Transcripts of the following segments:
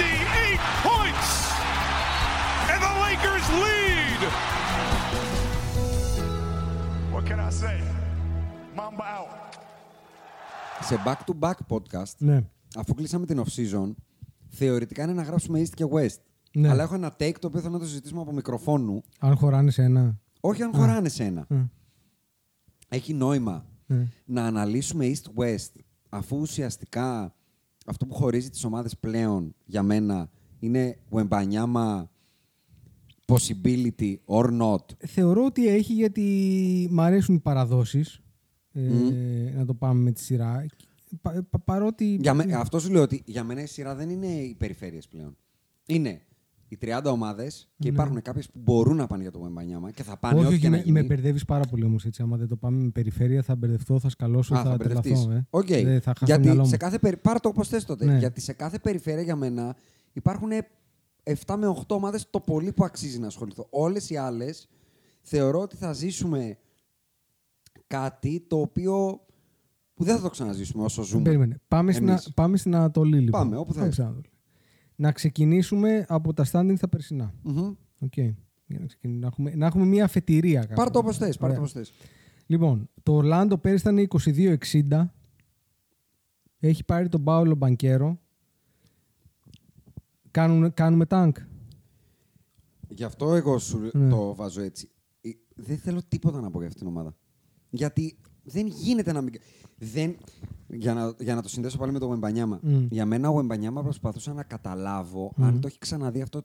58 points! And the Lakers lead! What can I say? Mamba out. Σε back-to-back podcast, Ναι. αφού κλείσαμε την off-season, θεωρητικά είναι να γράψουμε East και West. Ναι. Αλλά έχω ένα take το οποίο θέλω να το συζητήσουμε από μικροφόνου. Αν χωράνε σε ένα. Όχι αν χωράνε σε ένα. Ε, Έχει νόημα ε. να αναλύσουμε East-West, αφού ουσιαστικά αυτό που χωρίζει τις ομάδες πλέον για μένα είναι Wembanyama possibility or not. Θεωρώ ότι έχει γιατί μ' αρέσουν οι παραδόσεις. Ε, Να το πάμε με τη σειρά. Πα- πα- παρότι... Για με, αυτό σου λέω ότι για μένα η σειρά δεν είναι οι περιφέρειες πλέον. Είναι οι 30 ομάδες και Ναι. υπάρχουν κάποιες που μπορούν να πάνε για το Wembanyama και θα πάνε όχι, ό,τι όχι, και να με, γίνει. με μπερδεύεις πάρα πολύ όμως έτσι. Άμα δεν το πάμε με περιφέρεια, θα μπερδευτώ, θα σκαλώσω, Α, θα, θα τρελαθώ. μπερδευτείς. Ε. Οκ. Δεν θα χάσω το Γιατί μυαλό μου. σε κάθε περι... Πάρε το όπως θες τότε. Ναι. Γιατί σε κάθε περιφέρεια για μένα υπάρχουν 7 με 8 ομάδες το πολύ που αξίζει να ασχοληθώ. Όλες οι άλλες θεωρώ ότι θα ζήσουμε κάτι το οποίο που δεν θα το ξαναζήσουμε όσο ζούμε. Περίμενε. Πάμε στην, εμείς. Α- πάμε στην Ανατολή, λοιπόν. Πάμε, όπου θες. στην Ανατολή. Να ξεκινήσουμε από τα standing στα περσινά. Μμμ. Οκ. Για να, ξεκινήσουμε. να, έχουμε, να έχουμε μια αφετηρία. κάπου. Πάρε το όπως θες. Πάρε το Ωραία. όπως θες. Λοιπόν, το Ορλάντο πέρυσι ήταν 22-60. Έχει πάρει τον Πάολο Μπανκέρο. Κάνουν, κάνουμε tank; Γι' αυτό εγώ σου Ναι. το βάζω έτσι. Ε, Δεν θέλω τίποτα να πω για αυτήν την ομάδα. Γιατί δεν γίνεται να μην. Δεν... Για, να, για να το συνδέσω πάλι με το Wembanyama. Μμ. Για μένα ο Wembanyama προσπαθούσα να καταλάβω Μμ. αν το έχει ξαναδεί αυτό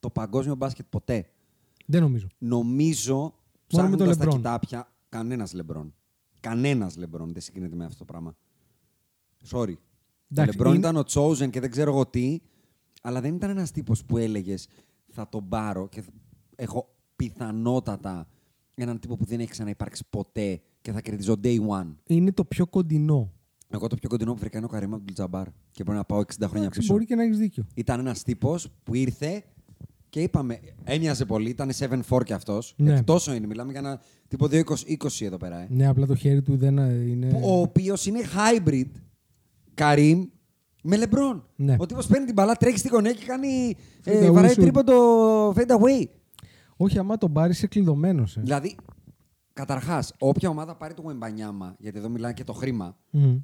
το παγκόσμιο μπάσκετ ποτέ. Δεν νομίζω. Νομίζω, με το ψάχνοντας τα LeBron. κοιτάπια, κανένας Λεμπρόν. Κανένας Λεμπρόν δεν συγκρίνεται με αυτό το πράγμα. Sorry. Εντάξει, ο Λεμπρόν είναι- ήταν ο Chosen και δεν ξέρω εγώ τι, αλλά δεν ήταν ένας τύπος που έλεγες θα τον πάρω και έχω πιθανότατα έναν τύπο που δεν έχει ξαναυπάρξει ποτέ και θα κερδίζω day one. Είναι το πιο κοντινό. Εγώ το πιο κοντινό που βρήκα είναι ο Καρύμ Αμπτουλτζαμπάρ και μπορεί να πάω 60 χρόνια Εντάξει, πίσω. Μπορεί και να έχεις δίκιο. Ήταν ένας τύπος που ήρθε και είπαμε, έμοιαζε πολύ, ήταν 7-4 κι αυτός. Ναι. Ναι. Τόσο είναι, μιλάμε για ένα τύπο 2-20 εδώ πέρα. Ε. Ναι, απλά το χέρι του δεν είναι. Που- Ο οποίος είναι hybrid, Καρύμ, με Λεμπρόν. Ναι. Ο τύπος παίρνει την μπαλά, τρέχει στη γωνία και κάνει. Fade Ε, away βαράει shoot. τρίποντο fade away. Όχι, άμα τον πάρεις, είσαι κλειδωμένος. Ε. Δηλαδή, καταρχάς, όποια ομάδα πάρει το Wembanyama, γιατί εδώ μιλάνε και το χρήμα, Μμμ.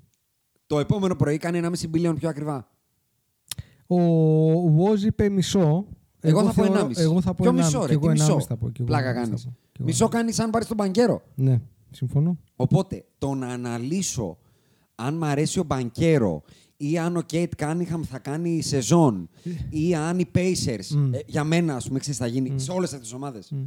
το επόμενο πρωί κάνει 1,5 μπιλιόν πιο ακριβά. Ο Βόζ είπε μισό. Εγώ, θα πω θεωρώ- 1,5. Εγώ θα πω Ποιο 1,5. μισό, ρε, Και εγώ τι 1,5 μισό; θα πω. και εγώ Πλάκα 1,5 θα κάνεις. πω. Και εγώ Μισό 1,5. κάνεις αν πάρεις τον μπανκέρο. Ναι, συμφωνώ. Οπότε, το να αναλύσω αν μ' αρέσει ο Μπανκέρο ή αν ο Κέιντ Κάνιγχαμ θα κάνει σεζόν ή αν οι Pacers, Μμ. ε, για μένα, ας πούμε, ξέρεις, θα γίνει σε όλες αυτές τις ομάδες. Μμ.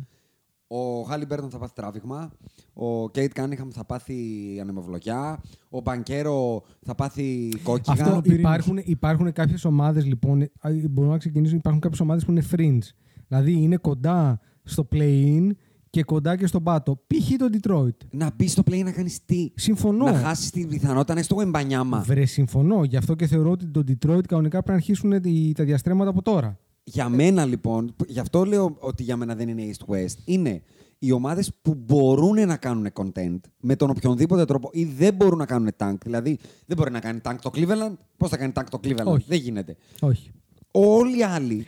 Ο Χαλιμπέρτον θα πάθει τράβηγμα, ο Κέιντ Κάνιγχαμ θα πάθει ανεμοβλογιά, ο Μπανκέρο θα πάθει κόκκυγα. Αυτό υπάρχουν, υπάρχουν κάποιες ομάδες λοιπόν. α, Μπορούμε να ξεκινήσουμε. Υπάρχουν κάποιες ομάδες που είναι fringe. Δηλαδή είναι κοντά στο play-in και κοντά και στον πάτο. Π.χ. το Detroit. Να μπεις στο play-in να κάνεις τι; Συμφωνώ. Να χάσεις τη πιθανότητα να είσαι στο Εμπανιάμα. Βρε, συμφωνώ. Γι' αυτό και θεωρώ ότι το Detroit κανονικά πρέπει να αρχίσουν τη- τα διαστρέμματα από τώρα. Για μένα λοιπόν, γι' αυτό λέω ότι για μένα δεν είναι East-West, είναι οι ομάδες που μπορούν να κάνουν content με τον οποιονδήποτε τρόπο ή δεν μπορούν να κάνουν tank. Δηλαδή, δεν μπορεί να κάνει tank το Cleveland. Πώς θα κάνει tank το Cleveland, Όχι. δεν γίνεται. Όχι. Όλοι οι άλλοι.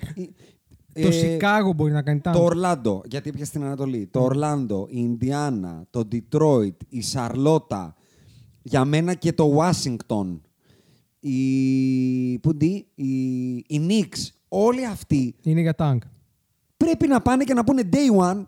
το ε, Σικάγο μπορεί να κάνει Το τάγκ. Ορλάντο, γιατί πια στην Ανατολή. Το Ορλάντο, η Ινδιάνα, το Detroit, η Σαρλότα, για μένα και το Washington, η, πούντι, η, η Knicks, όλοι αυτοί Είναι για τάγκ. πρέπει να πάνε και να πούνε day one,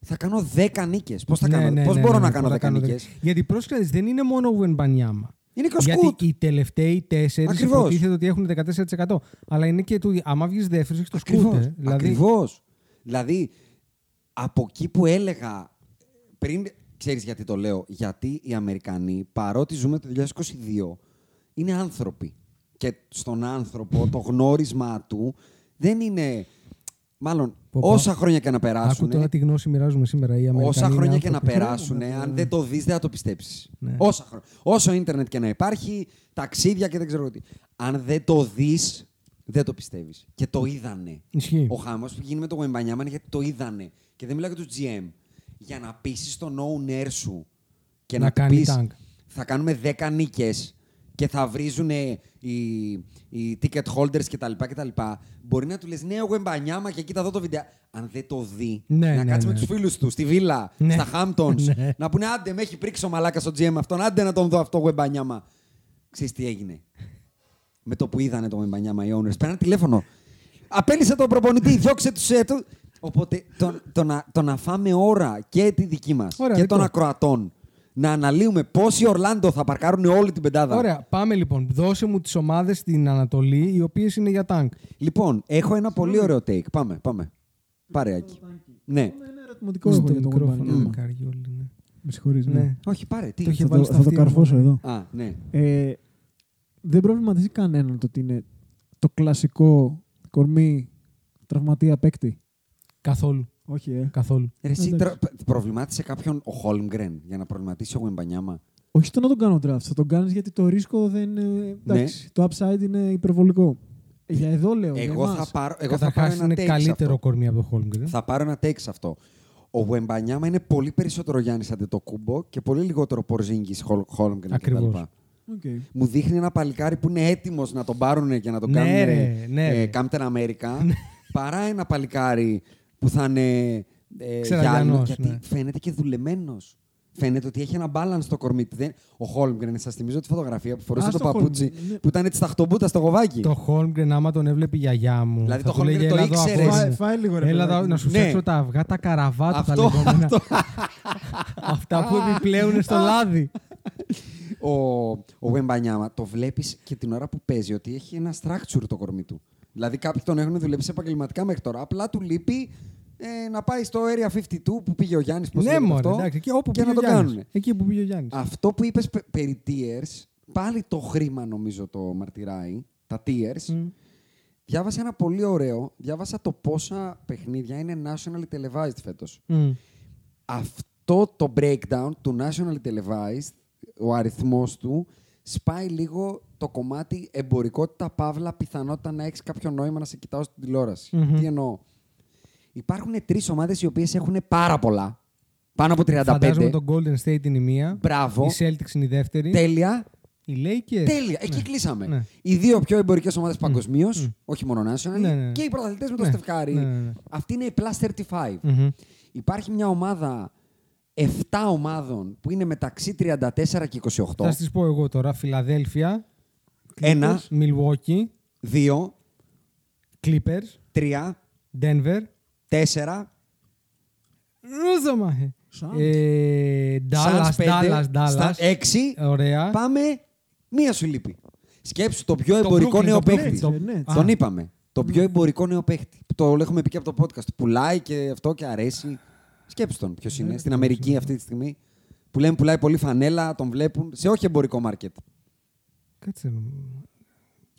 θα κάνω 10 νίκες. Πώς, θα Ναι, κάνω, ναι, πώς ναι, μπορώ ναι, να ναι, κάνω πώς 10 θα κάνω νίκες; Γιατί πρόσκληση δεν είναι μόνο ο Βενμπανιάμα. Είναι και ο Γιατί Σκούτ. οι τελευταίοι τέσσερις Ακριβώς. υποτίθεται ότι έχουν 14%. Αλλά είναι και του. Άμα βγεις δεύτερος, έχεις το σκούτ. Ακριβώς. ε. Δηλαδή, Ακριβώς. Δηλαδή, από εκεί που έλεγα πριν, ξέρεις γιατί το λέω, γιατί οι Αμερικανοί, παρότι ζούμε το 2022, είναι άνθρωποι. Και στον άνθρωπο το γνώρισμά του δεν είναι, μάλλον, Πω, πω. όσα χρόνια και να Άκου περάσουν, τώρα τι γνώση μοιράζουμε σήμερα. Οι Αμερικανοί όσα είναι χρόνια και να άνθρωποι. περάσουν, αν δεν το δεις δεν θα το πιστέψεις. Ναι. Όσα χρόνια. Όσο ίντερνετ και να υπάρχει, ταξίδια και δεν ξέρω τι. Αν δεν το δεις, δεν το πιστεύεις. Και το είδανε. Ισχύει. Ο χάμο που γίνει με το Γουεμπανιάμα είναι γιατί το είδανε. Και δεν μιλάω για τους GM. Για να πείσει τον owner σου και Να να, του κάνει πεις, tank. θα κάνουμε 10 νίκες και θα βρίζουν οι, οι ticket holders κτλ. κτλ. Μπορεί να του λες: Ναι, ο Γουεμπανιάμα και κοίτα εδώ το βίντεο. Αν δεν το δει, Ναι, να ναι, κάτσει ναι. με τους φίλους του στη βίλα, Ναι. στα Hamptons, Ναι. να πούνε: Άντε, με έχει πρίξει ο μαλάκα στο GM αυτόν. Άντε να τον δω αυτό, Γουεμπανιάμα. Ξέρεις τι έγινε; Με το που είδανε το Γουεμπανιάμα οι owners, πέραν τηλέφωνο. Απέλησε τον προπονητή, διώξε τους έτου. Οπότε το, το, να, το να φάμε ώρα και τη δική μας Ωραία, και των λοιπόν. ακροατών να αναλύουμε πόσοι Ορλάντο θα παρκάρουν όλη την πεντάδα. Ωραία, πάμε λοιπόν. Δώσε μου τις ομάδες στην Ανατολή, οι οποίες είναι για τάγκ. Λοιπόν, έχω ένα πολύ ωραίο take. Πάμε, πάμε. Πάρε, Άκη. Ναι. Ένα ερωτηματικό έχω Στο για το μικρόφωνο. Γουεμπανιάμα. μακάρι όλοι, ναι. Με συγχωρείς, Ναι. ναι. Όχι, πάρε. Τι. Το είχε Θα βάλει το, στα θα το αυτιά μου. καρφώσω εδώ. Α, ναι. Ε, δεν προβληματίζει κανέναν το ότι είναι το κλασικό κορμί τραυματία παίκτη. Καθόλου. Όχι, ε. Καθόλου. Ρε, εσύ Εντάξει. τρα- προβλημάτισε κάποιον ο Χόλμγκρεν για να προβληματίσει ο Γουεμπανιάμα; Όχι στο να τον κάνω draft. Θα τον κάνεις γιατί το ρίσκο δεν είναι. Εντάξει, το upside είναι υπερβολικό. Ε, Για εδώ λέω. για Εγώ θα εμάς. πάρω, εγώ θα πάρω Καταρχά ένα είναι take σε καλύτερο αυτό. κορμί από το Χόλμγκρεν. Θα πάρω ένα take σε αυτό. Ο Γουεμπανιάμα είναι πολύ περισσότερο Γιάννης Αντετοκούμπο και πολύ λιγότερο Πορζίνγκη Χόλμγκρεν Ακριβώς. κτλ. Οκ. Μου δείχνει ένα παλικάρι που είναι έτοιμος να τον πάρουν και να τον Ναι, κάνουν ρε, ναι, ε, ρε. Captain America παρά ένα παλικάρι που θα είναι ε, ξερακιανός, γυάλινος, γιατί ναι. φαίνεται και δουλεμένος. Φαίνεται ότι έχει ένα balance στο κορμί του. Δεν... Ο Χόλμγκρεν, σας θυμίζω τη φωτογραφία που φορούσε Α, το στο παπούτσι Holmgren, ναι. που ήταν έτσι Σταχτοπούτα στο γοβάκι. Το Χόλμγκρεν, άμα τον έβλεπε η γιαγιά μου. Δηλαδή, θα το του λέγε, Holmgren το «Έλα εδώ, ήξερες». αγόρι Φάει- μου. φάει λίγο, ρε Έλα εδώ, παιδάκι. να σου Ναι. φτιάξω τα αυγά, τα καραβάτα, Αυτό, τα λεγόμενα. Αυτά που επιπλέουν στο λάδι. ο, ο Γουεμπανιάμα το βλέπεις και την ώρα που παίζει ότι έχει ένα structure το κορμί του. Δηλαδή κάποιοι τον έχουν δουλέψει επαγγελματικά μέχρι τώρα. Απλά του λείπει ε, να πάει στο Area 52 που πήγε ο Γιάννης. Ναι, μωρέ, εντάξει, και όπου και πήγε να ο το Γιάννης. κάνουν. Εκεί που πήγε ο Γιάννης. Αυτό που είπες περί tiers, πάλι το χρήμα νομίζω το μαρτυράει. Τα tiers. Μμ. Διάβασα ένα πολύ ωραίο. Διάβασα το πόσα παιχνίδια είναι nationally televised φέτος. Μμ. αυτό το breakdown του nationally televised, ο αριθμός του, σπάει λίγο το κομμάτι εμπορικότητα, παύλα, πιθανότητα να έχεις κάποιο νόημα να σε κοιτάω στην τηλεόραση. Μμμ. Τι εννοώ; Υπάρχουν τρεις ομάδες οι οποίες έχουν πάρα πολλά. Πάνω από 35. Φαντάζομαι το Golden State είναι η μία. Μπράβο. Η Celtics είναι η δεύτερη. Τέλεια. Οι Lakers. Τέλεια. Εκεί κλείσαμε. Ναι. Οι δύο πιο εμπορικές ομάδες παγκοσμίως, όχι μόνο national, Ναι, ναι, ναι. και οι πρωταθλητές με το Ναι. Στεφκάρι. Ναι, ναι, ναι. Αυτή είναι η Plus 35. Μμμ. Υπάρχει μια ομάδα 7 ομάδων που είναι μεταξύ 34 και 28. Θα σας πω εγώ τώρα. Φιλαδέλφια, Ένα, Milwaukee, δύο, Clippers, τρία, Denver. τέσσερα. Ρούζομα. Suns. Ε, Dallas, Suns, πέντε, Dallas, Dallas. στα έξι. Ωραία. Πάμε, μία σου λείπει. Σκέψου το πιο Το εμπορικό Brooklyn, νέο το παίχτη. Brooklyn, το- Ναι, Τον Α. είπαμε. Το πιο εμπορικό νέο παίχτη. Το έχουμε πει και από το podcast. Πουλάει και αυτό και αρέσει. Σκέψου τον ποιος είναι. Στην Αμερική αυτή τη στιγμή. Που λέμε πουλάει πολύ φανέλα, τον βλέπουν σε όχι εμπορικό μάρκετ. Κάτσε.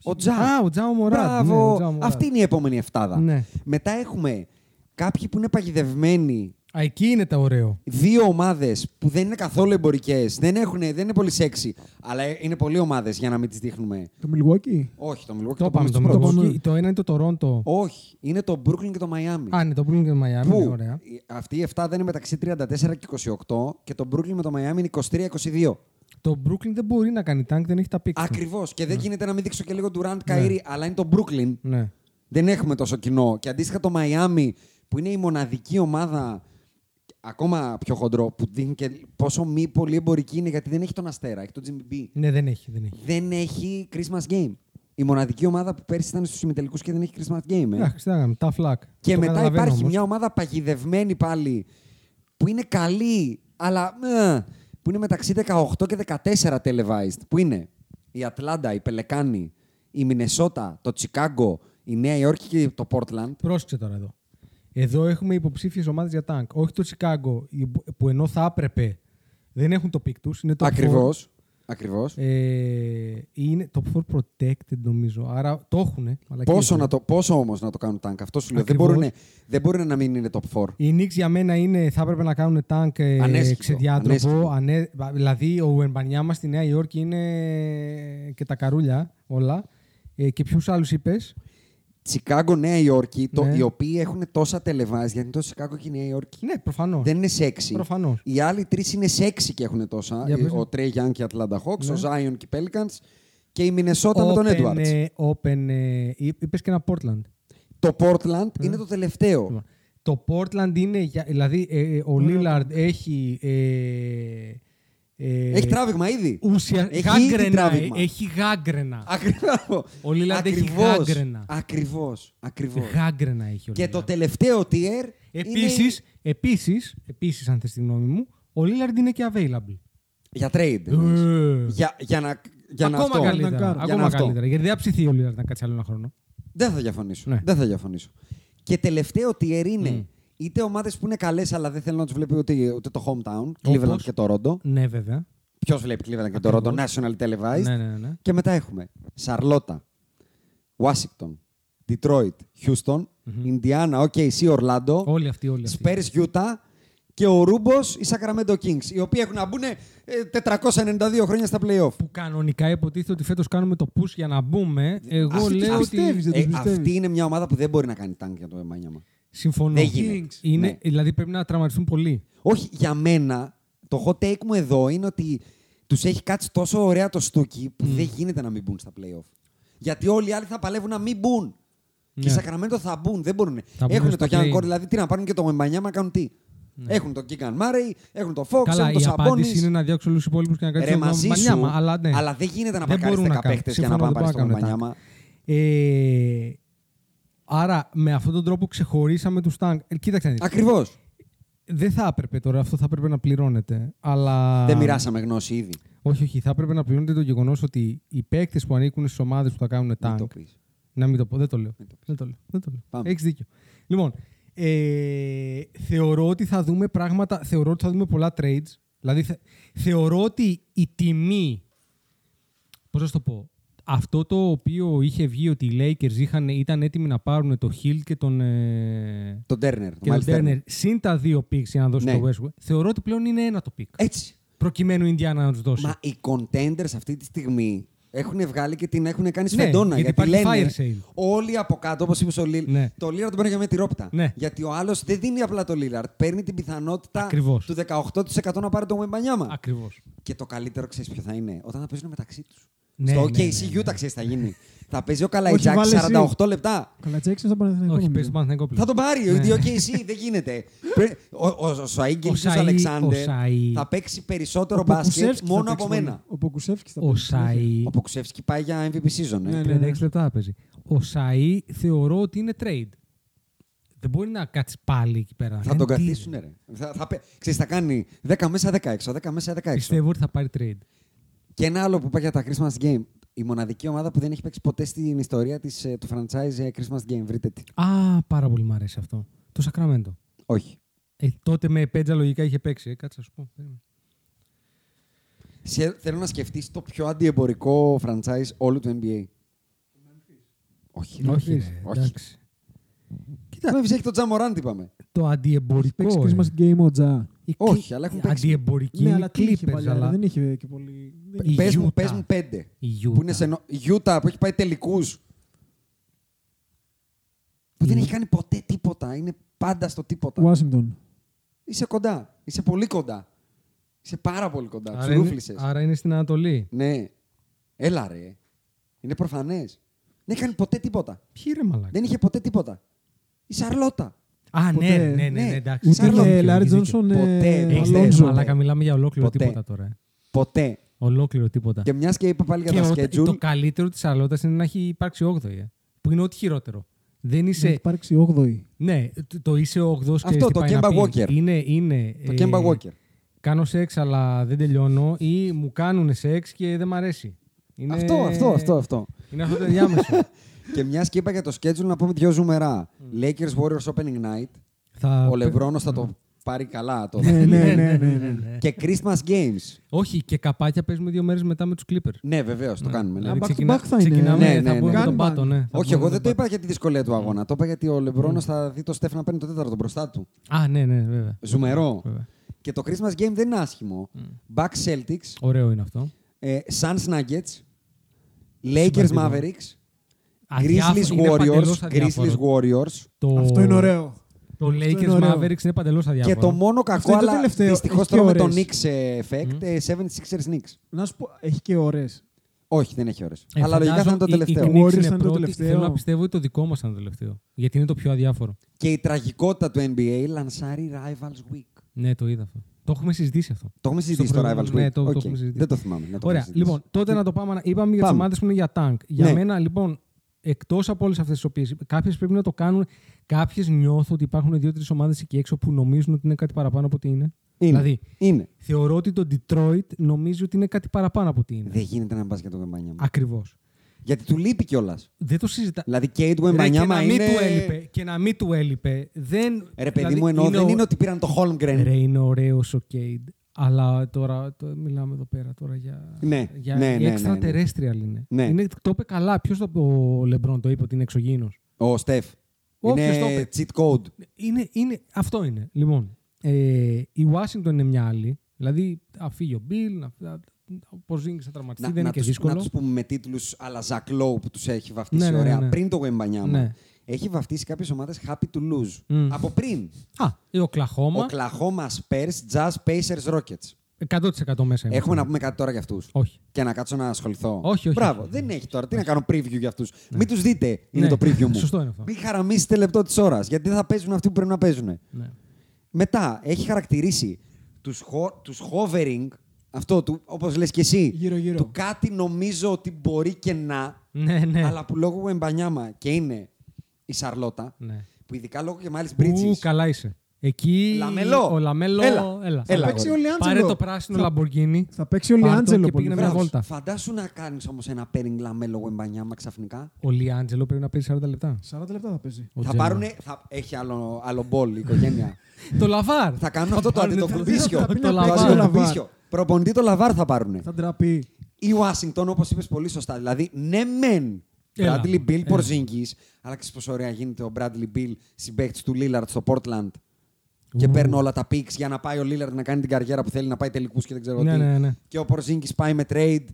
Ο Τζα. Α, ο Τζα ο Μωράτ. Μπράβο. Ναι, ο Τζα ο Μωράτ. Αυτή είναι η επόμενη εφτάδα. Ναι. Μετά έχουμε κάποιοι που είναι παγιδευμένοι Α, εκεί είναι το ωραίο. δύο ομάδες που δεν είναι καθόλου εμπορικές, δεν, έχουν- δεν είναι πολύ σεξy, αλλά είναι πολλοί ομάδες για να μην τις δείχνουμε. Το Milwaukee; Όχι, το Milwaukee Το πάμε είπαμε το στους πρώτους. πρώτους. Milwaukee. Το ένα είναι το Toronto. Όχι, είναι το Brooklyn και το Miami. Α, είναι το Brooklyn και το Miami. Πού; είναι Ωραία. οι- αυτοί οι 7 δεν είναι μεταξύ 34 και 28 και το Brooklyn με το Miami είναι 23-22. Το Brooklyn δεν μπορεί να κάνει tank, δεν έχει τα picks. του. Ακριβώς. Και δεν γίνεται να μην δείξω και λίγο Durant Kyrie, αλλά είναι το Brooklyn. Ναι. Δεν έχουμε τόσο κοινό. Και αντίστοιχα το Miami, που είναι η μοναδική ομάδα ακόμα πιο χοντρό, που δείχνει και πόσο μη πολύ εμπορική είναι, γιατί δεν έχει τον Αστέρα, έχει τον Jimmy B. ναι, δεν έχει. Δεν έχει. Δεν έχει Christmas game. Η μοναδική ομάδα που πέρσι ήταν στους ημιτελικούς και δεν έχει Christmas game. Ε. Εντάξει, τι να κάνουμε, tough luck. Και Το μετά καταλαβαίνω υπάρχει όμως. μια ομάδα παγιδευμένη πάλι που είναι καλή, αλλά ε, που είναι μεταξύ 18 και 14 televised. Που είναι η Ατλάντα, οι Πελεκάνοι, η Μινεσότα, το Τσικάγκο, η Νέα Υόρκη και το Πόρτλαντ. Πρόσεξε τώρα εδώ. Εδώ έχουμε υποψήφιες ομάδες για tank. Όχι το Chicago, που ενώ θα έπρεπε δεν έχουν το pick τους. Είναι το Ακριβώς. Ακριβώς. Ε, είναι το 4 protected νομίζω. Άρα το έχουν. Πόσο, να το, πόσο όμως να το κάνουν tank, αυτό σου λέω. Δεν Ακριβώς. μπορούν, δεν μπορούν να μην είναι top 4. Οι Knicks για μένα είναι, θα έπρεπε να κάνουν tank ε, Ανέσχυτο, ξεδιάτροπο. ανέσχυτο. Ανέ, δηλαδή ο Εμπανιάμα στη Νέα Υόρκη είναι και τα καρούλια όλα. Ε, και ποιους άλλους είπες; Τσικάγκο, Νέα Υόρκη, το, Ναι. οι οποίοι έχουν τόσα televised, γιατί είναι το Τσικάγκο και η Νέα Υόρκη. Ναι, προφανώς. Δεν είναι sexy. Προφανώς. Οι άλλοι τρεις είναι sexy και έχουν τόσα. Για πες. ο Trey Young και η Atlanta Hawks, Ναι. ο Zion και οι Pelicans και η Minnesota με τον Edwards. ε, open, ε, είπες και ένα Portland. Το Portland είναι το τελευταίο. Το Portland είναι, για- δηλαδή ε, ε, ο Lillard έχει... Ε, ε, Έχει τράβηγμα ήδη. Ουσια... Έχει γάγκρενα, ήδη τράβηγμα. έχει γάγκρενα. Ακριβώς. Ο Lillard έχει Ακριβώς. γάγκρενα. Ακριβώς. Ακριβώς. Γάγκρενα έχει ο Και Lillard. το τελευταίο tier Επίσης, είναι επίσης, επίσης, αν θες τη γνώμη μου, ο Lillard είναι και available. για trade. εννοείς. Ε. για, για να, για να ακόμα αυτό. καλύτερα. Για να ακόμα αυτό. καλύτερα. Γιατί δεν θα ψηθεί ο Lillard να κάτσει άλλο ένα χρόνο. Δεν θα διαφωνήσω. Ναι. Δεν θα διαφωνήσω. Και τελευταίο tier είναι Μμ. Είτε ομάδες που είναι καλές αλλά δεν θέλουν να τους βλέπει ούτε, ούτε το hometown, Cleveland Όπως; και το Rondo. Ναι, βέβαια. Ποιος βλέπει Cleveland και το Rondo, Ακριβώς. national televised. Ναι, ναι, ναι. Και μετά έχουμε Σαρλότα, Washington, Detroit, Houston, Indiana, OKC, Orlando, Όλοι αυτοί, όλοι αυτοί. Spurs, Utah και ο Ρούμπος, οι Sacramento Kings, οι οποίοι έχουν να μπουν ε, 492 χρόνια στα playoff. Που κανονικά υποτίθεται ότι φέτος κάνουμε το push για να μπούμε. Εγώ Αυτή- λέω αυτή- ότι. πιστεύεις, δεν ε, τους πιστεύεις. αυτή είναι μια ομάδα που δεν μπορεί να κάνει τάγκ για το Εμάνιαμα. Συμφωνώ. Δεν γίνεται. Είναι, Ναι. Δηλαδή πρέπει να τραυματιστούν πολύ. Όχι, για μένα, το hot take μου εδώ είναι ότι τους έχει κάτσει τόσο ωραία το στούκι που δεν γίνεται να μην μπουν στα playoff. Γιατί όλοι οι άλλοι θα παλεύουν να μην μπουν. Και οι Ναι. Sacramento θα μπουν, δεν μπορούν. Θα μπουν Έχουν στα το Young play-in. Core, δηλαδή τι να πάρουν και το Μεμπανιάμα να κάνουν τι. Έχουν τον Κίγκαν Μάρεϊ, έχουν τον Fox, Καλά, έχουν η τον απάντηση είναι Σαμπόνι. να διώξουν όλους τους υπόλοιπους και να Ρε κάτσει μαζί σου, Μανιάμα. Αλλά, ναι. αλλά δεν γίνεται να Δεν παρκάρεις μπορούν 10 να κάνουν. παίχτες για να Συμφωνώ, πάνε δεν πάρεις μπορούν τον να κάνουν Μεμπανιάμα. Ε, άρα, με αυτόν τον τρόπο ξεχωρίσαμε τους τάγκ. Ε, κοίταξε, να δεις. Ακριβώς. δεν θα έπρεπε τώρα, αυτό θα έπρεπε να πληρώνεται. Αλλά... Δεν μοιράσαμε γνώση ήδη. Όχι, όχι. Θα έπρεπε να πληρώνεται το γεγονός ότι οι παίκτες που ανήκουν στις ομάδες που θα κάνουν Μην τάγκ. το πεις. Να μην το πω, δεν το λέω. Μην το πεις. Δεν το λέω. Δεν το λέω. Πάμε. Έχεις δίκιο. Λοιπόν, ε, θεωρώ ότι θα δούμε πράγματα, θεωρώ ότι θα δούμε πολλά trades. Δηλαδή, θε- θεωρώ ότι η τιμή, πώς να σου το πω, αυτό το οποίο είχε βγει ότι οι Lakers είχαν, ήταν έτοιμοι να πάρουν το Hill και τον, ε, Τον Turner. και τον Turner, συν τα δύο picks για να δώσουν Ναι. το Westwood, θεωρώ ότι πλέον είναι ένα το pick. Έτσι. Προκειμένου η Indiana να τους δώσει. Μα οι contenders αυτή τη στιγμή έχουν βγάλει και την έχουν κάνει Ναι, σφεντόνα. γιατί γιατί υπάρχει λένε fire sale. όλοι από κάτω, όπως είπε ο Λίλ, Ναι. το Lillard τον παίρνει για με τη ρόπτα. Ναι. Γιατί ο άλλος δεν δίνει απλά το Lillard. Παίρνει την πιθανότητα Ακριβώς. του 18% να πάρει το Μεμπανιάμα. Ακριβώς. Και το καλύτερο ξέρεις ποιο θα είναι. Όταν θα παίζουν μεταξύ τους. Ναι, Στο ναι, OKC ναι, ναι. Utah ξέρεις τι θα γίνει. θα παίζει ο Όχι, Καλαϊτζάκη βάλε εσύ. 48 λεπτά. Καλατσέξι στο Παναθηναϊκός. Όχι, νομίζω. πες το Παναθηναϊκός πλέον. Θα τον πάρει. Ναι. Ο OKC δεν γίνεται. Πρέ- Ο, ο, ο Σαΐ Γκίλγιος Σαΐ- Αλεξάνδερ ο Σαΐ- θα παίξει περισσότερο Ο μπάσκετ Ποκουσεύσκι θα μόνο παίξει από πολύ. μένα. Ο Ποκουσεύσκι θα Ο παίξει. Σαΐ. Ο Ποκουσεύσκι πάει για MVP season. ε. Ναι, ναι. 36 λεπτά θα παίζει. Ο Σαΐ θεωρώ ότι είναι trade. Δεν μπορεί να κάτσει πάλι εκεί πέρα. Θα Δεν τον τι- καθίσουν, ρε. Θα, θα, πε- ξέρεις, θα κάνει 10 μέσα 10 έξω, 10 μέσα 10 έξω. Πιστεύω ότι θα πάρει trade. Και ένα άλλο που πάει για τα Christmas Game. Η μοναδική ομάδα που δεν έχει παίξει ποτέ στην ιστορία της, ε, του franchise ε, Christmas Game. Βρείτε τι. Α, πάρα πολύ μου αρέσει αυτό. Το Σακραμέντο. Όχι. Ε, τότε με πέτζα λογικά είχε παίξει. Ε, κάτσε να σου πω. Περίμενε. Σε- θέλω να σκεφτείς το πιο αντιεμπορικό franchise όλου του NBA. Όχι. ρε. Όχι, Όχι. Ρε, εντάξει. Το Memphis έχει τον Τζαμοράν, τι είπαμε. Το αντιεμπορικό. Παίξεις ε. Christmas game ο Τζα. Οι Όχι, Cl- αλλά έχουν παίξει. Αντιεμπορικοί Ναι, είναι αλλά τι είχε Clippers, παλιά, αλλά Δεν είχε και πολύ. δεν Η είχε- Πες μου, Utah. πες μου πέντε. η Που είναι Utah. σε νο... η Utah που έχει πάει τελικούς. Που δεν έχει κάνει ποτέ τίποτα. Είναι πάντα στο τίποτα. Washington. Είσαι κοντά. Είσαι πολύ κοντά. Είσαι πάρα πολύ κοντά. Τους Άρα είναι, ρούφλησες. άρα είναι στην Ανατολή. Ναι. Έλα ρε. Είναι προφανές. Δεν έχει κάνει ποτέ τίποτα. Ποιοι ρε μαλάκα. Δεν είχε ποτέ τίποτα. Η Σαρλότα. Α, ναι, Ποτέ. ναι, ναι, ναι, Ναι. εντάξει. Ούτε Σαρλότ. και Έχεις Λάρι δίκιο. Τζόνσον Ποτέ. ε, Έχεις Έχεις, Αλόνζο. μαλάκα, μιλάμε για ολόκληρο Ποτέ. τίποτα τώρα. ε. Ποτέ. Ολόκληρο τίποτα. Και μιας και είπα πάλι για Και τα ο- schedule. το καλύτερο της Αλότα είναι να έχει υπάρξει 8η. Ε, που είναι ό,τι χειρότερο. Δεν Έχει είσαι. υπάρξει 8η. Ναι, το, το είσαι 8ο και Αυτό, τι το πάει να Kemba πει. Walker. Είναι, είναι, Το ε, Kemba Walker. Κάνω σεξ αλλά δεν τελειώνω ή μου κάνουν σεξ και δεν μ' αρέσει. Είναι... Αυτό, αυτό, αυτό, αυτό. Είναι αυτό το ενδιάμεσο. και μιας και είπα για το schedule να πούμε δύο ζουμερά. Lakers Warriors Opening Night. θα... Ο Λεμπρόνο θα το πάρει καλά. Το... Ναι, ναι, ναι, ναι, ναι. και Christmas Games. Όχι, και καπάκια παίζουμε δύο μέρες μετά με τους Clippers. Ναι, βεβαίως, το κάνουμε. ναι. back to ξεκινά- back θα είναι. Ξεκινάμε, Ναι, ναι, θα ναι. πούμε με τον Gangbang. Πάτο, ναι. Θα Όχι, πούμε εγώ με δεν το τον είπα για τη δυσκολία του αγώνα. Το είπα γιατί ο Λεμπρόνο θα δει το Στέφ να παίρνει το τέταρτο μπροστά του. Πάτο. Α, ναι, ναι, βέβαια. Ζουμερό. Βέβαια. Και το Christmas Game δεν είναι άσχημο. Bucks Celtics, Ωραίο είναι αυτό. ε, Suns Nuggets, Lakers Σημαντικό. Mavericks, Αδιάφο- Grizzlies είναι Warriors, παντελώς αδιάφορο. Grizzlies Warriors. Το... Αυτό είναι ωραίο. Το Αυτό Lakers είναι ωραίο. Mavericks είναι παντελώς αδιάφορο. Και το μόνο Αυτό κακό, είναι το αλλά τελευταίο. δυστυχώς Έχει τώρα με και το ώρες. Knicks ε, effect, ε, 76ers Knicks. Να σου πω, έχει και ώρε. Όχι, δεν έχει ώρες. Ε, Αλλά λογικά θα είναι το φαντάζομαι οι- τελευταίο. Οι, οι Warriors Knicks θα είναι είναι το πρώτοι. τελευταίο. Θέλω να πιστεύω ότι το δικό μας θα είναι το τελευταίο. Γιατί είναι το πιο αδιάφορο. Και η τραγικότητα του NBA λανσάρει Rivals Week. Ναι, το είδα αυτό. Το έχουμε συζητήσει αυτό. Το έχουμε συζητήσει το Rivals προηγούμενο- Week. ναι, το- το Οκ. έχουμε συζητήσει. Δεν το θυμάμαι. να το Ωραία. έχουμε συζητήσει. Λοιπόν, τότε να το πάμε. να- Είπαμε για τις Πάμε. ομάδες που είναι για tank. Για Ναι. μένα, λοιπόν, εκτός από όλες αυτές τις οποίες. Κάποιες πρέπει να το κάνουν. Κάποιες νιώθω ότι υπάρχουν δύο-τρεις ομάδες εκεί έξω που νομίζουν ότι είναι κάτι παραπάνω από ό,τι είναι. Είναι. Δηλαδή, είναι. θεωρώ ότι το Detroit νομίζει ότι είναι κάτι παραπάνω από ό,τι είναι. Δεν γίνεται να πας για τον Γεμπανιάμα. Ακριβώς. Γιατί του λείπει κιόλας. Δεν το συζητά. Δηλαδή και η του Ρε, και, Γεμπανιάμα να μην είναι. του έλειπε, και να μην του έλειπε. Δεν, Ρε παιδί δηλαδή, μου, εννοώ δεν ο- είναι ότι πήραν το Holmgren. Ρε, είναι ωραίος ο Κέιντ. Αλλά τώρα το, μιλάμε εδώ πέρα τώρα για. Ναι, για ναι, ναι, ναι, ναι. extraterrestrial είναι. Ναι. είναι. Το είπε καλά. Ποιος το ο Λεμπρόν το είπε ότι είναι εξωγήινος; Ο Στεφ. Όποιος το Είναι είπε. cheat code. Είναι, είναι, αυτό είναι. Λοιπόν, ε, η Washington είναι μια άλλη. Δηλαδή, αφήγει ο Μπιλ, να, να, ο Πορζίνγκης θα τραυματιστεί, δεν είναι και τους, δύσκολο. να τους πούμε με τίτλους αλλά Ζακ Lowe που τους έχει βαφτίσει Ναι, ναι, ωραία ναι. πριν το Γεμπανιάμα. Ναι. Έχει βαφτίσει κάποιες ομάδες happy to lose. Μμ. Από πριν. Α, η Οκλαχώμα, Oklahoma Spurs, Jazz, Pacers, Rockets. 100% μέσα είμαστε. Έχουμε να πούμε κάτι τώρα για αυτούς. Όχι. Και να κάτσω να ασχοληθώ. Όχι, όχι, Μπράβο, όχι. δεν έχει τώρα. Τι να κάνω preview για αυτούς. Μην τους δείτε, είναι Ναι, το preview μου. σωστό είναι αυτό. Μην χαραμίσετε λεπτό της ώρας, γιατί δεν θα παίζουν αυτοί που πρέπει να παίζουν. Ναι. Μετά, έχει χαρακτηρίσει τους, χο- τους hovering, αυτό του, όπως λες και εσύ, Γύρω-γύρω. του κάτι νομίζω ότι μπορεί και να, Ναι, ναι. αλλά που λόγω Εμπανιάμα και είναι η Σαρλότα, ναι. που ειδικά λόγω και μάλιστα Ου, Bridges, καλά είσαι. Εκεί Λαμελό. ο Λαμέλο. Έλα. έλα. Έλα, παίξει αγόρι. ο Λιάντζελο. Πάρε το πράσινο Θα- Λαμπορκίνι. Θα παίξει ο Πάρ' το Λιάντζελο και πολύ. πήγαινε μια μπράβο. βόλτα. Φαντάσου να κάνεις όμως ένα pairing Λαμέλο Γουεμπανιάμα ξαφνικά. Ο Λιάντζελο πρέπει να παίζει 40 λεπτά. 40 λεπτά θα παίζει. Ο θα Τζέλο. πάρουνε, θα, έχει άλλο, άλλο Μπολ η οικογένεια. Το Λαβάρ. θα κάνουν αυτό το πάρουνε Αντετοκουνμπίσιο. θα πει Το να παίξει Λαβάρ. ο Λαβάρ. Αντετοκουνμπίσιο. Προπονητή το Λαβάρ θα πάρουνε. Θα ντραπεί. Η Ουάσιγκτον, όπως είπες πολύ σωστά. Δηλαδή, ναι, μεν. Έλα. Bradley Beal, Έλα. Porzingis, αλλά ξέρεις πόσο ωραία γίνεται ο Bradley Bill συμπαίκτης του Lillard στο Portland. Και Ου. παίρνει όλα τα picks για να πάει ο Lillard να κάνει την καριέρα που θέλει να πάει τελικούς και δεν ξέρω Ναι, τι. ναι, ναι. Και ο Porzingis πάει με trade.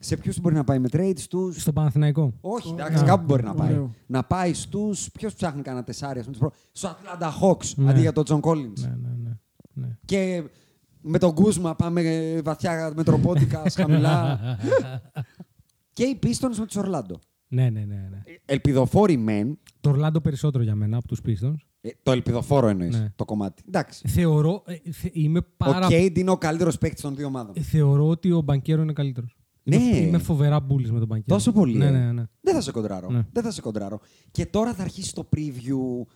Σε ποιους μπορεί να πάει με trade, στους; Στο Παναθηναϊκό. Όχι, εντάξει, Α, κάπου μπορεί να πάει. ωραίο. Να πάει στους. Ποιος ψάχνει κανένα τεσάρι, ας πούμε. τους προ- Στο Atlanta Hawks Ναι. αντί για τον John Collins. Ναι, ναι, ναι. ναι. Και με τον Κούσμα πάμε ε, βαθιά με τροπότικα χαμηλά. και οι Pistons με τους Ορλάντο. Ναι, ναι, ναι, ναι. Ελπιδοφόροι μεν. Το Ορλάντο περισσότερο για μένα από τους Pistons. ε, το ελπιδοφόρο εννοείς Ναι. το κομμάτι. Εντάξει. Θεωρώ, ε, θε- είμαι πάρα... Ο Κέιντ είναι ο καλύτερος παίκτης των δύο ομάδων. ε, Θεωρώ ότι ο Μπανκέρο είναι καλύτερος. Ναι. Είμαι, είμαι φοβερά μπουλή με τον Μπανκέρο. Τόσο πολύ. Ναι, ε. ναι, ναι. Δεν θα σε κοντράρω. Ναι. Δεν θα σε κοντράρω. Και τώρα θα αρχίσει το preview.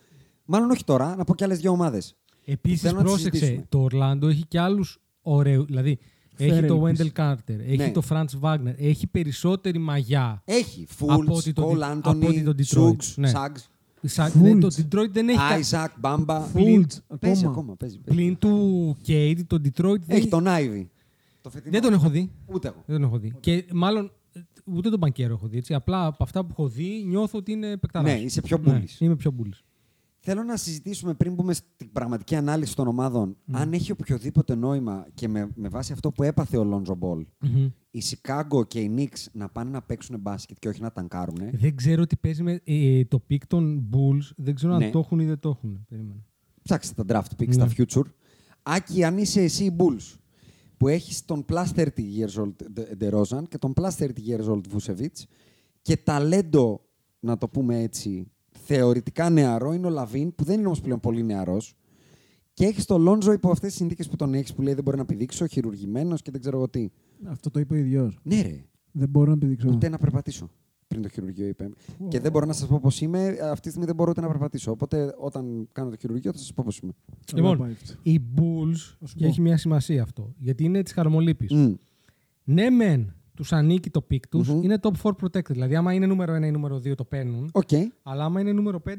Μάλλον όχι τώρα, να πω και άλλες δύο ομάδες. Επίσης, Θέλω να τις πρόσεξε, συζητήσουμε. το Ορλάντο έχει και άλλους ωραίου. Δηλαδή, έχει Φέρε το ελπίς. Wendell Carter, έχει Ναι. το Franz Wagner, έχει περισσότερη μαγιά. Έχει Από Φούλτ, ότι το Κολ, Di- από ότι Άντωνι, το Detroit. Σούγκς, Ναι. Σάγκς, Σαν- Fultz. ναι, το Detroit δεν έχει. κα- Άιζακ, Μπάμπα. Φούλτ. Παίζει Ακόμα. ακόμα. Παίζει, παίζει. Πλην του Κέιντ, το Detroit δεν, Έχει τον Άιβι. Το φετινό. δεν τον έχω δει. Ούτε εγώ. Δεν τον έχω δει. Και μάλλον ε, ούτε τον Μπανκέρο έχω δει. Έτσι. Απλά από αυτά που έχω δει νιώθω ότι είναι παικταράς. Ναι, είσαι πιο Ναι, μπουλής. είμαι πιο μπουλής. Θέλω να συζητήσουμε πριν μπούμε στην πραγματική ανάλυση των ομάδων, αν έχει οποιοδήποτε νόημα και με, με βάση αυτό που έπαθε ο Λόντζο Μπολ, η Σικάγκο και οι Knicks να πάνε να παίξουν μπάσκετ και όχι να ταγκάρουν. Δεν ξέρω τι παίζει με ε, το pick των Bulls. Δεν ξέρω Ναι. αν το έχουν ή δεν το έχουν. Περίμενε. Ψάξτε τα draft picks, Ναι. τα future. Άκη, αν είσαι εσύ οι Bulls, που έχεις τον plus 30 years old DeRozan και τον plus 30 years old Vucevic και ταλέντο, να το πούμε έτσι, θεωρητικά νεαρό είναι ο Λαβίν, που δεν είναι όμως πλέον πολύ νεαρός. Και έχεις τον Λόντζο υπό αυτές τις συνθήκες που τον έχεις, που λέει δεν μπορεί να πηδήξω, χειρουργημένος και δεν ξέρω εγώ τι. Αυτό το είπε ο ίδιος. Ναι ρε, Δεν μπορώ να επιδείξω. ούτε να περπατήσω. Πριν το χειρουργείο είπε. Και δεν μπορώ να σας πω πώς είμαι. Αυτή τη στιγμή δεν μπορώ ούτε να περπατήσω. Οπότε όταν κάνω το χειρουργείο θα σας πω πώς είμαι. Καλά Λοιπόν, πάει αυτό. οι Bulls, σου και πω. έχει μια σημασία αυτό, γιατί είναι της χαρμολύπης. Μμ. Ναι, μεν τους ανήκει το pick τους, Μμμ. είναι top 4 protected. Δηλαδή, άμα είναι νούμερο 1 ή νούμερο 2 το παίρνουν. Οκ. Αλλά άμα είναι νούμερο 5,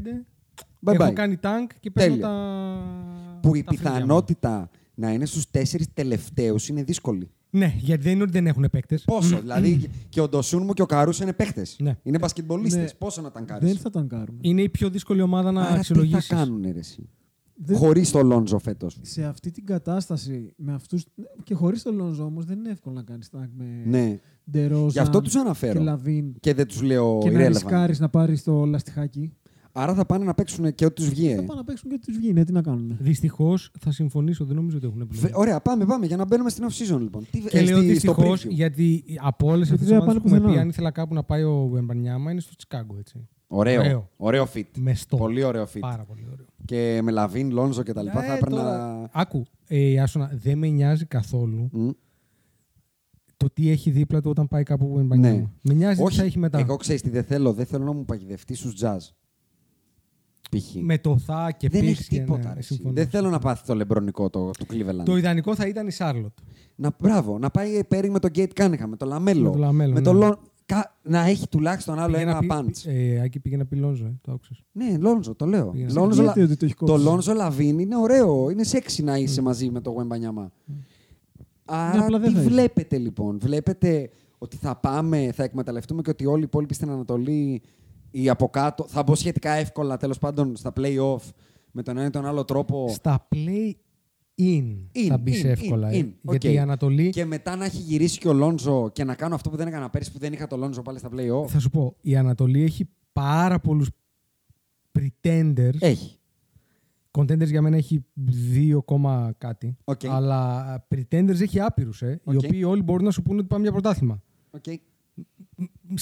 Bye έχω bye. κάνει tank και παίρνω Τέλεια. τα. Που η τα φρύδια μου. πιθανότητα να είναι στους τέσσερις τελευταίους είναι δύσκολη. Ναι, γιατί δεν είναι ότι δεν έχουν παίκτες. Πόσο, δηλαδή και ο Ντοσούνμου και ο Καρούσο είναι παίχτες. Ναι. Είναι μπασκετμπολίστες. Ναι. Πόσο να τα κάνεις; Δεν θα τον κάνουν. Είναι η πιο δύσκολη ομάδα να Άρα τι θα αξιολογήσεις. κάνουν, ρε, εσύ; Δεν- Χωρίς το Λόντζο φέτος. Σε αυτή την κατάσταση, με αυτούς, και χωρίς τον Λόνζο όμως, δεν είναι εύκολο να κάνεις tank με Ναι. Ντερόζαν Γι' αυτό τους αναφέρω. και Λαβίν Και δεν τους λέω και να irrelevant. ρισκάρεις να πάρεις το λαστιχάκι. Άρα θα πάνε να παίξουν και ό,τι τους βγει. Θα ε. πάνε να παίξουν και ό,τι τους βγει. Ναι, τι να κάνουν. Δυστυχώς θα συμφωνήσω, δεν νομίζω ότι έχουν Βε- επιλογή. Ωραία, πάμε, πάμε για να μπαίνουμε στην off-season λοιπόν. Τι, Και ε, λέω στη- στο δυστυχώς preview. γιατί από όλες αυτές δεν τις θα ομάδες πάνε που έχουμε πει, πουθενά. αν ήθελα κάπου να πάει ο Εμπανιάμα, είναι στο Τσικάγκο. Έτσι. Ωραίο. Ωραίο. Ωραίο fit. Με στο. Πολύ ωραίο fit. Πάρα πολύ ωραίο. Και με Λαβίν, Λόνζο και τα λοιπά θα Ε, έπαιρνα. τώρα- Άκου, ε, Άσονα, δεν με νοιάζει καθόλου Μμ. το τι έχει δίπλα του όταν πάει κάπου ο Εμπανιάμα. Ναι. Με νοιάζει τι Όχι, θα έχει μετά. εγώ ξέρεις τι δεν θέλω. Δεν θέλω να μου παγιδευτεί στους jazz. Π.χ. Με το θα και δεν πίξ έχει και τίποτα. ναι, ρε, εσύ. συμφωνώ. δεν θέλω να πάθει το λεμπρονικό το, του Cleveland. Το ιδανικό θα ήταν η Σάρλοτ. Να, μπράβο, να πάει pairing με τον Gate Cunningham, με τον Λαμέλο. Με τον Λαμέλο, με ναι. τον Λον- κα- Να έχει τουλάχιστον άλλο Πήγε ένα να πει- punch. Ε, Άκη πήγε να πει Λόνζο, ε, το άκουσες. Ναι, Λόνζο, το λέω. Πήγε να Λόνζο, Γιατί Λα- ότι το έχει το κόψει; Λόνζο Λαβίν είναι ωραίο. Είναι σεξι να είσαι μαζί με το Γουεμπανιάμα. Άρα απλά τι δεν θα είσαι. βλέπετε λοιπόν; Βλέπετε ότι θα πάμε, θα εκμεταλλευτούμε και ότι όλοι οι υπόλοιποι στην Ανατολή ή από κάτω θα μπω σχετικά εύκολα τέλος πάντων στα play-off με τον ένα ή τον άλλο τρόπο. Στα play-in In, θα μπεις in, εύκολα. in, ε. in. Γιατί Οκ. η Ανατολή. Και μετά να έχει γυρίσει και ο Λόνζο και να κάνω αυτό που δεν έκανα πέρυσι που δεν είχα το Λόνζο πάλι στα play-off. Θα σου πω, η Ανατολή έχει πάρα πολλούς pretenders. Έχει. Contenders για μένα έχει 2, κόμμα κάτι. Οκ. Αλλά pretenders έχει άπειρους, ε, οι Οκ. οποίοι όλοι μπορούν να σου πούνε ότι πάμε για πρωτάθλημα. Okay.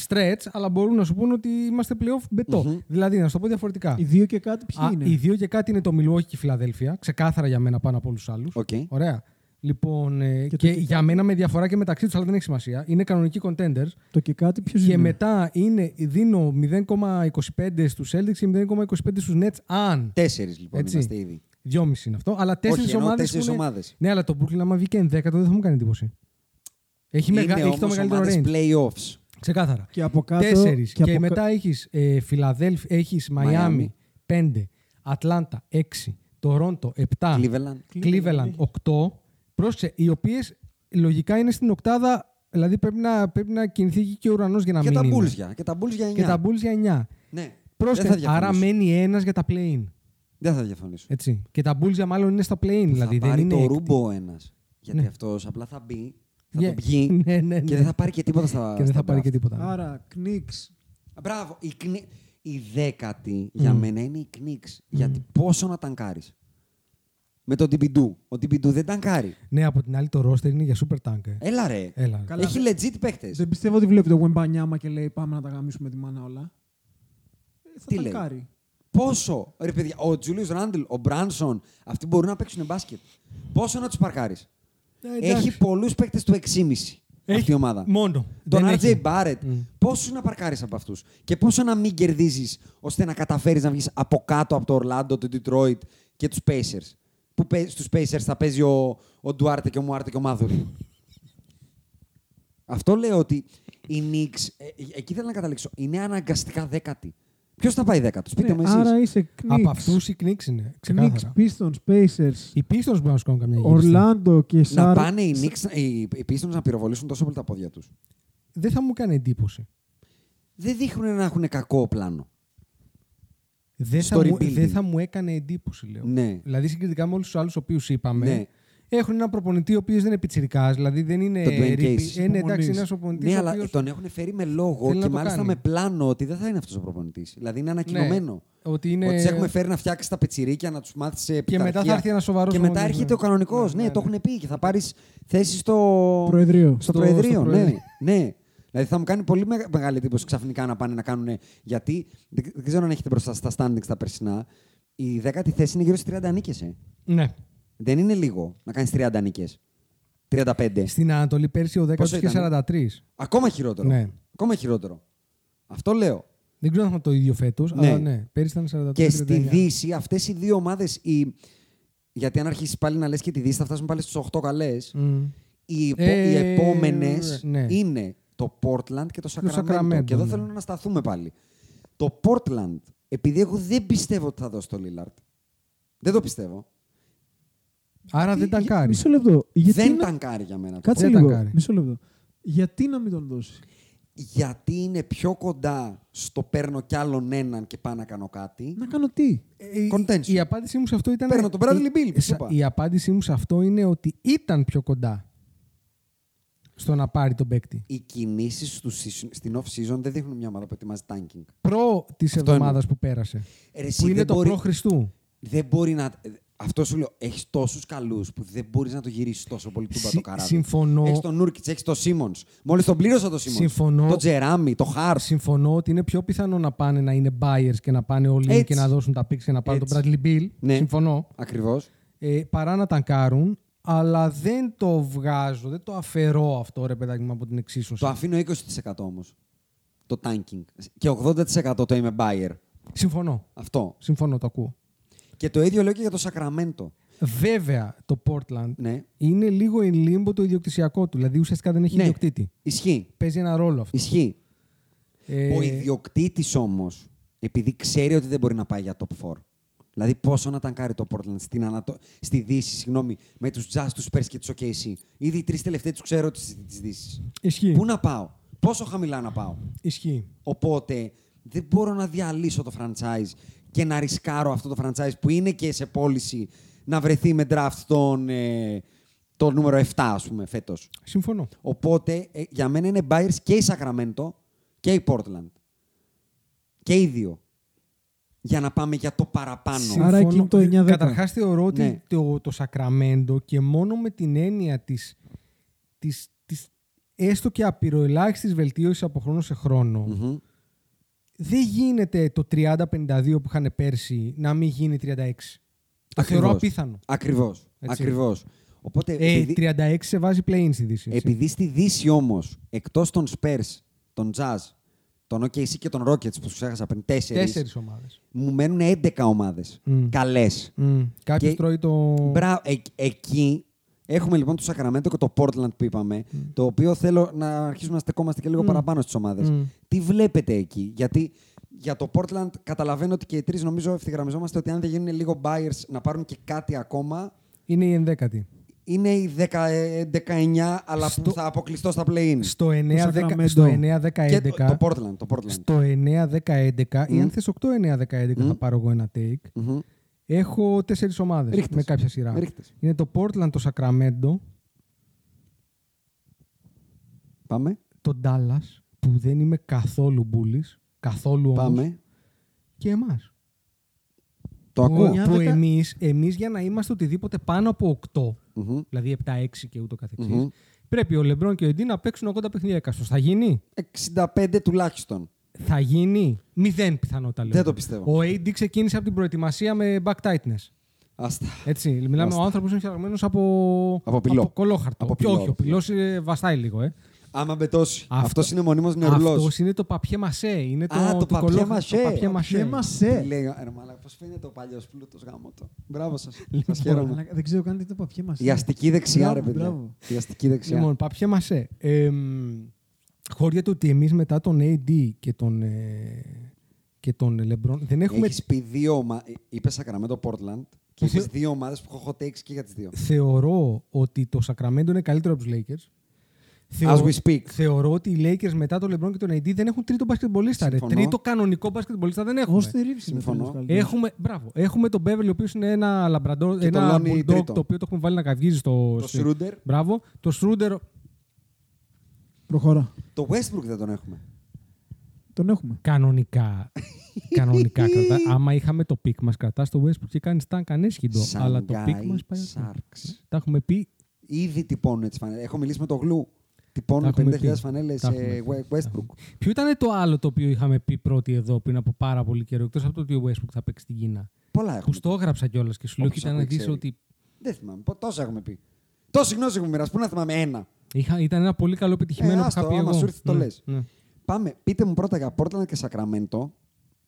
Stretch, αλλά μπορούν να σου πούνε ότι είμαστε playoff μπετό. Μμμ. Δηλαδή, να σου το πω διαφορετικά. Οι δύο και κάτι ποιοι Α, είναι; οι δύο και κάτι είναι το Milwaukee και η Φιλαδέλφια. Ξεκάθαρα για μένα πάνω από όλους τους άλλους. Οκ. Ωραία. Λοιπόν, ε, Και και, το και για μένα με διαφορά και μεταξύ τους, αλλά δεν έχει σημασία. Είναι κανονικοί contenders. Το και κάτι ποιος Και είναι; μετά είναι, δίνω 0,25 στους Celtics και 0,25 στους Nets. Αν. Τέσσερις λοιπόν Έτσι. είμαστε ήδη. Δυόμιση είναι αυτό. Αλλά τέσσερις Όχι, εννοώ ομάδες. τέσσερις ομάδες. Ναι, αλλά το Brooklyn, άμα βγήκε ενδέκατο, δεν θα μου κάνει εντύπωση. Έχει, μεγα... Είναι έχει το όμως μεγαλύτερο ομάδες range. play-offs. Ξεκάθαρα. Και από κάτω. Τέσσερις. Και, από κα- μετά έχεις ε, Φιλαδέλφια, έχεις Μαϊάμι 5, Ατλάντα 6, Τορόντο 7, Cleveland. Cleveland 8. Πρόσεξε, οι οποίες λογικά είναι στην οκτάδα, δηλαδή πρέπει να, πρέπει να κινηθεί εκεί και ο ουρανός για να Και μην τα είναι. Bulls για. Και τα Bulls για 9. Και τα Bulls για 9. Ναι. Δεν Πρόσεχε, θα άρα διαφωνήσω. μένει ένας για τα play-in. Δεν θα διαφωνήσω. Έτσι. Και τα Bulls για μάλλον είναι στα play-in. Που δηλαδή θα δεν πάρει είναι το έκτη. ρούμπο ο ένας. Γιατί Ναι. αυτός απλά θα μπει, θα Yeah. το πιει Ναι, ναι, και ναι. δεν θα πάρει και τίποτα στα. Και δεν στα θα πάρει draft. και τίποτα. Άρα, Knicks. Α, Μπράβο. Η, κνι... η δέκατη για Μμ. μένα είναι η Knicks. Γιατί πόσο να ταγκάρει. Με τον Τιμπιντού. Ο Τιμπιντού δεν ταγκάρει. Ναι, από την άλλη το roster είναι για super tank. ε. Έλα ρε. Έλα. Καλά. Έχει legit παίχτε. Δεν πιστεύω ότι βλέπει το Γουεμπανιάμα και λέει πάμε να τα γαμίσουμε τη μάνα όλα. Ε, Θα Τι τα λέει; κάνει. Πόσο. Ρε παιδιά, ο Τζούλιο Ράντλ, ο Μπράνσον, αυτοί μπορούν να παίξουν μπάσκετ. Πόσο να τους παρκάρεις; Ε, εντάξει. Έχει πολλούς παίκτες του 6,5 αυτή η ομάδα. Μόνο. Τον Δεν RJ έχει. Barrett, Μμ. πόσου να παρκάρεις από αυτούς και πόσο να μην κερδίζεις ώστε να καταφέρεις να βγεις από κάτω από το Ορλάντο, το Detroit και τους Pacers. Που στους Pacers θα παίζει ο, ο Ντουάρτε και ο Μουάρτε και ο Μάδουρη. Αυτό λέω ότι οι Knicks, ε, ε, εκεί θέλω να καταλήξω, είναι αναγκαστικά δέκατη. Ποιος θα πάει δέκατος, πείτε Ναι, μου εσείς. άρα είσαι Knicks. Από αυτούς οι Knicks είναι. Knicks, Ξεκάθαρα. Pistons, Pacers, Οι Pistons μπορούν να σου κάνουν καμιά γύριστη. Orlando και να Σάρ. πάνε οι, Knicks, οι, οι Pistons να πυροβολήσουν τόσο πολύ τα πόδια τους. Δεν θα μου κάνει εντύπωση. Δεν δείχνουν να έχουν κακό πλάνο. δεν στο θα, μου, rebuilding. δεν θα μου έκανε εντύπωση, λέω. Ναι. Δηλαδή, συγκριτικά με όλους τους άλλους οποίους είπαμε, Ναι. Έχουν έναν προπονητή ο οποίος δεν είναι πιτσιρικάς, δηλαδή δεν είναι. Τον Dwayne ρηπη- Casey. Ε, ναι, εντάξει, Προπονητής. είναι ένας προπονητής. Ναι, αλλά τον έχουν φέρει με λόγο θέλει να και το μάλιστα κάνει. με πλάνο ότι δεν θα είναι αυτός ο προπονητής. Δηλαδή είναι ανακοινωμένο. Ότι είναι. Ότι σε έχουμε φέρει να φτιάξει τα πετσιρίκια, να τους μάθεις σε Και μετά θα έρθει ένας σοβαρός Και μετά προπονητής, έρχεται ναι. ο κανονικός. Ναι, Ναι, ναι, το ναι. έχουν πει και θα πάρεις θέση στο Προεδρείο. Στο, Στο- Προεδρείο, στο ναι. Προεδρείο. ναι. Δηλαδή θα μου κάνει πολύ μεγα- μεγάλη εντύπωση ξαφνικά να πάνε να κάνουν. Γιατί δεν, δεν ξέρω αν έχετε μπροστά στα standings τα περσινά. Η δέκατη θέση είναι γύρω στις 30 νίκες. Ε. Ναι. Δεν είναι λίγο να κάνεις 30 νίκες. 35. Στην Ανατολή πέρσι ο 10 Πόσο είχε ήταν, 43. Ακόμα χειρότερο. Ναι. Ακόμα χειρότερο. Αυτό λέω. Δεν ξέρω αν θα το ίδιο φέτος, Ναι. αλλά ναι. Πέρσι ήταν 43. Και στη 39. Δύση αυτές οι δύο ομάδες. Οι... Γιατί αν αρχίσεις πάλι να λες και τη Δύση, θα φτάσουμε πάλι στους 8 καλές. Μμ. Οι, υπο... Ε, οι επόμενες ναι. είναι το Portland και το Sacramento. Sacramento, και εδώ ναι. θέλω να σταθούμε πάλι. Το Portland, επειδή εγώ δεν πιστεύω ότι θα δώσει το Lillard. Δεν το πιστεύω. Άρα δεν ταγκάρει. Μισό λεπτό. Γιατί δεν να... ταγκάρει για μένα. το Κάτσε Δεν λίγο. ταγκάρει. Μισό λεπτό. Γιατί να μην τον δώσει; Γιατί είναι πιο κοντά στο παίρνω κι άλλον έναν και πάω να κάνω κάτι. Να κάνω τι; Ε, Contention. Η απάντησή μου σε αυτό ήταν. Παίρνω τον Bradley η- Beal, που σου σα- είπα. Η απάντησή μου σε αυτό είναι ότι ήταν πιο κοντά στο να πάρει τον παίκτη. Οι κινήσεις στην off-season δεν δείχνουν μια ομάδα που ετοιμάζει tanking. Προ της Αυτό εβδομάδας εννοώ. που πέρασε. Ε, ρε, εσύ που είναι δεν το μπορεί- προ Χριστού. Δεν μπορεί να. Αυτό σου λέω. Έχεις τόσους καλούς που δεν μπορείς να το γυρίσεις τόσο πολύ τούμπα Συ- το καράβι. συμφωνώ. Έχεις τον Νούρκιτ, έχεις τον Σίμονς. Μόλις τον πλήρωσα τον Σίμονς. Συμφωνώ. Το Τζεράμι, το Χάρτ. Συμφωνώ ότι είναι πιο πιθανό να πάνε να είναι buyers και να πάνε όλοι Έτσι. και να δώσουν τα picks και να πάρουν τον Έτσι. Bradley Bill. Ναι. Συμφωνώ. Ακριβώς. Ε, παρά να ταγκάρουν, αλλά δεν το βγάζω, δεν το αφαιρώ αυτό ρε παιδάκι μου από την εξίσωση. Το αφήνω 20% όμως. Το tanking. Και 80% το είμαι buyer. Συμφωνώ. Αυτό. Συμφωνώ, το ακούω. Και το ίδιο λέω και για το Σακραμέντο. Βέβαια, το Portland Ναι. είναι λίγο in limbo το ιδιοκτησιακό του. Δηλαδή ουσιαστικά δεν έχει Ναι. ιδιοκτήτη. Ισχύει. Παίζει ένα ρόλο αυτό. Ισχύει. Ε, Ο ιδιοκτήτης όμως, επειδή ξέρει ότι δεν μπορεί να πάει για top 4. Δηλαδή, πόσο να ταγκάρει το Portland στην Ανατο... στη Δύση, συγγνώμη, με τους Jazz, τους Spurs και τους OKC. Ήδη οι τρεις τελευταίοι τους ξέρω τη Δύση. Ισχύει. Πού να πάω, πόσο χαμηλά να πάω; Ισχύει. Οπότε δεν μπορώ να διαλύσω το franchise και να ρισκάρω αυτό το franchise που είναι και σε πώληση να βρεθεί με draft τον, ε, το νούμερο 7, ας πούμε, φέτος. Συμφωνώ. Οπότε ε, για μένα είναι buyers και η Sacramento και η Portland. Και οι δύο. Για να πάμε για το παραπάνω. Άρα εκείνο το 9-10. Καταρχάς θεωρώ ότι Ναι. το, το Σακραμέντο και μόνο με την έννοια της, της, της έστω και απειροελάχιστης βελτίωσης από χρόνο σε χρόνο Μμμ. Δεν γίνεται το 30-52 που είχαν πέρσι να μην γίνει 36. Το θεωρώ Ακριβώς. απίθανο. Ακριβώς. Έτσι. Ακριβώς. Οπότε, Ε, επειδή, 36 σε βάζει play-in στη Δύση. έτσι. επειδή στη Δύση όμως, εκτός των Spurs, των Jazz, των OKC και των Rockets που σου έχασα πριν, τέσσερις, Τέσσερις ομάδες. μου μένουν 11 ομάδες. Μμ. Καλές. Mm. Κάποιος Και- τρώει το... Μπρά, ε, εκεί έχουμε λοιπόν το Sacramento και το Portland που είπαμε, το οποίο θέλω να αρχίσουμε να στεκόμαστε και λίγο Μμ. παραπάνω στις ομάδες. Μμ. Τι βλέπετε εκεί, γιατί για το Portland καταλαβαίνω ότι και οι τρεις νομίζω ευθυγραμμιζόμαστε ότι αν δεν γίνουν λίγο buyers να πάρουν και κάτι ακόμα, Είναι η ενδέκατη. είναι οι 10, ε, 19, αλλά Στο- που θα αποκλειστώ στα play-in. Στο 9-10 Sacramento. στο 9-10-11 Και το, το Portland. Το Portland. Στο 9-10-11 ή Μμ. αν θες 8-9-10-11 θα Μμ. πάρω εγώ ένα take. Μμμ. Έχω τέσσερις ομάδες Ρίχτες. με κάποια σειρά. Ρίχτες. Είναι το Portland, το Sacramento, Πάμε. το Dallas που δεν είμαι καθόλου μπούλης, καθόλου όμως, Πάμε. και εμάς. Το που, ακούω. που 9-10. εμείς, εμείς για να είμαστε οτιδήποτε πάνω από 8, Μμμ. δηλαδή 7-6 και ούτω καθεξής, Μμμ. πρέπει ο Λεμπρόν και ο Εντί να παίξουν 80 παιχνίδια εκαστός. Θα γίνει; 65 τουλάχιστον. Θα γίνει; Μηδέν πιθανότητα λέω. Δεν το πιστεύω. Ο AD ξεκίνησε από την προετοιμασία με back tightness. Άστα. Έτσι. Μιλάμε Άστα. ο άνθρωπος είναι φτιαγμένος από, Από πυλό. από κολόχαρτο. Από Και πυλό, όχι, ο από πυλό βαστάει λίγο. Ε. Άμα μπετώσει. Αυτό- Αυτός είναι μονίμως νερουλός. Αυτός είναι το παπιέ μασέ. Είναι το, Α, το του παπιέ κολόχαρτο, μασέ. Το παπιέ Το μασέ. Ποια μας σε. Λέει, ρε μαλάκα, πώς φαίνεται ο παλιός πλούτος γάμο το. Μπράβο σας. Λοιπόν, σας χαίρομαι. Αλλά Δεν ξέρω καν τι το παπιέ μας. Η αστική δεξιά, Μπράβο, ρε παιδιά. μπράβο. Η αστική δεξιά. Λοιπόν, παπιέ μασέ. Ε, μ, χώριεται ότι εμείς μετά τον AD και τον, ε, και τον LeBron δεν έχουμε. Έχεις πει δύο ομάδες. Είπες Sacramento Portland και Που είπες θε- δύο ομάδες που έχω hot takes και για τις δύο. Θεωρώ ότι το Sacramento είναι καλύτερο από τους Lakers. As we speak. Θεωρώ ότι οι Lakers μετά τον LeBron και τον AD δεν έχουν τρίτο μπασκετμπολίστα. Ρε. Συμφωνώ. Τρίτο κανονικό μπασκετμπολίστα δεν έχουμε. Ω Ρίβση είναι Συμφωνώ. τέλος καλύτερος. Έχουμε, μπράβο, έχουμε τον Beverly, ο οποίος είναι ένα λαμπραντό, Και τον ένα Lonnie bulldog, τρίτο. το οποίο το έχουμε βάλει να καυγίζει στο. Το στη- Schroeder. Μπράβο. Το Schroeder. Προχώρα. Το Westbrook δεν τον έχουμε. Τον έχουμε. Κανονικά. κανονικά κρατά. Άμα είχαμε το pick μας, κρατάς το Westbrook και κάνεις tank αναίσχυντο. Αλλά το pick μας Shanghai πάει. Sharks. Τα έχουμε πει. Ήδη τυπώνουν έτσι φανέλε. Έχω μιλήσει με το γλου. Τυπώνουν Τα έχουμε 50.000 πει. φανέλες Τα έχουμε πει. Westbrook. Ποιο ήταν το άλλο το οποίο είχαμε πει πρώτοι εδώ πριν από πάρα πολύ καιρό, εκτός από το ότι ο Westbrook θα παίξει στην Κίνα; Πολλά Που έχουμε. στο έγραψα κιόλας και σου λέω: Όποιος Κοίτα να ακούει δεις ξέρει. ότι. Δεν θυμάμαι. Πο- Τόσα έχουμε πει. Τόση γνώση έχουμε μοιράσει. Πού να θυμάμαι ένα. Είχα, ήταν ένα πολύ καλό πετυχημένο Ε, που είχα άστο, πει άμα εγώ. σου έρθει το Ναι, λες. ναι. Πάμε. Πείτε μου πρώτα για Portland και Sacramento.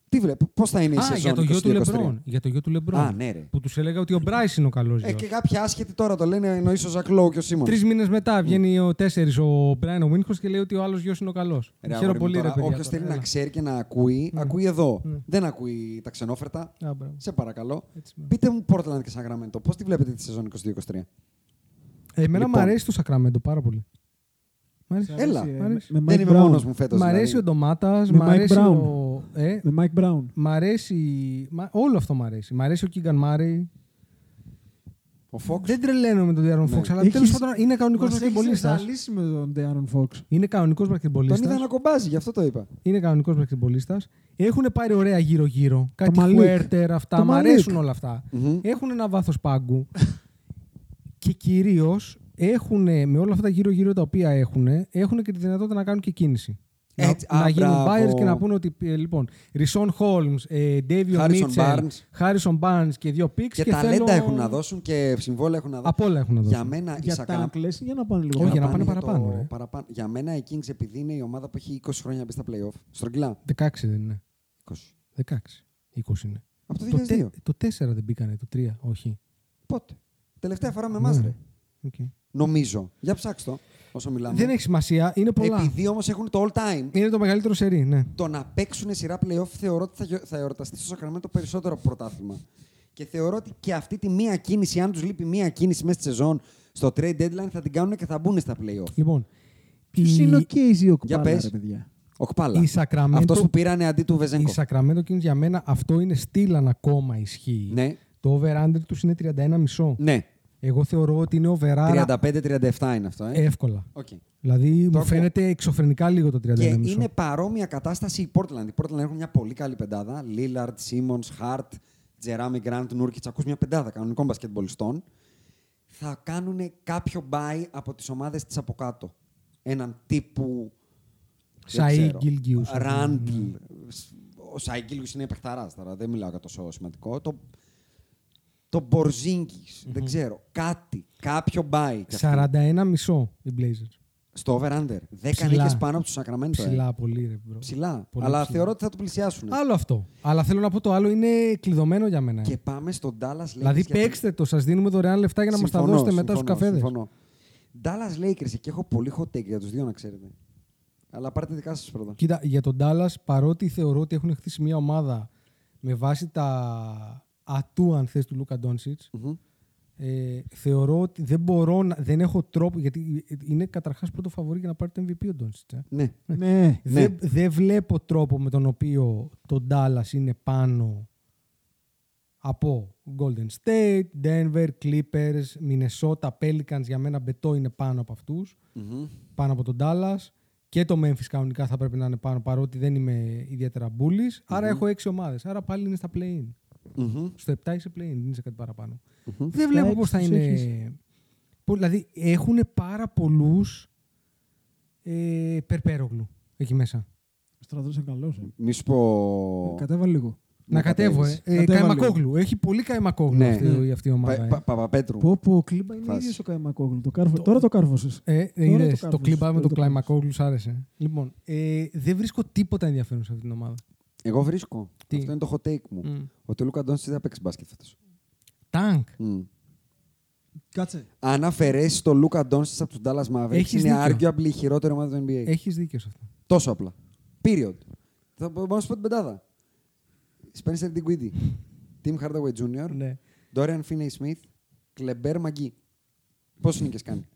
Τι βλέπω, πώς θα είναι η Α, σεζόν για το γιο του 22-23. Λεμπρόν. Για το γιο του Λεμπρόν. Α, ναι, ρε. Που τους έλεγα ότι ο Μπράις είναι ο καλός Ε, και κάποιοι άσχετοι τώρα το λένε εννοείς ο Ζακ Λόου και ο Σίμονς. Τρεις μήνες μετά βγαίνει ο τέσσερις ο Μπράιαν ο Windhorst και λέει ότι ο άλλος γιος είναι ο καλός. Χαίρομαι πολύ, ρε παιδιά. Όποιος τώρα. θέλει να Έλα. ξέρει και να ακούει, Ναι. ακούει εδώ. Ναι. Δεν ακούει τα ξενόφερτα. Α, μπράβο. Σε παρακαλώ. Έτσι, μπράβο. Πείτε μου Portland και Sacramento. Πώς τη βλέπετε τη σεζόν 22-23. Εμένα Λοιπόν. μου αρέσει το Σακραμέντο πάρα πολύ. Μ' αρέσει. Έλα. Ε, Μ' αρέσει. με Δεν Mike είμαι Brown. μόνο μου φέτος. Μ' αρέσει ο Ντομάτας, Με μ' Mike αρέσει Brown. ο. Ε, Με Mike Brown. μ' αρέσει. μα- Όλο αυτό μ' αρέσει. Μ' αρέσει ο Κίγκαν Μάρεϊ. Ο Fox. Δεν τρελαίνω με τον Διάρον Ναι. Φόξ, αλλά Έχεις- τέλος πάντων είναι κανονικός Μας έχεις μπασκετμπολίστας. ζαλίσει με τον De'Aaron Fox. Είναι κανονικός Τον είδα μπασκετμπολίστα. να κομπάζει, γι' αυτό το είπα. Είναι κανονικός μπασκετμπολίστας. Έχουν πάρει ωραία γύρω-γύρω. Κάτι Malik. Χουέρτερ, αυτά. Το Μ' Malik. αρέσουν όλα αυτά. Μμμ. Έχουν ένα βάθος πάγκου. και κυρίως έχουν με όλα αυτά τα γύρω-γύρω τα οποία έχουν, έχουν και τη δυνατότητα να κάνουν και κίνηση. Έτσι, να, α, να γίνουν μπράβο. buyers και να πούνε ότι ε, λοιπόν, Ρισόν Χόλμς, Ντέιβιο Harrison Μίτσελ, Barnes. Χάρισον Barnes και δύο πίξ. Και, Και, ταλέντα θέλω... έχουν να δώσουν και συμβόλαια έχουν να δώσουν. Από όλα έχουν να δώσουν. Για μένα η Για Sacramento. τα κλες, για να πάνε λίγο. Όχι, για να παραπάνω. πάνε το παραπάνω, ρε. παραπάνω. Για μένα η Kings επειδή είναι η ομάδα που έχει 20 χρόνια να μπει στα playoff. Στρογγυλά. 16 δεν είναι. 20. 16. 20 είναι. Από το Το, 2002. τε- το 4 δεν μπήκανε, το 3, όχι. Πότε; Τελευταία φορά με εμάς, Ναι. ρε. Οκ. Νομίζω. Για ψάξτε το όσο μιλάμε. Δεν έχει σημασία, είναι πολλά. Επειδή όμως έχουν το all time, Είναι το μεγαλύτερο σερί, ναι. το να παίξουν σειρά playoff θεωρώ ότι θα, γιο- θα εορταστεί στο Σακραμέντο περισσότερο από πρωτάθλημα. Και θεωρώ ότι και αυτή τη μία κίνηση, αν τους λείπει μία κίνηση μέσα στη σεζόν, στο trade deadline θα την κάνουν και θα μπουν στα playoff. Λοιπόν, Ποιος η- είναι ο KZ ο Για Οκπάλα, πες. ρε παιδιά; Οκπάλα. Η Sacramento- Αυτός που πήρανε αντί του η Βεζένκο. Sacramento Kings για μένα αυτό είναι steal αν ακόμα ισχύει. Ναι. Το over-under τους είναι 31,5. Ναι. Εγώ θεωρώ ότι είναι over 35-37 είναι αυτό, ε. εύκολα. Οκ. Δηλαδή μου ακούω. φαίνεται εξωφρενικά λίγο το 31,5. Και είναι παρόμοια κατάσταση η Portland. Η Portland έχουν μια πολύ καλή πεντάδα. Lillard, Simmons, Hart, Jeremy Grant, Nurkic. Ακούς μια πεντάδα κανονικών μπασκετμπολιστών. Θα κάνουν κάποιο buy από τις ομάδες της από κάτω. Έναν τύπου... δεν Σαΐ ξέρω, Γκίλγκιους. Ράντλ. Ο Σαΐ Γκίλγκιους είναι παιχταράς τώρα. Δεν μιλάω για τόσο σημαντικό. Το, το Μπορζίνγκης. Δεν ξέρω. Κάτι. Κάποιο buy. κι αυτοί. 41,5 οι Blazers. Στο over-under. 10 Ψηλά. νίκες πάνω από του Sacramento. ε. Ψηλά πολύ, ρε bro. Ψηλά. Πολύ Αλλά ψηλά. θεωρώ ότι θα το πλησιάσουν. Άλλο αυτό. Αλλά θέλω να πω το άλλο είναι κλειδωμένο για μένα. Και πάμε στο Dallas Lakers. δηλαδή γιατί- παίξτε το, σας δίνουμε δωρεάν λεφτά για να μας τα Συμφωνώ, δώσετε μετά στους συμφωνώ, καφέδες. συμφωνώ. Dallas Lakers, εκεί έχω πολύ hot take για τους δύο να ξέρετε. Αλλά πάρτε δικά σας πρώτα. Κοίτα, για τον Dallas, παρότι θεωρώ ότι έχουν χτίσει μια ομάδα με βάση τα ατού, αν θες, του Λούκα Ντόνσιτς, Μμμ. ε, θεωρώ ότι δεν μπορώ να, δεν έχω τρόπο, γιατί είναι καταρχάς πρώτο φαβορή για να πάρει το MVP ο Ντόνσιτς. Ε. Ναι. Ναι. Δεν, δεν βλέπω τρόπο με τον οποίο το Dallas είναι πάνω από Golden State, Denver, Clippers, Minnesota, Pelicans για μένα μπετό είναι πάνω από αυτούς, Μμμ. πάνω από τον Dallas και το Memphis κανονικά θα πρέπει να είναι πάνω παρότι δεν είμαι ιδιαίτερα bullish. Άρα έχω έξι ομάδες, άρα πάλι είναι στα play-in. Μμμ. Στο 7 είσαι play-in, δεν είσαι κάτι παραπάνω. Μμμ. Δεν βλέπω έξι πώς θα τους είναι... έχεις. Πώς- Δηλαδή έχουν πάρα πολλούς ε, περπέρογλου εκεί μέσα. Ο στρατός είναι καλός. ε. Μη σου πω. Κατέβα λίγο. Να κατέβω, ε. κατέβεις. ε Κατέβα Καϊμακόγλου. Έχει πολύ Καϊμακόγλου Ναι. αυτή, Ναι. αυτή η ομάδα. Πα- ε. Πα- Παπαπέτρου. Πω πω, ο κλίμα είναι Φάση. ίδιος ο Καϊμακόγλου. Το κάρφο... Τώρα το κάρφωσες. Ε, Τώρα είδες, το το, κάρφωσες, κλίμα με τώρα τον το Κλαϊμακόγλου σ' άρεσε. Λοιπόν, ε, δεν βρίσκω τίποτα ενδιαφέρον σε αυτή την ομάδα. Εγώ βρίσκω. Τι; Αυτό είναι το hot take μου. Μμ. Ότι ο Λούκα Ντόνσιτ δεν θα παίξει μπάσκετ φέτος. Τάγκ. Μμ. Κάτσε. Αν αφαιρέσεις το Λούκα Ντόνσιτ από τους Dallas Mavericks, Έχεις είναι δίκιο. arguably η χειρότερη ομάδα του NBA. Έχεις δίκιο σε αυτό. Τόσο απλά. Period. Θα μπορώ να σου πω την πεντάδα. Spencer Dinwiddie, Tim Hardaway Jr., Ναι. Dorian Finney-Smith, Kleber Magee. Πόσες νίκες κάνει;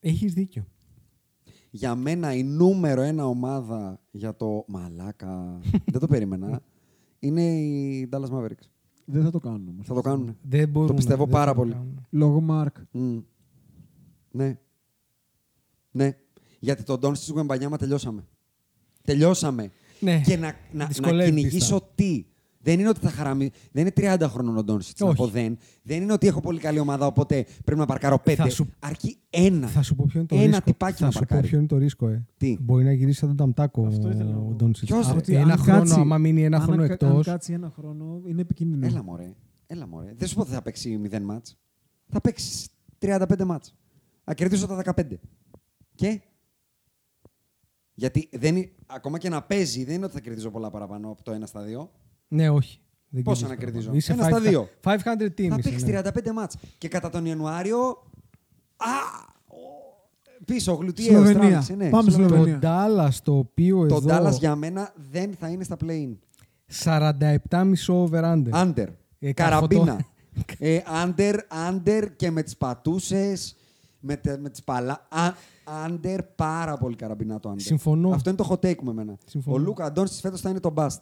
Έχεις δίκιο. Για μένα η νούμερο ένα ομάδα για το μαλάκα. δεν το περίμενα. Είναι οι Dallas Mavericks. Δεν θα το κάνουν όμως. Θα το κάνουν. Δεν μπορούν, Το πιστεύω δεν πάρα θα το πολύ. κάνουν. Λόγω Μάρκ. Μμ. Ναι. Ναι. Γιατί τον Ντόνσιτς του Γουεμπανιάμα τελειώσαμε. Τελειώσαμε. Ναι. Και να, να, να Δυσκολεύει κυνηγήσω πίστα. τι; Δεν είναι ότι θα χαραμεί. Δεν είναι 30 χρονών ο Ντόνσιτς. Να Όχι. πω δεν. Δεν είναι ότι έχω πολύ καλή ομάδα, οπότε πρέπει να παρκάρω πέντε. Θα σου- Αρκεί ένα. Θα σου πω ποιο είναι το Ένα ρίσκο. τυπάκι θα να σου πω παρκάρει. ποιο είναι το ρίσκο, ε. Τι; Μπορεί να γυρίσει σαν τον Ταμτάκο Αυτό ήθελα να ο πω. Ντόνσιτς. Ποιος, ρε; Ότι Ένα αν χρόνο, κάτσει- άμα μείνει ένα αν χρόνο κα- εκτός. Αν κάτσει ένα χρόνο, είναι επικίνδυνο. Έλα μωρέ. Έλα μωρέ. Δεν σου πω ότι θα παίξει 0 μάτς. Θα παίξει 35 μάτς. Θα κερδίσω τα 15. Και; Γιατί δεν, είναι- ακόμα και να παίζει, δεν είναι ότι θα κερδίζω πολλά παραπάνω από το 1 στα 2. Ναι, όχι. Δεν Πόσα κερδίζεις να κερδίζω; παραπάνω. Είσαι Ένα στα 500 δύο. 500 team θα είσαι, παίξεις ναι. 35 μάτς. Και κατά τον Ιανουάριο. Α! ο- Πίσω, γλουτιέο. Σλοβενία. τράβηξε, ναι. Πάμε Σλοβενία. Σλοβενία. Το Dallas το οποίο Το εδώ Dallas για μένα δεν θα είναι στα play-in. 47,5 over under. Άντερ. Ε, Καραμπίνα. καρφωτό. ε, άντερ, άντερ και με τις πατούσες, με, τε- με τις παλά... Α- Άντερ, πάρα πολύ καραμπινά το άντερ. Συμφωνώ. Αυτό είναι το hot take μου εμένα. Συμφωνώ. Ο Λούκα Αντώνης φέτος θα είναι το bust.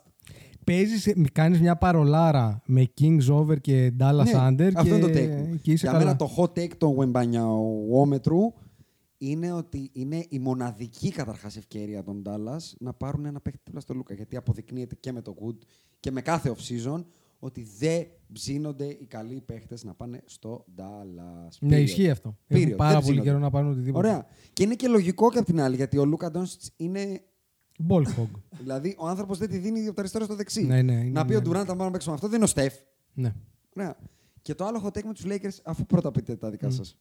Παίζεις, κάνεις μια παρολάρα με Kings over και Dallas Ναι, under αυτό και, είναι το take μου. και είσαι Για καλά. μένα το hot take του Wembanyamόμετρου είναι ότι είναι η μοναδική καταρχάς ευκαιρία των Dallas να πάρουν ένα παίκτη δίπλα στο Λούκα. Γιατί αποδεικνύεται και με το Good και με κάθε off-season ότι δεν ψήνονται οι καλοί παίχτες να πάνε στο Dallas. Ναι, Period. ισχύει αυτό. Period. Έχουν πάρα Δεν πολύ ψήνονται. καιρό να πάρουν οτιδήποτε. Ωραία. Και είναι και λογικό και απ' την άλλη, γιατί ο Λούκα Ντόνσιτς είναι Ball hog. Δηλαδή, ο άνθρωπος δεν τη δίνει από το αριστερό στο δεξί. Ναι, ναι, είναι, να πει ναι, ο ναι. Ντουράντ, αν πάμε να παίξουμε αυτό, δεν είναι ο Στεφ. ναι. Ωραία. Και το άλλο hot take με τους Lakers, αφού πρώτα πείτε τα δικά σας.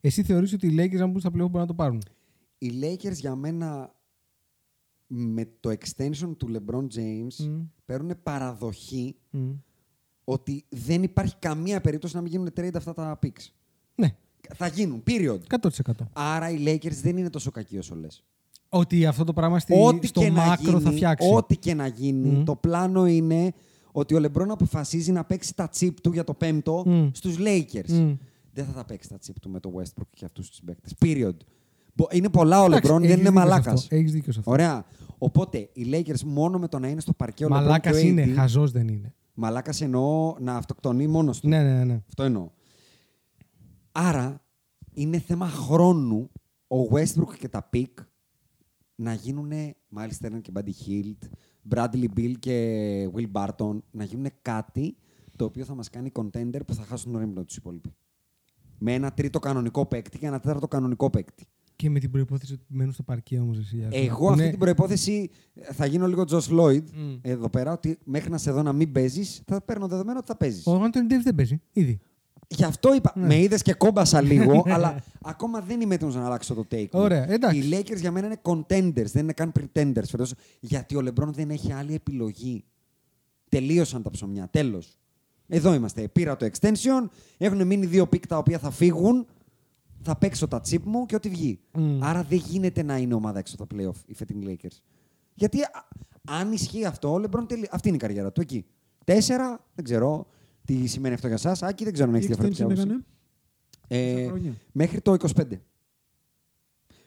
Εσύ θεωρείς ότι οι Lakers αν μπουν στα playoff μπορούν να το πάρουν; Οι Lakers για μένα με το extension του LeBron James Μμ. παίρνουν παραδοχή Μμ. ότι δεν υπάρχει καμία περίπτωση να μην γίνουν trade αυτά τα picks. Ναι, Θα γίνουν, period. 100%. Άρα οι Lakers δεν είναι τόσο κακοί όσο λες. Ότι αυτό το πράγμα στη, Ό,τι στο και να μάκρο γίνει, θα φτιάξει. Ό,τι και να γίνει, Μμ. το πλάνο είναι ότι ο LeBron αποφασίζει να παίξει τα chip του για το πέμπτο Μμ. στους Lakers. Μμ. Δεν θα τα παίξει τα chip του με το Westbrook και αυτούς τους παίκτες. Period. Μπο- Είναι πολλά ο Εντάξει, LeBron, έχεις δεν είναι δίκιο σε μαλάκας. αυτό. Έχεις δίκιο σε αυτό. Ωραία. Οπότε οι Lakers μόνο με το να είναι στο παρκέ ο LeBron Μαλάκας και ο είναι, AD, χαζός δεν είναι. Μαλάκας εννοώ να αυτοκτονεί μόνος του. Ναι, ναι, ναι. Αυτό εννοώ. Άρα είναι θέμα χρόνου ο Westbrook και τα pick να γίνουν Miles Turner και Buddy Hield, Bradley Bill και Will Barton, να γίνουν κάτι το οποίο θα μας κάνει contender που θα χάσουν τον έμεινο τους υπόλοιποι. Με ένα τρίτο κανονικό παίκτη και ένα τέταρτο κανονικό παίκτη. Και με την προπόθεση ότι μένουν στο παρκέ όμως εσύ. ας πούμε. Εγώ Που αυτή είναι- την προπόθεση θα γίνω λίγο Josh Lloyd Μμ. εδώ πέρα, ότι μέχρι να σε δω να μην παίζεις, θα παίρνω δεδομένο ότι θα παίζεις. Ο Άντωνι Ντέβι δεν παίζει. Ήδη. Γι' αυτό είπα, Ναι. με είδες και κόμπιασα λίγο, αλλά ακόμα δεν είμαι έτοιμος να αλλάξω το take. μου. Ωραία, εντάξει. Οι Lakers για μένα είναι contenders, δεν είναι καν pretenders φέτος, γιατί ο LeBron δεν έχει άλλη επιλογή. Τελείωσαν τα ψωμιά, τέλος. Εδώ είμαστε. Πήρα το extension, έχουν μείνει δύο picks τα οποία θα φύγουν, θα παίξω τα chip μου και ό,τι βγει. Μμ. Άρα δεν γίνεται να είναι ομάδα έξω από τα playoff οι φετινοί Lakers. Γιατί α, αν ισχύει αυτό, ο LeBron τελει... αυτή είναι η καριέρα του εκεί. Τέσσερα, δεν ξέρω τι σημαίνει αυτό για εσά. Άκη, δεν ξέρω αν έχεις Τι διαφορετική extension άποψη. έκανε; Ε, Πόσα χρόνια; μέχρι το 25.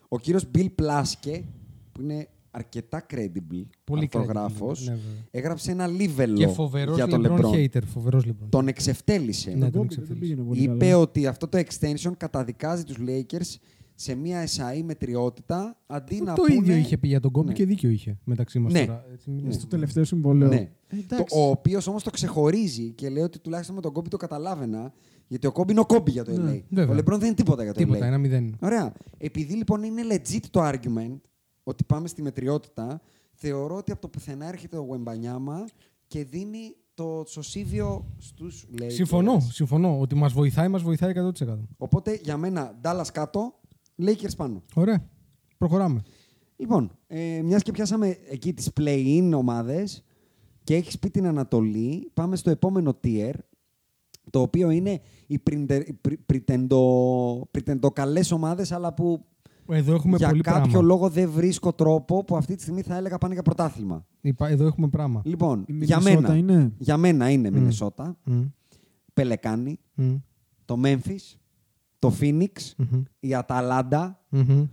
Ο κύριος Bill Plaske, που είναι αρκετά credible Πολύ αρθρογράφος, credible, ναι, βέβαια. έγραψε ένα λίβελο Και φοβερός για τον LeBron LeBron. hater. Φοβερός LeBron. Τον εξευτέλισε. Ναι, τον Κόμπι, εξεφίλησε. δεν πήγαινε πολύ Είπε καλά. ότι αυτό το extension καταδικάζει τους Lakers σε μια SAE μετριότητα αντί να το πούνε... ίδιο είχε πει για τον Κόμπι Ναι. και δίκιο είχε μεταξύ μας Ναι. τώρα. Έτσι, μην- Ναι. Στο τελευταίο συμβόλαιο. Ναι. Ε, Το, εντάξει. ο οποίος όμως το ξεχωρίζει και λέει ότι τουλάχιστον με τον Κόμπι το καταλάβαινα. Γιατί ο Κόμπι είναι ο Κόμπι για το LA. Ναι, βέβαια. Ο Λεμπρόν δεν είναι τίποτα για το Τίποτα, LA. ένα μηδέν. Ωραία. Επειδή λοιπόν είναι legit το argument ότι πάμε στη μετριότητα, θεωρώ ότι από το πουθενά έρχεται ο Γουεμπανιάμα και δίνει το σωσίβιο στους Lakers. Συμφωνώ, συμφωνώ. Ότι μας βοηθάει, μας βοηθάει 100%. Οπότε για μένα Dallas κάτω, Lakers πάνω. Ωραία. Προχωράμε. Λοιπόν, ε, μιας και πιάσαμε εκεί τις play-in ομάδες και έχεις πει την Ανατολή, πάμε στο επόμενο tier, το οποίο είναι οι πριντε- πρι- πριτεντο- πριτεντοκαλές ομάδες, αλλά που Εδώ έχουμε για πολύ κάποιο πράγμα. λόγο δεν βρίσκω τρόπο που αυτή τη στιγμή θα έλεγα πάνε για πρωτάθλημα. Είπα, Εδώ έχουμε πράγμα. Λοιπόν, Η για Μινεσότα μένα, είναι; για μένα είναι Μινεσότα, Μμ, Πελεκάνη, μμ. το Memphis, το Phoenix, Μμμ. η Αταλάντα, Μμμ.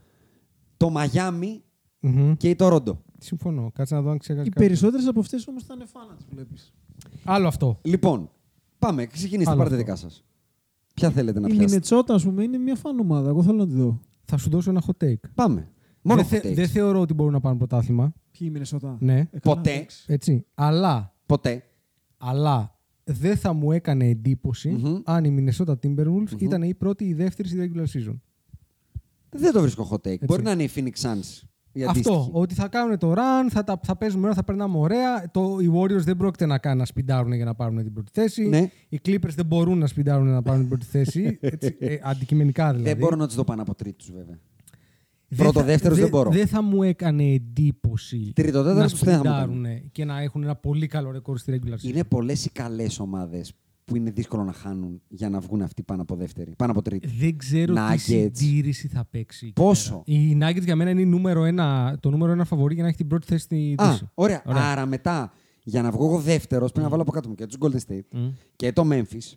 το Μαγιάμι Μμμ. και η Τορόντο. Συμφωνώ. Κάτσε να δω αν ξέχασα. Οι κάτι. περισσότερες από αυτές όμως θα είναι φάνα, τι βλέπεις. Άλλο αυτό. Λοιπόν, πάμε. Ξεκινήστε, Άλλο πάρτε αυτό. δικά σας. Ποια θέλετε να Η πιάσετε; Μινετσότα, ας πούμε, είναι μια φαν ομάδα. Εγώ θέλω να τη δω. Θα σου δώσω ένα hot take. Πάμε. Μόνο δεν, hot takes. δεν θεωρώ ότι μπορούν να πάρουν πρωτάθλημα. Ποιοι η Μινεσότα. Ναι. Ε, καλά, Ποτέ. εντάξει. Έτσι. Αλλά, Ποτέ. αλλά δεν θα μου έκανε εντύπωση Μμμ. αν η Minnesota Timberwolves ήταν η πρώτη ή η δεύτερη στη regular season. Δεν το βρίσκω hot take. Μπορεί να είναι η Phoenix Suns. Η Αυτό. αντίστοιχη. Ότι θα κάνουν το run, θα, τα, θα παίζουμε ώρα, θα περνάμε ωραία. Το, οι Warriors δεν πρόκειται να, κάνουν, να σπιντάρουν για να πάρουν την πρώτη θέση. Ναι. Οι Clippers δεν μπορούν να σπιντάρουν να πάρουν την πρώτη θέση. Έτσι, ε, αντικειμενικά δηλαδή. Δεν μπορώ να τους δω πάνω από τρίτους, βέβαια. Δεν πρώτο, θα- δεύτερος δεν μπορώ. Δεν θα μου έκανε εντύπωση Τρίτο, τέταρτο να δεν θα μου σπιντάρουν και να έχουν ένα πολύ καλό ρεκόρ στη regular season. Είναι πολλές οι καλές ομάδες που είναι δύσκολο να χάνουν για να βγουν αυτοί πάνω από δεύτερη. Πάνω από τρίτη. Δεν ξέρω τι Nuggets. συντήρηση θα παίξει. εκεί Πόσο; πέρα. Οι Nuggets για μένα είναι η νούμερο ένα, το νούμερο ένα φαβορή για να έχει την πρώτη θέση στη Α, Δύση. ωραία. Άρα μετά, για να βγω εγώ δεύτερος, πρέπει να βάλω από κάτω μου και τους Golden State Μμ. και το Memphis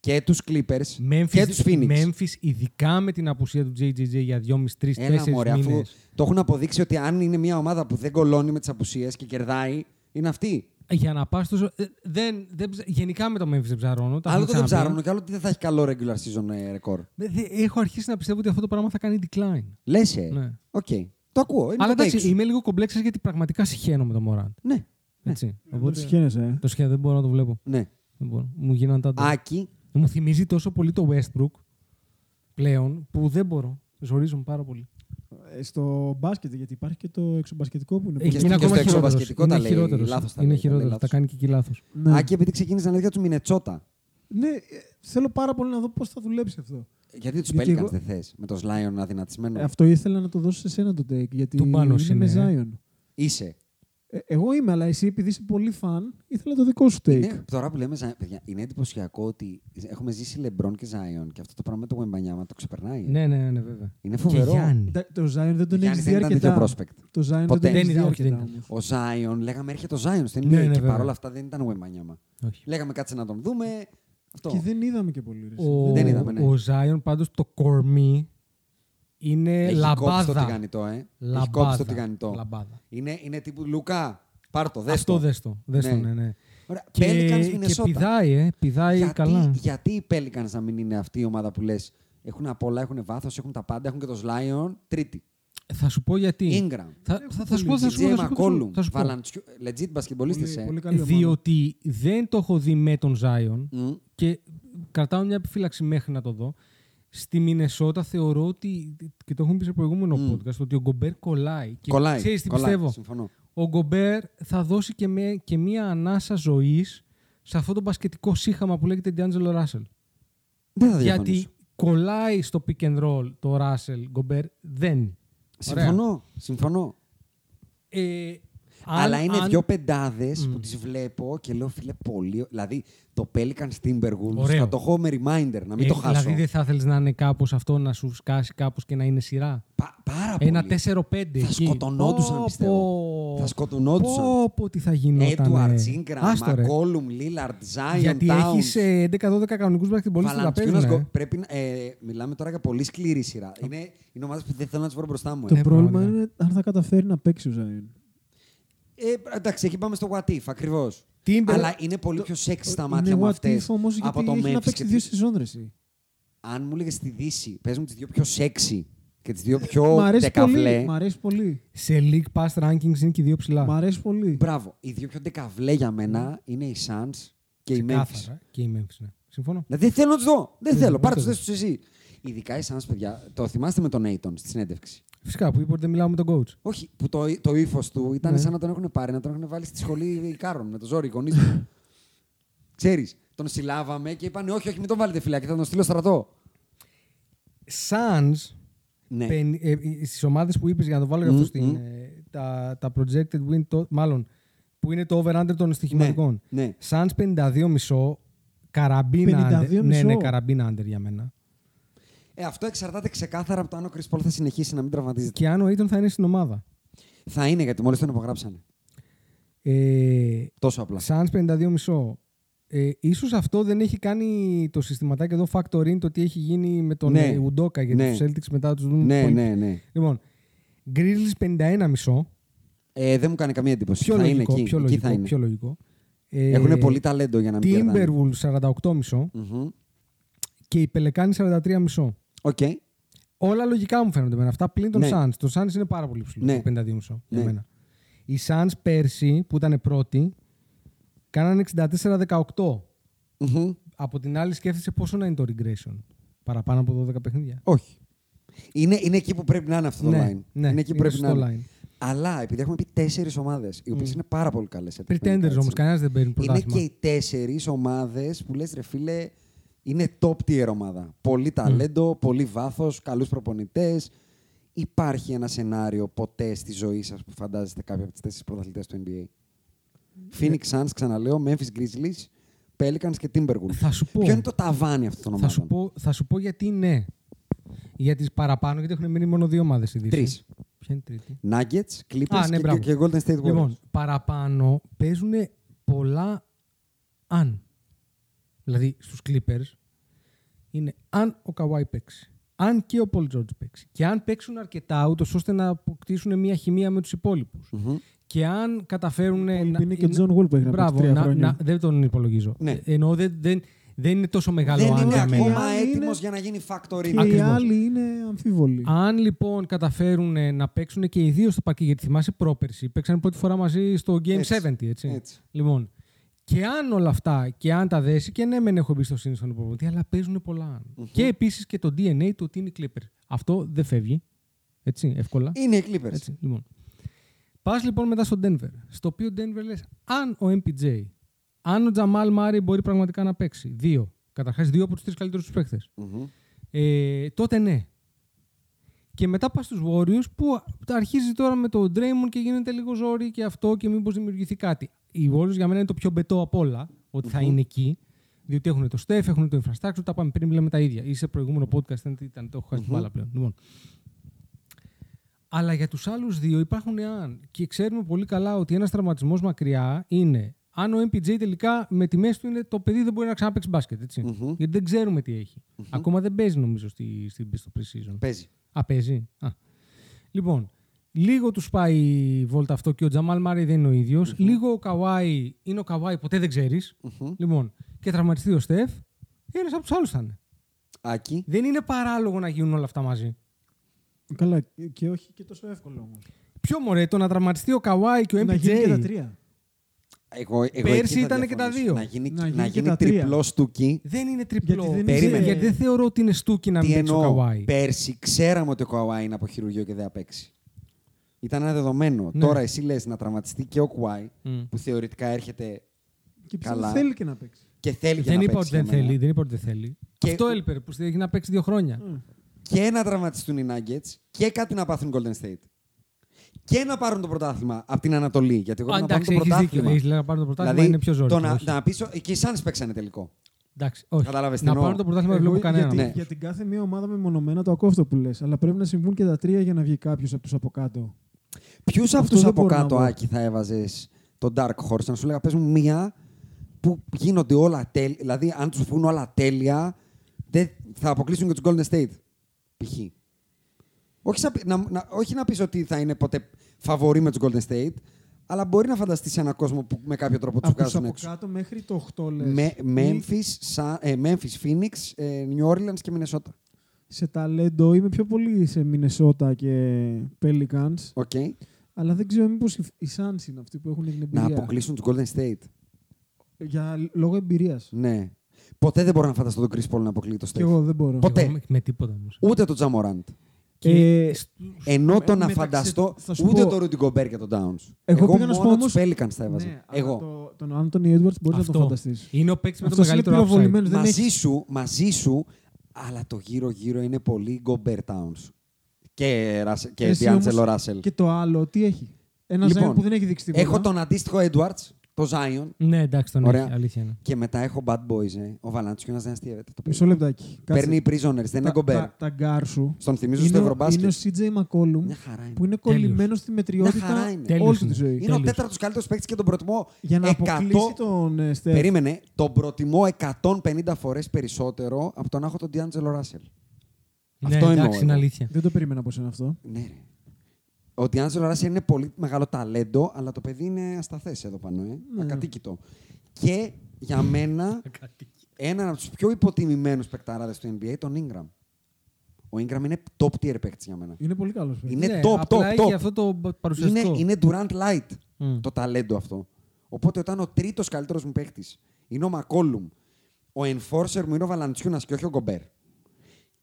και τους Clippers Memphis, και τους Phoenix. Memphis, ειδικά με την απουσία του JJJ για 2,5-3-4 Έλα μωρέ, αφού μήνες. το έχουν αποδείξει ότι αν είναι μια ομάδα που δεν κολώνει με τις απουσίες και κερδάει, είναι αυτή. Για να πας τόσο... ε, Δεν, δεν, ψα- γενικά με το Memphis δεν ψαρώνω. τα Άλλο έχουμε το δεν ξαναπεί. ψάρουν και άλλο ότι δεν θα έχει καλό regular season ε, ρεκόρ. Ε, δε- Έχω αρχίσει να πιστεύω ότι αυτό το πράγμα θα κάνει decline. Λες, ε. Ναι. Οκ. Το ακούω. Είναι Αλλά το take εντάξει, σου. είμαι λίγο κομπλεξάς γιατί πραγματικά σιχαίνομαι τον Μοράν. Ναι. Έτσι. Δεν Οπότε, σιχαίνεσαι, ε. το σχέδιο δεν μπορώ να το βλέπω. ναι. Δεν μπορώ. Μου γίνανε τα Άκη, Μου θυμίζει τόσο πολύ το Westbrook πλέον που δεν μπορώ. Ζορίζομαι πάρα πολύ. Ε, Στο μπάσκετ, γιατί υπάρχει και το εξωμπασκετικό που είναι. Εκεί στο- είναι και ακόμα στο χειρότερος. εξωβασκετικό Είναι τα λέει, χειρότερος. λάθος τα Είναι λέει, τα λέει χειρότερος. Τα λάθος. κάνει και εκεί λάθος. Ναι. Άκη, επειδή ξεκίνησες να λέει για τους Μινετσότα. Ναι, ε, θέλω πάρα πολύ να δω πώς θα δουλέψει αυτό. Γιατί τους Γιατί Pelicans εγώ- δεν θες με το Slion αδυνατισμένο. Ε, αυτό ήθελα να το δώσω σε σένα το take. Γιατί Του πάνω είναι με είναι, ε. Zion. Είσαι. Ε, εγώ είμαι, αλλά εσύ επειδή είσαι πολύ φαν, ήθελα το δικό σου take. Είναι, τώρα που λέμε, Zion, παιδιά, είναι εντυπωσιακό ότι έχουμε ζήσει LeBron και Zion και αυτό το πράγμα με το Wembanyama το ξεπερνάει. Ναι, ναι, ναι, βέβαια. Είναι Και φοβερό. Γιάννη. Τα- Το Zion δεν τον Γιάννης έχεις δεν δει ήταν τέτοιο αρκετά. prospect. Το Zion Ποτέ. δεν τον Δεν έχεις δει ήταν, όχι, δεν αρκετά ήταν. όμως. Ο Zion, λέγαμε έρχεται ο Zion στην NBA Ναι, ναι, και βέβαια. παρόλα αυτά δεν ήταν Wembanyama. Όχι. Λέγαμε κάτσε να τον δούμε. Αυτό. Και δεν είδαμε και πολύ. ρε. Ο, Δεν είδαμε, ναι. ο Ζάιον πάντως το κορμί είναι Έχει κόψει το λαμπάδα. τηγανιτό, ε. Έχει Λαμπάδα. κόψει το τηγανιτό. Λαμπάδα. Είναι, είναι τύπου Λουκά, πάρ' το, δες Αυτό το. δες το. Δες το, Ναι. ναι, ναι. Ωραία. Και, Pelicans, και Minnesota. πηδάει, ε. Πηδάει γιατί, καλά. γιατί οι Pelicans να μην είναι αυτή η ομάδα που λες έχουν απ' όλα, έχουν βάθος, έχουν τα πάντα, έχουν και το Slion, τρίτη. Θα σου πω γιατί. Ingram. Θα, θα, θα σου πω, θα σου DJ πω, θα σου πω, McCollum, θα σου πω. Βαλαντσιού, legit μπασκετμπολίστες, Πολύ, ε. πολύ καλή ομάδα. Διότι δεν το έχω δει με τον Ζάιον Μμ. και κρατάω μια επιφύλαξη μέχρι να το δω. Στη Μινεσότα θεωρώ ότι, και το έχουμε πει σε προηγούμενο Μμ. podcast, ότι ο Γκομπέρ κολλάει. Και Κολλάει, ξέρεις τι κολλάει, πιστεύω; συμφωνώ. Ο Γκομπέρ θα δώσει και, με, και μία ανάσα ζωής σε αυτό το μπασκετικό σύγχαμα που λέγεται D'Angelo Russell. Δεν θα Γιατί διαφωνήσω. κολλάει στο pick and roll το Russell Γκομπέρ, δεν. Ωραία. Συμφωνώ, συμφωνώ. Ε, αν, Αλλά είναι αν... δύο πεντάδες mm. που τις βλέπω και λέω, φίλε, πολύ. Δηλαδή, το Pelican Timberwolves θα το έχω με reminder, να μην ε, το χάσω. Δηλαδή, δεν θα ήθελε να είναι κάπως αυτό, να σου σκάσει κάπως και να είναι σειρά; Πα, πάρα Ένα πολύ. Ένα 4-5. Θα σκοτωνόντουσαν, πω, πιστεύω. Πω, θα σκοτωνόντουσαν. Πω, πω, τι θα γινόταν. Έντουαρτ, Ingram, Μακόλουμ, Λίλαρτ, Ζάιον. Γιατί έχεις ε, 11-12 κανονικούς μπασκετμπολίστε που θα. Ε. Πρέπει, ε, μιλάμε τώρα για πολύ σκληρή σειρά. Είναι, είναι ομάδα που δεν θέλω να τις βρω μπροστά μου. Το ε, πρόβλημα είναι αν θα καταφέρει να παίξει ο Ζάιον. Ε, εντάξει, εκεί πάμε στο what if, ακριβώς. Timber- Αλλά είναι πολύ πιο σεξ στα μάτια είναι μου what αυτέ. if όμως γιατί από το έχει να Memphis. παίξει και δύο τη- σεζόν ρε εσύ. Αν μου έλεγε στη Δύση, παίζουν τις δύο πιο sexy και τις δύο πιο Μ' αρέσει δεκαβλέ. πολύ. Μ' αρέσει πολύ. Σε League Pass Rankings είναι και οι δύο ψηλά. Μ' αρέσει πολύ. Μπράβο. Οι δύο πιο δεκαβλέ για μένα είναι οι Suns και οι Memphis. Ξεκάθαρα. Και οι Memphis, ναι. Συμφωνώ. Δηλαδή, δεν θέλω να τους δω. Δεν Ναι, θέλω. δεν Πάρε το τους δω. δες τους εσύ. Ειδικά οι Suns, παιδιά, το θυμάστε με τον Aiton στη συνέντευξη; Φυσικά που είπε ότι δεν μιλάω με τον coach. Όχι, που το, το ύφος του ήταν Ναι. σαν να τον έχουν πάρει, να τον έχουν βάλει στη σχολή Κάρων με το ζόρι, οι γονείς του. Ξέρεις, τον συλλάβαμε και είπαν όχι, όχι, μην τον βάλετε φυλάκι, θα τον στείλω στρατό. Suns, Ναι. πεν- ε, ε, στις ομάδες που είπες για να το βάλω για αυτό Μμ, στην, μμ. ε, τα, τα projected win, το, μάλλον, που είναι το over-under των στοιχηματικών. ναι. Suns 52,5, καραμπίνα 52,5. under. Ναι, ναι, καραμπίνα under για μένα. Ε, αυτό εξαρτάται ξεκάθαρα από το αν ο Chris Paul θα συνεχίσει να μην τραυματίζεται. Και αν ο Aiton θα είναι στην ομάδα. Θα είναι γιατί μόλις τον υπογράψανε. Ε, Τόσο απλά. Suns 52,5, Ε, ίσως αυτό δεν έχει κάνει το συστηματάκι εδώ factor in το τι έχει γίνει με τον Ναι. ναι. Ουντόκα γιατί Ναι. τους Celtics μετά τους δουν Ναι, πολύ- ναι, ναι. Λοιπόν, Grizzlies 51,5. Ε, δεν μου κάνει καμία εντύπωση. Πιο θα λογικό, είναι εκεί. πιο εκεί λογικό, θα είναι. πιο λογικό. Ε, Έχουν πολύ ταλέντο για να μην κερδάνε. Timberwolves 48,5 Μμμ. και οι Πελεκάνοι 43,5. Οκ. Όλα λογικά μου φαίνονται εμένα αυτά πλην τον Ναι. Suns. Το Suns είναι πάρα πολύ ψηλό. Ναι. το 52,5 για Ναι. μένα. Οι Suns πέρσι που ήταν πρώτοι κάνανε 64-18. Μμμ. Από την άλλη σκέφτεσαι πόσο να είναι το regression; Παραπάνω από 12 παιχνίδια; Όχι. Είναι, είναι εκεί που πρέπει να είναι αυτό το Ναι, line. ναι, είναι εκεί που είναι πρέπει να σωστό είναι. Αλλά επειδή έχουμε πει τέσσερις ομάδες, οι οποίες Μμ. είναι πάρα πολύ καλές. Pretenders όμως, κανένας δεν παίρνει Είναι πρωτάθλημα. και οι τέσσερις ομάδες που λες, ρε φίλε, είναι top tier ομάδα. Πολύ ταλέντο, πολύ βάθος, καλούς προπονητές. Υπάρχει ένα σενάριο ποτέ στη ζωή σας που φαντάζεστε κάποια από τις τέσσερις πρωταθλητές του NBA. Phoenix Suns, ξαναλέω, Memphis Grizzlies, Pelicans και Timberwolves. Θα σου πω. Ποιο είναι το ταβάνι αυτών των Θα ομάδων; σου, πω, θα σου πω γιατί ναι. Για τις παραπάνω, γιατί έχουν μείνει μόνο δύο ομάδες στη Δύση. Τρεις. Ποια είναι η τρίτη; Nuggets, Clippers Α, ναι, και, μπράβο. και Golden State Warriors. Λοιπόν, παραπάνω παίζουν πολλά αν. Δηλαδή στους Clippers είναι αν ο Καβάη παίξει. Αν και ο Πολ Τζόρτζ παίξει. Και αν παίξουν αρκετά, ούτως ώστε να αποκτήσουν μια χημεία με τους υπόλοιπους. Μμμ. Και αν καταφέρουν. είναι και John Wall που έχει να Μπράβο, παίξει τρία να, χρόνια. να, δεν τον υπολογίζω. Ναι. Ε, Εννοώ δεν, δεν, δεν είναι τόσο μεγάλο Δεν αν είναι για μένα. ακόμα Είναι- έτοιμος για να γίνει factory. Και οι Ακριβώς. άλλοι είναι αμφίβολοι. Αν λοιπόν καταφέρουν να παίξουν και οι δύο στο πακί, γιατί θυμάσαι πρόπερση, παίξαν πρώτη φορά μαζί στο Game Έτσι. 70, έτσι. Έτσι. Λοιπόν, και αν όλα αυτά και αν τα δέσει, και ναι, μεν έχω εμπιστοσύνη στον προπονητή, αλλά παίζουν πολλά αν. Και επίσης και το DNA του ότι είναι Clipper. Αυτό δεν φεύγει. Έτσι, εύκολα. Είναι οι Clippers. Έτσι, λοιπόν. Πας λοιπόν μετά στο Denver. Στο οποίο Denver λες, αν ο MPJ, αν ο Τζαμάλ Μάρι μπορεί πραγματικά να παίξει. Δύο. Καταρχάς, δύο από τους τρεις καλύτερους τους παίχτες. Μμμ. Ε, τότε ναι. Και μετά πας στους Warriors που αρχίζει τώρα με το Draymond και γίνεται λίγο ζόρι και αυτό και μήπως δημιουργηθεί κάτι. Οι Warriors για μένα είναι το πιο μπετό απ' όλα ότι θα είναι εκεί. Διότι έχουν το Steph, έχουν το infrastructure, τα πάμε πριν λέμε τα ίδια. Ή σε προηγούμενο podcast ήταν, ήταν το έχω χάσει την μπάλα πλέον. Λοιπόν. Αλλά για τους άλλους δύο υπάρχουν αν. Και ξέρουμε πολύ καλά ότι ένας τραυματισμός μακριά είναι αν ο MPJ τελικά με τη μέση του είναι το παιδί δεν μπορεί να ξαναπαίξει μπάσκετ. Έτσι. Μμμ. Γιατί δεν ξέρουμε τι έχει. Ακόμα δεν παίζει νομίζω στη, στη, στο pre-season. Παίζει. Α, παίζει. Α. Λοιπόν, λίγο τους πάει η βόλτα αυτό και ο Τζαμάλ Μάρι δεν είναι ο ίδιος. Λίγο ο Καβάη είναι ο Καβάη, ποτέ δεν ξέρεις. Μμμ. Λοιπόν, και τραυματιστεί ο Στεφ, ένας από τους άλλους θα είναι. Άκη. Δεν είναι παράλογο να γίνουν όλα αυτά μαζί. Καλά, και όχι και τόσο εύκολο όμως. Ποιο μωρέ, το να τραυματιστεί ο Καβάη και ο Να γίνει και τα MPJ. τρία. Εγώ, εγώ Πέρσι εκεί θα ήτανε και τα διαφωνήσω. δύο. Να γίνει, Να να γίνει και γίνει τα τρία. τριπλό στούκι. Δεν είναι τριπλό. Γιατί δεν Περίμενε. είσαι- Γιατί δεν θεωρώ ότι είναι στούκι να μην Τι παίξει ο εννοώ; Καβάη. Πέρσι ξέραμε ότι ο Καουάι είναι από χειρουργείο και δεν θα παίξει. Ήταν ένα δεδομένο. Ναι. Τώρα εσύ λες να τραυματιστεί και ο Κουάι, Μμ. που θεωρητικά έρχεται Και πιστεύω Καλά. θέλει και να παίξει. και θέλει και Δεν να είπα ότι παίξει. δεν για μένα. θέλει. Δεν είπα ότι δεν θέλει. Και- Αυτό έλειπε που έχει να παίξει δύο χρόνια. Και να τραυματιστούν οι Nuggets και κάτι να πάθουν οι Golden State. Και να πάρουν το πρωτάθλημα από την Ανατολή. Γιατί εγώ Α, να πάρουν εντάξει, το έχεις δίκιο. πρωτάθλημα. Έχεις λέει να πάρουν το πρωτάθλημα Δηλαδή, είναι πιο ζόρι. το να, να πεις, και οι Suns παίξανε τελικό. Εντάξει, όχι. Κατάλαβες τι να εννοώ. πάρουν το πρωτάθλημα δεν Εγώ βλέπω κανέναν. γιατί- Ναι. Για την κάθε μία ομάδα μεμονωμένα το ακούω αυτό που λες. Αλλά πρέπει να συμβούν και τα τρία για να βγει κάποιος από του από κάτω. Ποιους από Αυτό του δεν από μπορώ να κάτω, πω. Άκη, θα έβαζες τον Dark Horse, να σου λέγα πες μου μία που γίνονται όλα τέλεια. Δηλαδή, αν τους βγουν όλα τέλεια, δεν θα αποκλείσουν και τους Golden State. Π.χ. Όχι, σαν- να, να, όχι να πεις ότι θα είναι ποτέ φαβορί με τους Golden State, αλλά μπορεί να φανταστείς έναν κόσμο που με κάποιο τρόπο τους Από του βγάζουν από έξω. κάτω μέχρι το 8 λες. Με, Memphis, Sa- ε, Memphis, Phoenix, ε, New Orleans και Minnesota. Σε ταλέντο είμαι πιο πολύ σε Μινεσότα και Pelicans. Οκ. Αλλά δεν ξέρω μήπως οι Suns είναι αυτοί που έχουν την Να εμπειρία. αποκλείσουν του Golden State. Για λόγω εμπειρίας. Ναι. Ποτέ δεν μπορώ να φανταστώ τον Chris Paul να αποκλείει το Και Steph. εγώ δεν μπορώ. Ποτέ. Εγώ με, με τίποτα όμως. Ούτε τον Τζαμοράντ. Ε, Ενώ το με- να μεταξύ- φανταστώ θα σου ούτε πω- τον Rudy Gobert και τον Downs. Εγώ πήγα να σου πω μόνος όμως- τους Pelicans θα έβαζα. ναι, αλλά Εγώ. Το, τον Anthony Edwards μπορείς να Αυτό. τον φανταστείς. Είναι ο παίκτης με το Αυτός είναι μεγαλύτερο upside. πυροβολημένος, δεν Μαζί έχει- σου, μαζί σου, αλλά το γύρω-γύρω είναι πολύ Gobert Towns. Και, Russell- και Εσύ D'Angelo όμως- Russell. Και το άλλο, τι έχει; Ένας Λοιπόν, λοιπόν, που δεν έχει δείξει τίποτα. Έχω τον αντίστοιχο Edwards, το Zion. Ναι, εντάξει, τον Ωραία. έχει. Αλήθεια είναι. Και μετά έχω bad boys. Ε. Ο Βαλαντσιούνα δεν αστειεύεται. Το Μισό λεπτάκι. Παίρνει prisoners, δεν είναι τα, κομπέρ. τα, τα guards σου. Σ' τον θυμίζω είναι, στο ο- Ευρωμπάσκετ. είναι ο CJ McCollum Μια χαρά είναι. που είναι κολλημένος στη Μια χαρά μετριότητα είναι. Τέλειος όλη του είναι. τη ζωή. Είναι ο Τέλειος. τέταρτος καλύτερος παίκτης και τον προτιμώ Για να 100... αποκλείσει τον ε, Στεφ. Περίμενε, τον προτιμώ 150 φορές περισσότερο από το να έχω τον D'Angelo Russell. Ναι, Αυτό εννοώ. εντάξει, είναι εγώ. αλήθεια. Δεν το περίμενα από σένα αυτό. Ναι, ρε. Ο D'Angelo Russell είναι πολύ μεγάλο ταλέντο, αλλά το παιδί είναι ασταθές εδώ πάνω. Ε. Ναι. Ακατοίκητο. Και για μένα, έναν από τους πιο υποτιμημένους παικταράδες του NBA, τον Ingram. Ο Ingram είναι top tier παίκτης για μένα. Είναι πολύ καλός. Είναι Ναι, top, απλά top, έχει top. αυτό το Είναι, παρουσιαστικό. είναι Durant Light Μμ. το ταλέντο αυτό. Οπότε όταν ο τρίτος καλύτερος μου παίκτης είναι ο Μακόλουμ, ο enforcer μου είναι ο Βαλαντσιούνας και όχι ο Γκομπέρ.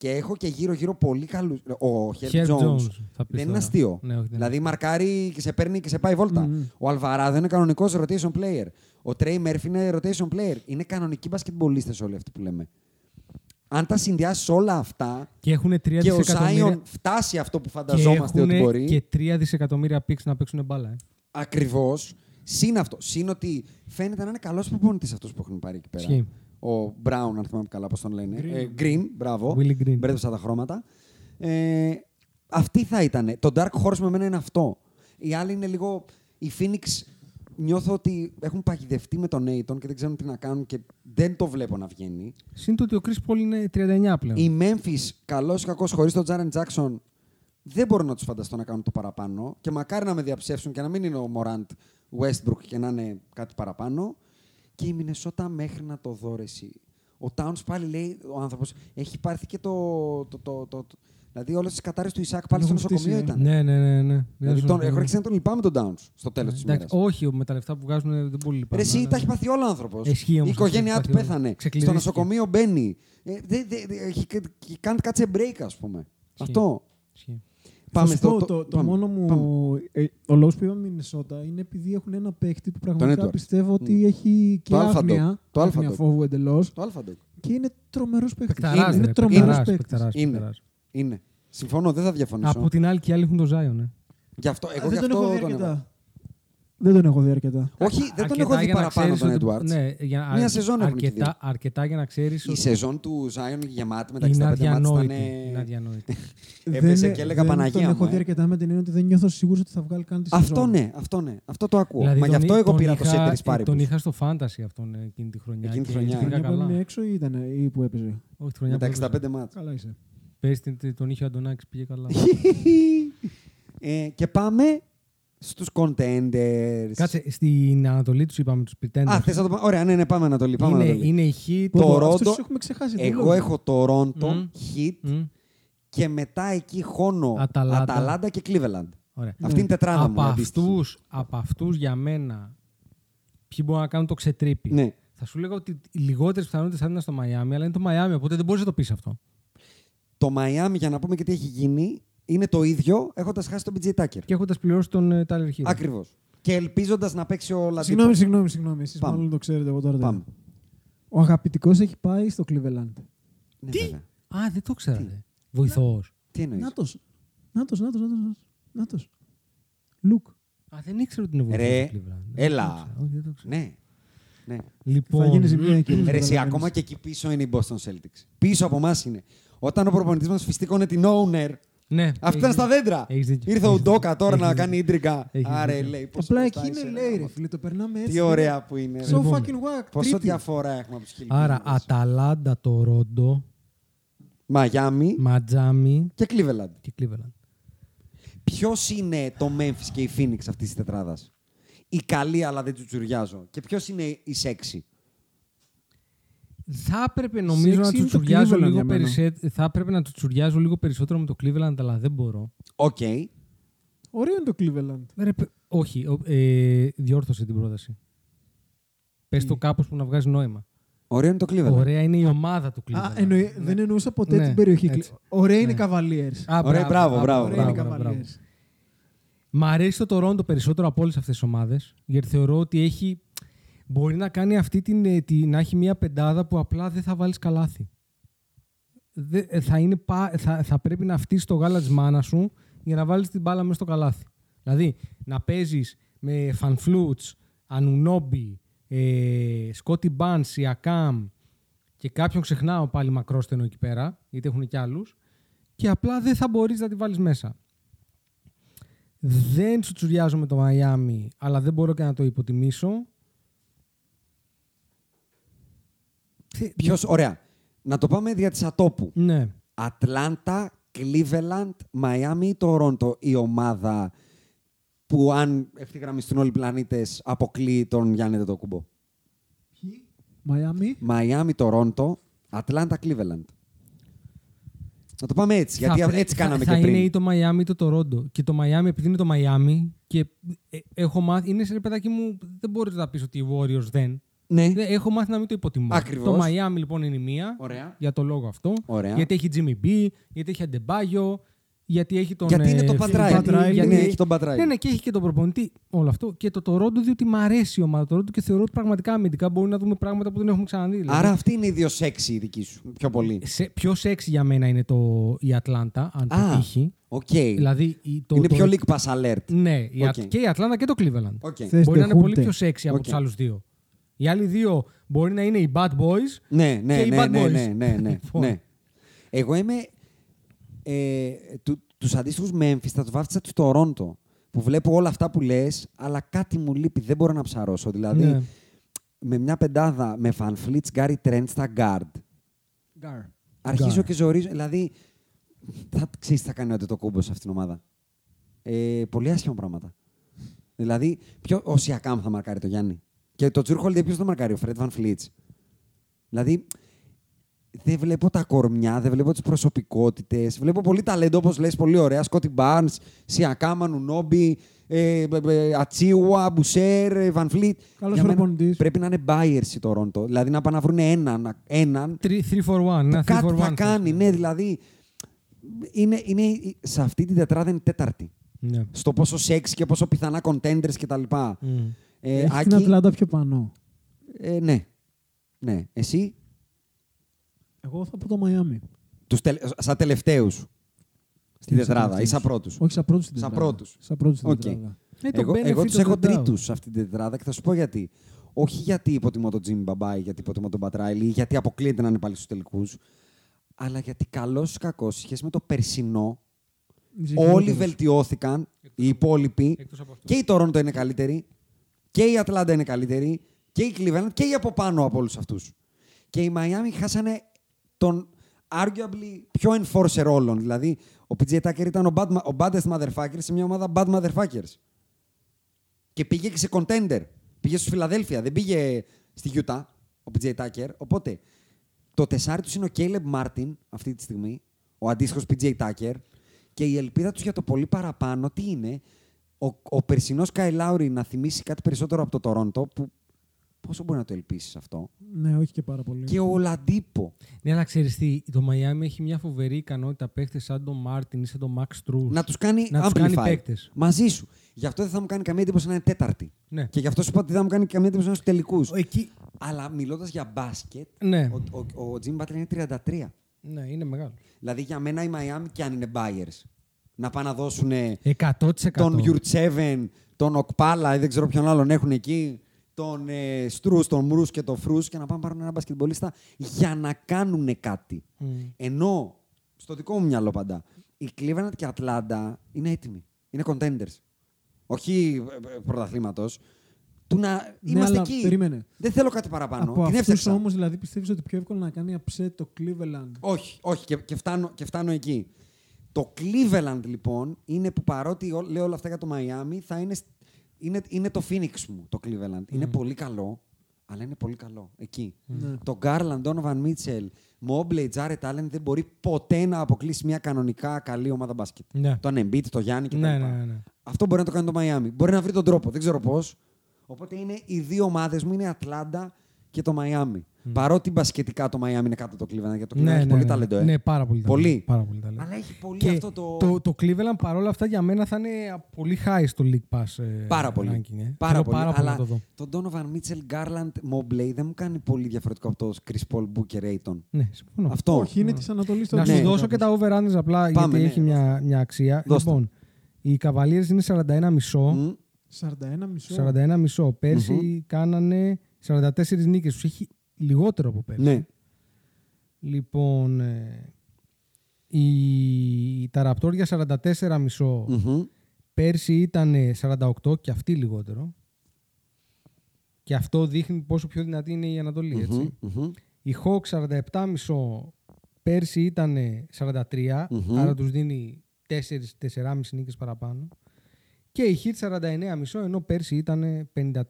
Και έχω και γύρω-γύρω πολύ καλούς. Ο Herb Herb Jones, Jones, θα πεις δεν είναι τώρα. αστείο. Ναι, όχι, δεν δηλαδή μαρκάρει και σε παίρνει και σε πάει βόλτα. Ο Αλβαράδο είναι κανονικός rotation player. Ο Τρέι Μέρφυ είναι rotation player. Είναι κανονικοί μπασκετμπολίστες όλοι αυτοί που λέμε. Αν τα συνδυάσεις όλα αυτά Και έχουν 3 και ο δισεκατομμύρια. Ζάιον φτάσει αυτό που και φανταζόμαστε ότι έχουνε μπορεί. Και 3 δισεκατομμύρια πίξ να παίξουν μπάλα. Ε. Ακριβώς. Συν αυτό. Συν ότι φαίνεται να είναι καλός προπονητής αυτός που έχουν πάρει εκεί πέρα. Ισχύει. Ο Brown, αν θυμάμαι καλά πώς τον λένε. Green. Ε, Green, μπράβο. Willie Green. Μπέρδεψα τα χρώματα. Ε, αυτή θα ήταν. Το Dark Horse με μένα είναι αυτό. Οι άλλοι είναι λίγο. Η Phoenix νιώθω ότι έχουν παγιδευτεί με τον Aiton και δεν ξέρουν τι να κάνουν και δεν το βλέπω να βγαίνει. Συν το ότι ο Chris Paul είναι 39 πλέον. Η Memphis, καλός ή κακός, χωρίς τον Jaren Jackson, δεν μπορώ να τους φανταστώ να κάνουν το παραπάνω. Και μακάρι να με διαψεύσουν και να μην είναι ο Morant Westbrook και να είναι κάτι παραπάνω. Και η Μινεσότα μέχρι να το δόρεσει. Ο Towns πάλι λέει, ο άνθρωπος, έχει πάρθει και το. το, το, το, το δηλαδή όλες τις κατάρες του Ισάκ πάλι στο Έχουν νοσοκομείο χτίσει, ήταν. Ναι, ναι, ναι. ναι. Δηλαδή Δεν τον, σου- έχω αρχίσει να τον λυπάμαι τον Towns στο τέλος της μέρας. Εντάξει, όχι, με τα λεφτά που βγάζουν δεν πολύ λυπάμαι. Ρε, εσύ αλλά- τα έχει πάθει όλο ο άνθρωπος. Ισχύει Η όμως, οικογένειά έχει του πάθει όλο. πέθανε. Στο Ξεκληρίστηκε. νοσοκομείο μπαίνει. Ε, δε, δε, δε, έχει, έχει κάνει κάτσε break, ας πούμε. Αυτό. Ισχύει. Πάμε Θα σου στο. πω, το- το, το πάμε, μόνο μου. πάμε. Ε, ο λόγος που είπαμε Μινεσότα είναι επειδή έχουν ένα παίχτη που πραγματικά Edwards. πιστεύω ότι έχει και Το Alpha Dog. άγνοια, Το Alpha άγνοια Dog. φόβου εντελώς Το Alpha Dog. και είναι τρομερός παίχτης. Παικταράς, Είναι ρε, τρομερός παικταράς, παίχτης. παικταράς, Είναι. παικταράς. Είναι. Συμφωνώ, δεν θα διαφωνήσω. Από την άλλη και οι άλλοι έχουν το Zion. Ε. Γι' αυτό, εγώ γι' Δεν τον αυτό έχω δει τον έβαλα. αρκετά. Δεν τον έχω δει αρκετά. Όχι, δεν τον Αρκετά έχω δει για να παραπάνω ξέρεις τον ότι- Έντουαρτ. Ναι, για, Μία αρ- σεζόν έχουν και αρκετά, αρκετά για να ξέρεις Η σεζόν του Ζάιον γεμάτη με τα είναι 65 μάτια ήταν. αδιανόητη. Είναι αδιανόητη. Έπεσε Δεν- και έλεγα δεν Παναγία τον μου, έχω ε. δει αρκετά με την έννοια ότι δεν νιώθω σίγουρος ότι θα βγάλει καν τη Αυτό σεζόν. ναι, αυτό ναι. Αυτό το ακούω. Δηλαδή, Μα γι' τον αυτό εί- εγώ τον πήρα το είχα- Σέτερ Πάρη. Τον είχα στο Fantasy αυτόν ε, εκείνη τη χρονιά. Εκείνη τη και χρονιά. πήγα Χρονιά που καλά. έμεινε έξω ή ήταν ή που έπαιζε. Όχι, τη χρονιά Με τα που έπαιζε. 65 μάτια. Καλά είσαι. Πες την- τον είχε ο Αντωνάκης, πήγε καλά. Ε, και πάμε στους contenders. Κάτσε, στην Ανατολή τους είπαμε τους Pretenders. Α, θες να το πάμε; Ωραία, ναι, ναι, πάμε Ανατολή. Πάμε είναι, Ανατολή. είναι η Heat. Το Πω, πω, Ρόντο- αυτούς τους έχουμε ξεχάσει. δεν Εγώ λέω. έχω Toronto, Μμ. Heat Μμ, και μετά εκεί χώνω Αταλάντα. Αταλάντα και Cleveland. Ωραία. Αυτή είναι η τετράδα από, μου. η αντίστοιχη. αυτούς, από αυτούς για μένα, ποιοι μπορούν να κάνουν το ξετρίπι; Ναι. Θα σου λέγα ότι οι λιγότερες πιθανότητες θα είναι στο Μαϊάμι, αλλά είναι το Μαϊάμι, οπότε δεν μπορείς να το πεις αυτό. Το Miami, για να πούμε και τι έχει γίνει, είναι το ίδιο έχοντας χάσει τον BJ Tucker. Και έχοντας πληρώσει τον ε, Tyler Hero. Ακριβώς. Και ελπίζοντας να παίξει ο Λατίπο. Συγγνώμη, συγγνώμη, συγγνώμη. Εσείς Πάμε. μάλλον το ξέρετε, εγώ τώρα δεν. Πάμε. Ο αγαπητικός έχει πάει στο Cleveland. Ναι, Τι; βέβαια. Α, δεν το ξέρατε. Βοηθός. Τι εννοείς; Νάτος. Νάτος, νάτος, νάτος. Νάτος. Λουκ. Α, δεν ήξερα ότι είναι βοηθός. Ρε, στο Cleveland. Δεν έλα. το ήξερα. Όχι, δεν το ήξερα. Ναι. ναι. Λοιπόν, Θα γίνει ζημία εκεί. Ρε, εσύ, καταλαβαίνεις. ακόμα και εκεί πίσω είναι η Boston Celtics. Πίσω από εμάς είναι. Όταν ο προπονητής μας φυστήκωνε την owner, Ναι, αυτή έχεις ήταν στα δίκιο. δέντρα. Έχεις δίκιο. Ήρθε ο Έχεις Ντόκα δίκιο. τώρα να Έχεις κάνει ίντρικα. Έχεις Άρε, δίκιο. λέει. πόσο Απλά μπροστά εκεί είσαι, είναι ρε, λέει, ρε γάμο. φίλε. Το περνάμε έτσι. Τι δεν- ωραία που είναι. ρε. So Λοιπόν, fucking whack. Πόσο τρίτης. διαφορά έχουμε από τους Άρα, Αταλάντα, Τορόντο, Μαγιάμι Ματζάμι και Cleveland. και Cleveland. Ποιος είναι το Memphis και η Phoenix αυτής της τετράδας; Η καλή, αλλά δεν τσουτσουριάζω. Και ποιος είναι η σεξι. Θα έπρεπε νομίζω να Sexy είναι το τσουτσουριάζω Cleveland λίγο για μένα. περισσότερο. Θα έπρεπε να τσουτσουριάζω λίγο περισσότερο με το Cleveland, αλλά δεν μπορώ. Οκ. Ωραίο είναι το Cleveland. Ρε, παι- όχι, ο- ε, διόρθωσε την πρόταση. Πες το κάπως που να βγάζει νόημα. Ωραίο είναι το Cleveland. Ωραία είναι η ομάδα του Cleveland. Α, εννοεί, δεν εννοούσα ποτέ Ναι, την περιοχή. έτσι. Ωραία είναι Ναι. Cavaliers. Α, Ωραία, μπράβο, μπράβο, Ωραία είναι μπράβο, Cavaliers. Μ' αρέσει το Toronto περισσότερο από όλες αυτές τις ομάδες. Γιατί θεωρώ ότι έχει. Μπορεί να κάνει αυτή την, ε, τη, να έχει μια πεντάδα που απλά δεν θα βάλεις καλάθι. Δε, ε, θα, είναι, πα- θα, θα πρέπει να φτύσεις το γάλα της μάνας σου για να βάλεις την μπάλα μέσα στο καλάθι. Δηλαδή να παίζεις με φανφλούτ, Ανουνόμπι, ε, Σκότι Μπαρνς, Σιακάμ και κάποιον ξεχνάω πάλι μακρόστενο εκεί πέρα, γιατί έχουν κι άλλους, και απλά δεν θα μπορείς να τη βάλεις μέσα. Δεν τσουτσουριάζω με το Μαϊάμι, αλλά δεν μπορώ και να το υποτιμήσω. Θε- Ποιος, ωραία. Να το πάμε δια της ατόπου. Ναι. Ατλάντα, Cleveland, Miami ή Toronto η ομάδα που αν ευθυγραμμιστούν όλοι οι πλανήτες αποκλείει τον Γιάννη Αντετοκούμπο; Μαϊάμι. Miami, Toronto, Ατλάντα, Cleveland. Να το πάμε έτσι, γιατί Θα πρέ- έτσι θα- κάναμε θα και πριν. είναι ή το Μαϊάμι ή το Τορόντο. Και το Μαϊάμι, επειδή είναι το Μαϊάμι και ε, έχω μάθει. Είναι σε ρε παιδάκι μου, δεν μπορείς να πεις ότι οι Warriors δεν. Ναι, Δεν- Έχω μάθει να μην το υποτιμώ. Ακριβώς. Το Μαϊάμι λοιπόν είναι η μία. Ωραία. Για το λόγο αυτό. Ωραία. Γιατί έχει Jimmy B, γιατί έχει Αντεμπάγιο, γιατί έχει τον. γιατί είναι ε, το Phil Πατράι. Butler, Γιατί γιατί- έχει τον Πατράι. Ναι, ναι, και έχει και τον προπονητή. Όλο αυτό. Και το Τορόντο, διότι μ' αρέσει η ομάδα του Τορόντο και θεωρώ ότι πραγματικά αμυντικά μπορεί να δούμε πράγματα που δεν έχουμε ξαναδεί. δηλαδή. Άρα αυτή είναι η δύο σεξι η δική σου, πιο πολύ. σε, πιο σεξ για μένα είναι το, η Ατλάντα, αν Α, πετύχει. οκ. Δηλαδή, η- το, είναι το- πιο leak pass alert. Ναι, η Οκ. Ατ- και η Ατλάντα και το Cleveland. Οκ. Θες Μπορεί να είναι Hunte. πολύ πιο sexy από Οκ. τους άλλους δύο. Οι άλλοι δύο μπορεί να είναι οι bad boys. Ναι, ναι, και οι ναι, bad ναι, boys. ναι, ναι, ναι, Λοιπόν. ναι. Εγώ είμαι... Ε, του, τους αντίστοιχους Memphis θα τους βάφτισα τους Toronto. Που βλέπω όλα αυτά που λες, αλλά κάτι μου λείπει. Δεν μπορώ να ψαρώσω. Δηλαδή, Ναι. με μια πεντάδα με Van Fleet, Gary Trent στα guard. Γκάρ. Αρχίζω Guard. και ζορίζω. Δηλαδή, θα ξέρεις τι θα κάνει ο το κούμπο σε αυτήν την ομάδα. Ε, πολύ άσχημα πράγματα. Δηλαδή, ποιο, ο Σιακάμ θα μαρκάρει το Γιάννη. Και το Τζουρ Χολντέ ποιος θα μαρκάρει, ο Φρέντ Βαν Φλίτς. Δηλαδή, δεν βλέπω τα κορμιά, δεν βλέπω τις προσωπικότητες. Βλέπω πολύ ταλέντο, όπως λες, πολύ ωραία. Σκότι Μπάρνς, Σιακάμ, Ανουνόμπι, ε, ε, ε, Ατσίουα, Μπουσέρ, ε, Βαν Φλίτ. Καλός Για μένα προπονητής. Πρέπει να είναι buyers η Toronto. Δηλαδή να πάνε να βρουν έναν, έναν 3 for 1. που Ένα 3 κάτι for 1. θα κάνει. Ναι, δηλαδή. Είναι, είναι, σε αυτή την τετράδα είναι η τέταρτη. Ναι. Στο πόσο σεξ και πόσο πιθανά contenders κτλ. Μμ. Ε, Έχεις Άκη, την Ατλάντα πιο πάνω. ε, ναι. ναι. Εσύ, Εγώ θα πω το Μαϊάμι. τους τελε... σαν τελευταίους στην Σαν τετράδα ή τελευταίους. σαν πρώτους. Όχι σαν πρώτους στην Σαν τετράδα. πρώτους. Σαν πρώτους στην Οκ. τετράδα. Ε, το Εγώ, benefit εγώ of τους έχω the doubt. τρίτους σε αυτή την τετράδα και θα σου πω γιατί. Όχι γιατί υποτιμώ τον Τζίμι Μπάτλερ, γιατί υποτιμώ τον Πατ Ράιλι, ή γιατί αποκλείεται να είναι πάλι στους τελικούς. Αλλά γιατί καλός ή κακός, σε σχέση με το περσινό, Είσαι όλοι χειρότερος. βελτιώθηκαν, οι υπόλοιποι. Εκτός από αυτό. Και η Τόροντο είναι καλύτερη, και η Ατλάντα είναι καλύτερη, και η Cleveland και η από πάνω από όλους αυτούς. Και οι Miami χάσανε τον arguably πιο enforcer όλων. Δηλαδή, ο PJ Tucker ήταν ο, bad, ma- ο baddest motherfucker σε μια ομάδα bad motherfuckers. Και πήγε και σε contender. Πήγε στο Φιλαδέλφια, δεν πήγε στη Utah ο PJ Tucker. Οπότε, το τεσάρι τους είναι ο Caleb Martin αυτή τη στιγμή, ο αντίστοιχος PJ Tucker. Και η ελπίδα τους για το πολύ παραπάνω, τι είναι, ο, ο περσινός Kyle Lowry να θυμίσει κάτι περισσότερο από το Τορόντο, που πόσο μπορεί να το ελπίσεις αυτό; Ναι, όχι και πάρα πολύ. Και ο Λαντίπο. Ναι, αλλά ξέρεις τι, το Μαϊάμι έχει μια φοβερή ικανότητα παίχτε σαν τον Μάρτιν ή σαν τον Μαξ Τρού. Να τους κάνει Να τους amplify. κάνει παίκτες. Μαζί σου. Γι' αυτό δεν θα μου κάνει καμία εντύπωση να είναι τέταρτη. Ναι. Και γι' αυτό σου είπα ότι δεν θα μου κάνει καμία εντύπωση να είναι στους τελικούς. Εκεί. Αλλά μιλώντας για μπάσκετ, Ναι. ο, ο, ο Jimmy Butler είναι 33. Ναι, είναι μεγάλος. Δηλαδή για μένα η Miami κι αν είναι buyers. Να πάνε να δώσουν 100%. τον Γιουρτσέβεν, τον Οκπάλα ή δεν ξέρω ποιον άλλον έχουν εκεί, τον ε, Στρούς, τον Μρούς και τον Φρούς και να πάνε να πάρουν ένα μπασκετμπολίστα για να κάνουν κάτι. Μμ. Ενώ, στο δικό μου μυαλό πάντα, η Cleveland και η Ατλάντα είναι έτοιμοι. Είναι contenders. Όχι πρωταθλήματος. Του να Ναι, είμαστε αλλά εκεί. περίμενε. Δεν θέλω κάτι παραπάνω. Από Την αυτούς έφτιαξα. όμως δηλαδή πιστεύεις ότι πιο εύκολο να κάνει upset το Cleveland; Όχι, όχι, και, και, φτάνω, και φτάνω εκεί. Το Cleveland λοιπόν είναι που παρότι ό- λέω όλα αυτά για το Miami, θα είναι, σ- είναι, είναι το Phoenix μου το Cleveland. Είναι πολύ καλό, αλλά είναι πολύ καλό εκεί. Ναι. Το Garland, Donovan Mitchell, Mobley, Jared Allen δεν μπορεί ποτέ να αποκλείσει μια κανονικά καλή ομάδα μπάσκετ. Ναι. Τον Embiid, το Γιάννη κτλ. Ναι, ναι, ναι, ναι. Αυτό μπορεί να το κάνει το Miami. Μπορεί να βρει τον τρόπο, δεν ξέρω πώς. Οπότε είναι οι δύο ομάδες μου, είναι η Ατλάντα και το Miami. Παρότι μπασκετικά το Miami είναι κάτω από το Cleveland, γιατί το Cleveland Ναι, έχει ναι, πολύ ναι. ταλέντο. Ε. Ναι, πάρα πολύ Πολύ. ταλέντο. Πάρα πολύ ταλέντο. Αλλά έχει πολύ Και αυτό το. το, το Cleveland παρόλα αυτά για μένα θα είναι πολύ high στο League Pass. ε, Πάρα πολύ. ranking, ε. Πάρα Θέλω πολύ. πάρα πολύ αλλά να το δω. τον Donovan Mitchell, Garland, Mobley δεν μου κάνει πολύ διαφορετικό από το Chris Paul, Booker, Ayton. Ναι, συμφωνώ. Αυτό. Όχι, είναι της Ανατολής Να Ναι. σου δώσω και τα over-unders απλά Πάμε, γιατί ναι, έχει μια, μια αξία. Δώστε. Λοιπόν, οι Cavaliers είναι 41,5. Μμ. 41 μισό. 41 μισό. περσι κάνανε 44 νίκες. Τους έχει λιγότερο από πέρσι. Ναι. Λοιπόν, ε, η, τα Ραπτόρια 44 μισό. Μμμ. Πέρσι ήταν 48 και αυτή λιγότερο. Και αυτό δείχνει πόσο πιο δυνατή είναι η Ανατολή, έτσι. Μμμ, μμμ. Η Hawks 47 μισό πέρσι ήταν 43, Μμμ. άρα τους δίνει 4-4,5 νίκες παραπάνω. Και η Heat 49 μισό, ενώ πέρσι ήταν 53.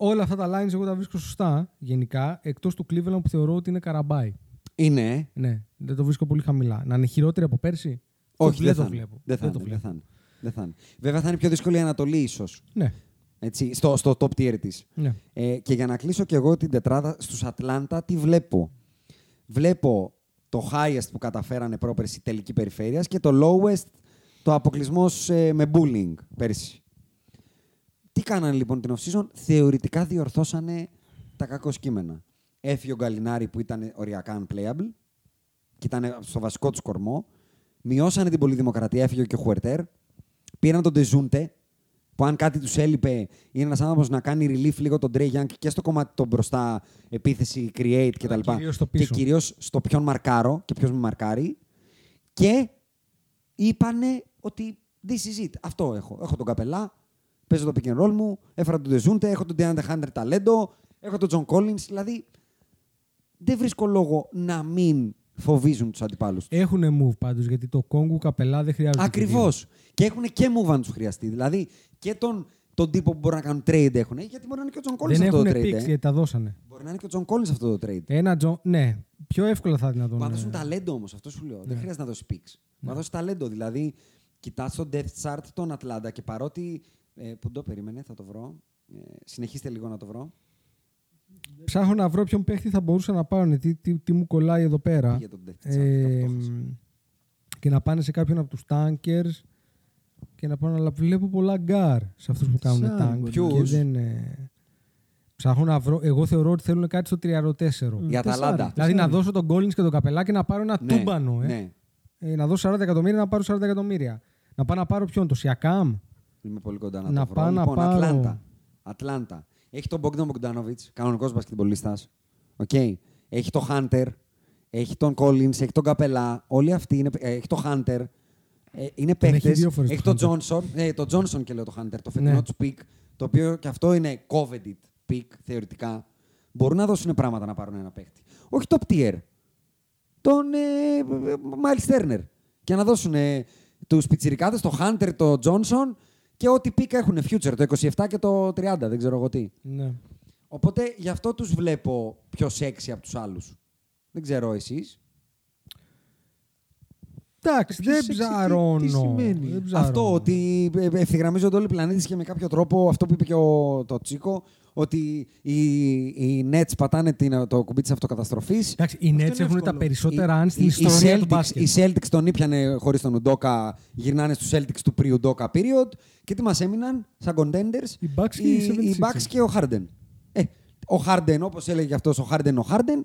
Μμμ. Όλα αυτά τα lines εγώ τα βρίσκω σωστά γενικά, εκτός του Cleveland που θεωρώ ότι είναι καρα buy. Είναι. ε. Ναι, δεν το βρίσκω πολύ χαμηλά. Να είναι χειρότερη από πέρσι; Όχι, δεν το θα είναι. βλέπω. Δεν θα το είναι, δεν βλέπω. θα είναι. Δεν θα είναι. Βέβαια θα είναι πιο δύσκολη η Ανατολή ίσως. Ναι, Έτσι, στο, στο top tier της. ναι. Ε, και για να κλείσω και εγώ την τετράδα στους Ατλάντα, τι βλέπω; Βλέπω το highest που καταφέρανε πρόπερση τελική περιφέρειας και το lowest το αποκλεισμό με bullying πέρσι. Τι κάνανε λοιπόν την off-season, θεωρητικά διορθώσανε τα κακό κείμενα. Έφυγε ο Γκαλινάρη που ήταν οριακά unplayable και ήταν στο βασικό του κορμό. Μειώσανε την πολυδημοκρατία, έφυγε και ο Χουερτέρ. Πήραν τον Τεζούντε, που αν κάτι τους έλειπε, είναι ένας άνθρωπος να κάνει relief λίγο τον Trey Young και στο κομμάτι των μπροστά επίθεση, create κτλ. κυρίως στο Και πίσω. κυρίως στο ποιον μαρκάρω και ποιος με μαρκάρει. Και είπανε ότι this is it. Αυτό έχω. Έχω τον καπελά, παίζω το pick and roll μου, έφερα τον Τεζούντε, έχω τον DeAndre Hunter ταλέντο, έχω τον John Collins. Δηλαδή, δεν βρίσκω λόγο να μην φοβίζουν τους αντιπάλους τους. Έχουν move πάντως, γιατί το Κόγκου καπελά δεν χρειάζεται. Ακριβώς. Και έχουν και move αν τους χρειαστεί. Δηλαδή και τον, τον τύπο που μπορεί να κάνουν trade έχουν. Γιατί μπορεί να είναι και ο John Collins Δεν αυτό έχουν το trade. picks ε. γιατί τα δώσανε. Μπορεί να είναι και ο John Collins αυτό το trade. Ένα Τζο... Ναι, πιο εύκολα θα ήταν να τον. Μπορεί να ε, δώσουν ταλέντο όμως, αυτό σου λέω. Δεν Ναι. χρειάζεται να δώσεις picks. Μπορεί να δώσεις ταλέντο. Δηλαδή, κοιτάς το depth chart των Ατλάντα και παρότι. Ε, που το περίμενε, θα το βρω. Ε, συνεχίστε λίγο να το βρω. Ψάχνω να βρω ποιον παίχτη θα μπορούσαν να πάρουν. Τι, τι, τι μου κολλάει εδώ πέρα. Πήγε το depth chart. Ε, αυτό έχασα. και να πάνε σε κάποιον από τους tankers και να πάνε, αλλά βλέπω πολλά γκαρντ σε αυτούς που κάνουν Σαν tank. ποιους; Και δεν, ε, ψάχνω να βρω, εγώ θεωρώ ότι θέλουν κάτι στο 34. Η Ατλάντα. Τεσσάρι. Δηλαδή να δώσω τον Collins και τον Καπελά και να πάρω ένα Ναι, τούμπανο. Ε. ναι. Ε, να δώσω 40 εκατομμύρια να πάρω 40 εκατομμύρια. Να πάω να πάρω ποιον, το Σιακάμ. Είμαι πολύ κοντά να, Να το βρω. πάω να λοιπόν, πάρω. Ατλάντα. Ατλάντα. Έχει τον Bogdan Bogdanovic, κανονικός μπασκετμπολίστας. Οκ. Έχει τον Hunter, έχει τον Collins, έχει τον Καπελά. Όλοι αυτοί είναι. ε, έχει τον Hunter. Ε, είναι Τον έχει παίχτε. δύο φορές Έχει το τον Hunter. Johnson. Ε, τον Johnson και λέω το Hunter, το φετινό Ναι. τους pick. Το οποίο και αυτό είναι coveted pick θεωρητικά. Μπορούν να δώσουν πράγματα να πάρουν ένα παίχτη. Όχι top tier. Τον ε, ε, Miles Turner. Και να δώσουν ε, τους πιτσιρικάδες, το Hunter, το Johnson και ό,τι pick έχουν future, το 27 και το 30, δεν ξέρω εγώ τι. Ναι. Οπότε γι' αυτό τους βλέπω πιο sexy από τους άλλους. Δεν ξέρω εσείς. Εντάξει, Ποιος δεν sexy, τι- ψαρώνω. τι σημαίνει; Δεν ψαρώνω. Αυτό ότι ε, ε, ευθυγραμμίζονται όλοι οι πλανήτες και με κάποιο τρόπο, αυτό που είπε και ο, το Τσίκο, ότι οι, οι Nets πατάνε την, το κουμπί της αυτοκαταστροφής. Εντάξει, οι Αυτό Nets είναι έχουν εύκολο. τα περισσότερα Οι- αν στην οι- οι ιστορία του Celtics- μπάσκετ. Οι Celtics τον ήπιανε χωρίς τον Ουντόκα, γυρνάνε στους Celtics του pre-Udoka period και τι μας έμειναν σαν contenders. Οι Bucks και οι οι 76ers. Bucks και ο Harden. Ε, ο Harden, όπως έλεγε αυτός, ο Harden ο Harden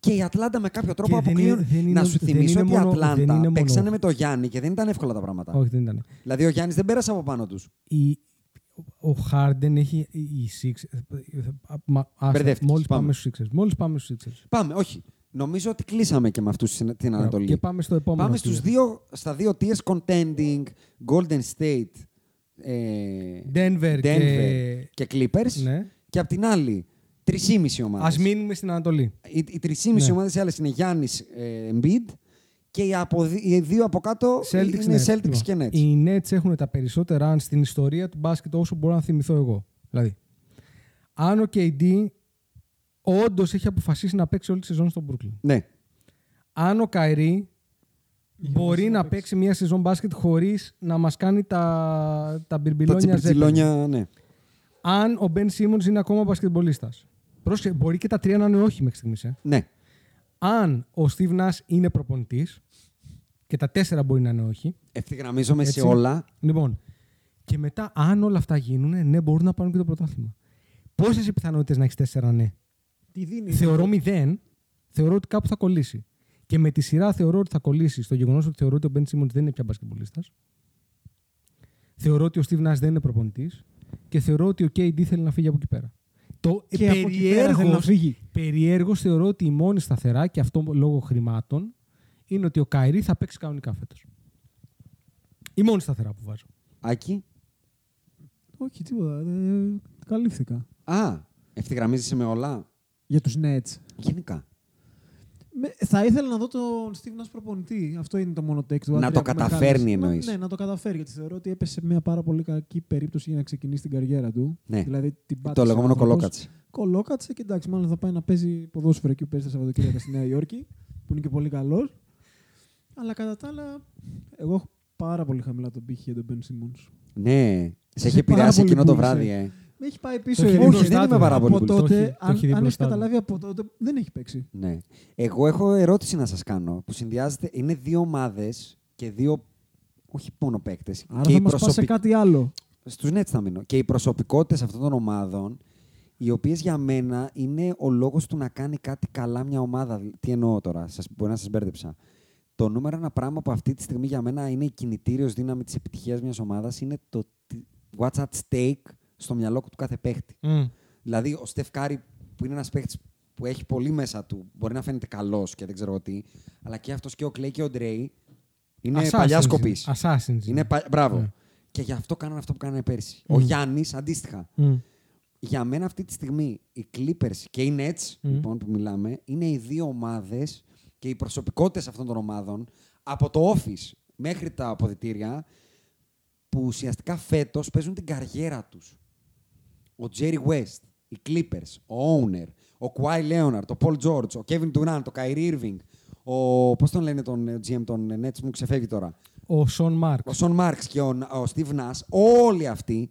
και η Ατλάντα με κάποιο τρόπο Και δεν αποκλείουν. είναι- δεν Να είναι- σου δεν θυμίσω είναι ότι η μόνο- δεν Ατλάντα είναι μόνο- παίξανε με το Γιάννη και δεν ήταν εύκολα τα πράγματα. Όχι, δεν ήταν. Δηλαδή ο Γιάννης δεν πέρασε από πάνω τους. Η, ο Harden έχει οι Sixers. Μπερδεύτηκες, Μόλις πάμε. πάμε στους Sixers. Μόλις πάμε στους Sixers. Πάμε, όχι. Νομίζω ότι κλείσαμε και με αυτούς στην- την Ανατολή. Και πάμε στο επόμενο. Πάμε στους tier. δύο, στα δύο tiers contending Golden State ε, Denver, και... και... Clippers Ναι. και απ' την άλλη 3,5 ομάδες. Ας μείνουμε στην Ανατολή. Οι, οι 3,5 Ναι. ομάδες οι άλλες είναι Γιάννης ε, Embiid και οι, από, δι- οι δύο από κάτω Celtics, είναι Nets. Celtics Λοιπόν, και Nets. Οι Nets έχουν τα περισσότερα αν στην ιστορία του μπάσκετ όσο μπορώ να θυμηθώ εγώ. Δηλαδή, αν ο KD όντως έχει αποφασίσει να παίξει όλη τη σεζόν στο Brooklyn. Ναι. Αν ο Καϊρή μπορεί να να παίξει. παίξει μια σεζόν μπάσκετ χωρίς να μας κάνει τα, τα Τα μπιρμπιλόνια ζέπελ. τσιπριτσιλόνια, ναι. Αν ο Μπεν Σίμονς είναι ακόμα μπασκετμπολίστας. Πρόσεχε, μπορεί και τα τρία να είναι όχι μέχρι στιγμής. Ε. ναι. Αν ο Steve Nash είναι προπονητής και τα τέσσερα μπορεί να είναι όχι. Ευθυγραμμίζομαι σε Έτσι. όλα. Λοιπόν, και μετά, αν όλα αυτά γίνουν, ναι, μπορούν να πάρουν και το πρωτάθλημα. Πόσες οι πιθανότητες να έχεις τέσσερα ναι; Τι δίνεις. Θεωρώ μηδέν. Θεωρώ ότι κάπου θα κολλήσει. Και με τη σειρά θεωρώ ότι θα κολλήσει στο γεγονός ότι θεωρώ ότι ο Μπεν Σίμονς δεν είναι πια μπασκετμπολίστας. Θεωρώ ότι ο Steve Nash δεν είναι προπονητής και θεωρώ ότι ο KD θέλει να φύγει από εκεί πέρα. Το Και από εκεί πέρα θέλει να φύγει. περιέργως θεωρώ ότι η μόνη σταθερά και αυτό λόγω χρημάτων είναι ότι ο Καϊρή θα παίξει κανονικά φέτος. Η μόνη σταθερά που βάζω. Άκη; Όχι, τίποτα. Ε, καλύφθηκα. Α, ευθυγραμμίζεσαι με όλα; Για τους Nets. Γενικά. Με, θα ήθελα να δω τον Steve Nash προπονητή. Αυτό είναι το μόνο take του. Να Άντρια το που με καταφέρνει χάλασε. εννοείς. Ναι, να το καταφέρει. Γιατί θεωρώ ότι έπεσε σε μια πάρα πολύ κακή περίπτωση για να ξεκινήσει την καριέρα του. Ναι. Δηλαδή την Το πάτησε λεγόμενο ο άνθρωπος. κολόκατσε. Κολόκατσε και εντάξει, μάλλον θα πάει να παίζει ποδόσφαιρο εκεί που παίζει τα Σαββατοκύριακα στη Νέα Υόρκη, που είναι και πολύ καλός. Αλλά κατά τα άλλα, εγώ έχω πάρα πολύ χαμηλά τον πύχη για τον Ben Simmons. Ναι, σε έχει Σε πάρα επηρεάσει πολύ εκείνο το που είσαι. βράδυ, ε. Με έχει πάει πίσω Το η έχει δει Ερυθρός. Όχι, δεν μπροστά είμαι του. πάρα πολύ Από πολύ. Το έχει- τότε, το έχει δει αν, αν έχεις μπροστά του. καταλάβει από τότε, δεν έχει παίξει. Ναι. Εγώ έχω ερώτηση να σας κάνω που συνδυάζεται. Είναι δύο ομάδες και δύο. Όχι μόνο παίκτες. Άρα θα μας πας σε κάτι άλλο. Στους Nets θα μείνω. Και οι προσωπικότητες αυτών των ομάδων, οι οποίες για μένα είναι ο λόγος του να κάνει κάτι καλά μια ομάδα. Τι εννοώ τώρα, σας, μπορεί να σας μπέρδεψα. Το νούμερο ένα πράγμα που αυτή τη στιγμή για μένα είναι η κινητήριος δύναμη της επιτυχίας μιας ομάδας είναι το τι- what's at stake στο μυαλό του κάθε παίχτη. Δηλαδή, ο Στεφ Κάρη, που είναι ένας παίχτης που έχει πολύ μέσα του, μπορεί να φαίνεται καλός και δεν ξέρω εγώ τι, αλλά και αυτός και ο Κλέη και ο Ντρέι είναι Assassins παλιά είναι. σκοπής. Assassins Είναι πα... Μπράβο. Ναι. Και γι' αυτό κάνανε αυτό που κάνανε πέρσι. Ο Μμ. Γιάννης αντίστοιχα. Μμ. Για μένα αυτή τη στιγμή οι Clippers και οι Nets, Μμ. λοιπόν, που μιλάμε, είναι οι δύο ομάδες και οι προσωπικότητες αυτών των ομάδων από το office μέχρι τα αποδητήρια που ουσιαστικά φέτος παίζουν την καριέρα τους. Ο Jerry West, οι Clippers, ο Owner, ο Kawhi Leonard, ο Paul George, ο Kevin Durant, ο Kyrie Irving, ο. Πώς τον λένε τον ε, GM των ε, Nets, μου ξεφεύγει τώρα. Ο Σον Μάρκ. Ο Σον Μάρξ και ο, ο Steve Nash, όλοι αυτοί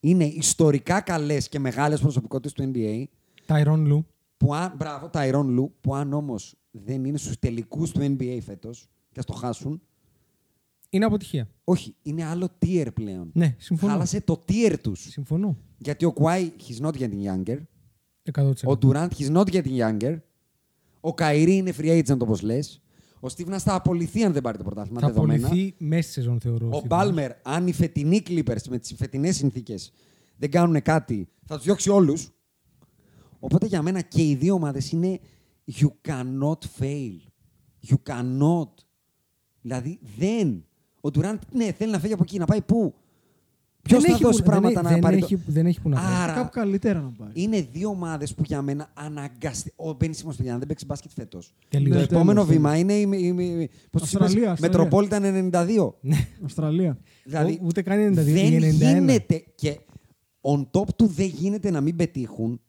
είναι ιστορικά καλές και μεγάλες προσωπικότητες του NBA. Ταϊρόν Λου. Που αν, μπράβο, Ταϊρόν Λου, που αν όμως δεν είναι στους τελικούς του NBA φέτος και ας το χάσουν, Είναι αποτυχία. όχι, είναι άλλο tier πλέον. Ναι, συμφωνώ. Χάλασε το tier τους. Συμφωνώ. Γιατί ο Kawhi, he's not getting younger. 100%. Ο Durant, he's not getting younger. Ο Καϊρή είναι free agent, όπως λες. Ο Steve Nash θα απολυθεί αν δεν πάρει το πρωτάθλημα. θα δεδομένα. απολυθεί μέσα στη σεζόν, θεωρώ. Ο Steve Nash. Μπάλμερ, αν οι φετινοί Clippers με τις φετινές συνθήκες δεν κάνουν κάτι, θα τους διώξει όλους. Οπότε για μένα και οι δύο ομάδες είναι you cannot fail. You cannot. Δηλαδή δεν. Ο Ντουράντ, ναι, θέλει να φύγει από εκεί, να πάει πού; Ποιος Δεν θα έχει δώσει που- δεν πράγματα έχει- να δεν πάρει. έχει- δεν έχει που να πάει. Άρα, Κάπου καλύτερα να πάει. είναι δύο ομάδες που για μένα αναγκαστεί. Ο Μπένι Σίμον, παιδιά, αν δεν παίξει μπάσκετ φέτος. Τελείωσε. Το Ναι, επόμενο τέλος, βήμα είναι. η- η- η- πώς τους είπες, Αυστραλία, Αυστραλία. Metropolitan 92. Αυστραλία. Δηλαδή, Ο- ούτε καν 92, δεν 91. γίνεται και on top του δεν γίνεται να μην πετύχουν.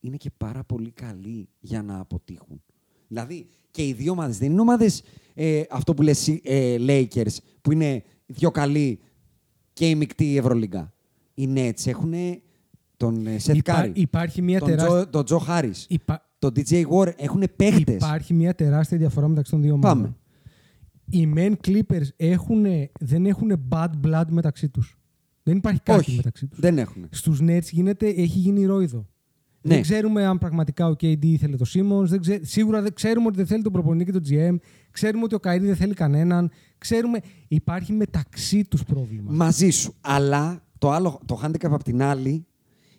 Είναι και πάρα πολύ καλοί για να αποτύχουν. Δηλαδή και οι δύο ομάδες δεν είναι ομάδες ε, αυτό που λες ε, Lakers που είναι δύο καλοί και η μεικτή Ευρωλίγκα. Οι Nets έχουν τον ε, Seth Υπά- Curry, υπάρχει μια τον, τεράστια- Joe, τον Joe Harris, Υπά- τον DJ Warren. Έχουν παίχτες. Υπάρχει μια τεράστια διαφορά μεταξύ των δύο ομάδων. Πάμε. Οι men Clippers έχουνε- δεν έχουν bad blood μεταξύ τους. Δεν υπάρχει κάτι Όχι, μεταξύ τους. δεν έχουν. Στους Nets γίνεται, έχει γίνει ρόιδο. Ναι. Δεν ξέρουμε αν πραγματικά ο KD ήθελε το Simmons. Δεν ξέ... Σίγουρα δεν ξέρουμε ότι δεν θέλει τον προπονητή και τον GM. Ξέρουμε ότι ο Καΐρη δεν θέλει κανέναν. Ξέρουμε... Υπάρχει μεταξύ τους πρόβλημα. Μαζί σου. Αλλά το άλλο, το handicap απ' την άλλη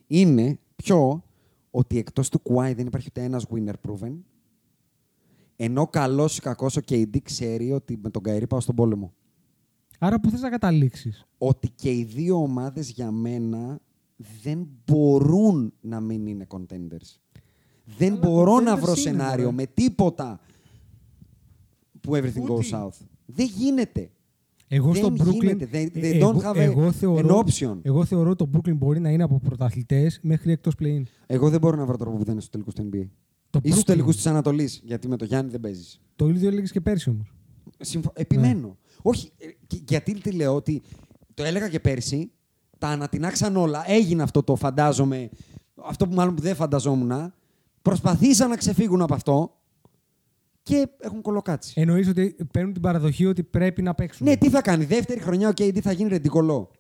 είναι πιο ότι εκτός του Κουάι δεν υπάρχει ούτε ένας winner proven. Ενώ καλός ή κακός ο KD ξέρει ότι με τον Καϊρή πάω στον πόλεμο. Άρα πού θες να καταλήξεις; Ότι και οι δύο ομάδες για μένα δεν μπορούν να μην είναι contenders. Δεν Αλλά μπορώ να contenders βρω είναι, σενάριο μωρέ. με τίποτα που everything Ούτε. goes south. Δεν γίνεται. Εγώ Δεν στο Brooklyn. γίνεται. They- they ε, don't εγώ, have a- εγώ θεωρώ, an option. Εγώ θεωρώ το Brooklyn μπορεί να είναι από πρωταθλητές μέχρι εκτός play-in. Εγώ δεν μπορώ να βρω τρόπο που δεν είναι στους τελικούς του NBA. Το Ή στους Brooklyn. τελικούς της Ανατολής. Γιατί με το Γιάννη δεν παίζεις. Το ίδιο έλεγες και πέρσι όμως. Συμφω... Επιμένω. Ναι. Όχι, ε, και- γιατί τι λέω, ότι το έλεγα και πέρσι, τα ανατινάξαν όλα. Έγινε αυτό το φαντάζομαι, αυτό που μάλλον που δεν φανταζόμουν. Προσπαθήσαν να ξεφύγουν από αυτό και έχουν κολοκάτσει. Εννοείς ότι παίρνουν την παραδοχή ότι πρέπει να παίξουν. Ναι, τι θα κάνει. Δεύτερη χρονιά ο KD θα γίνει ρεντικολό.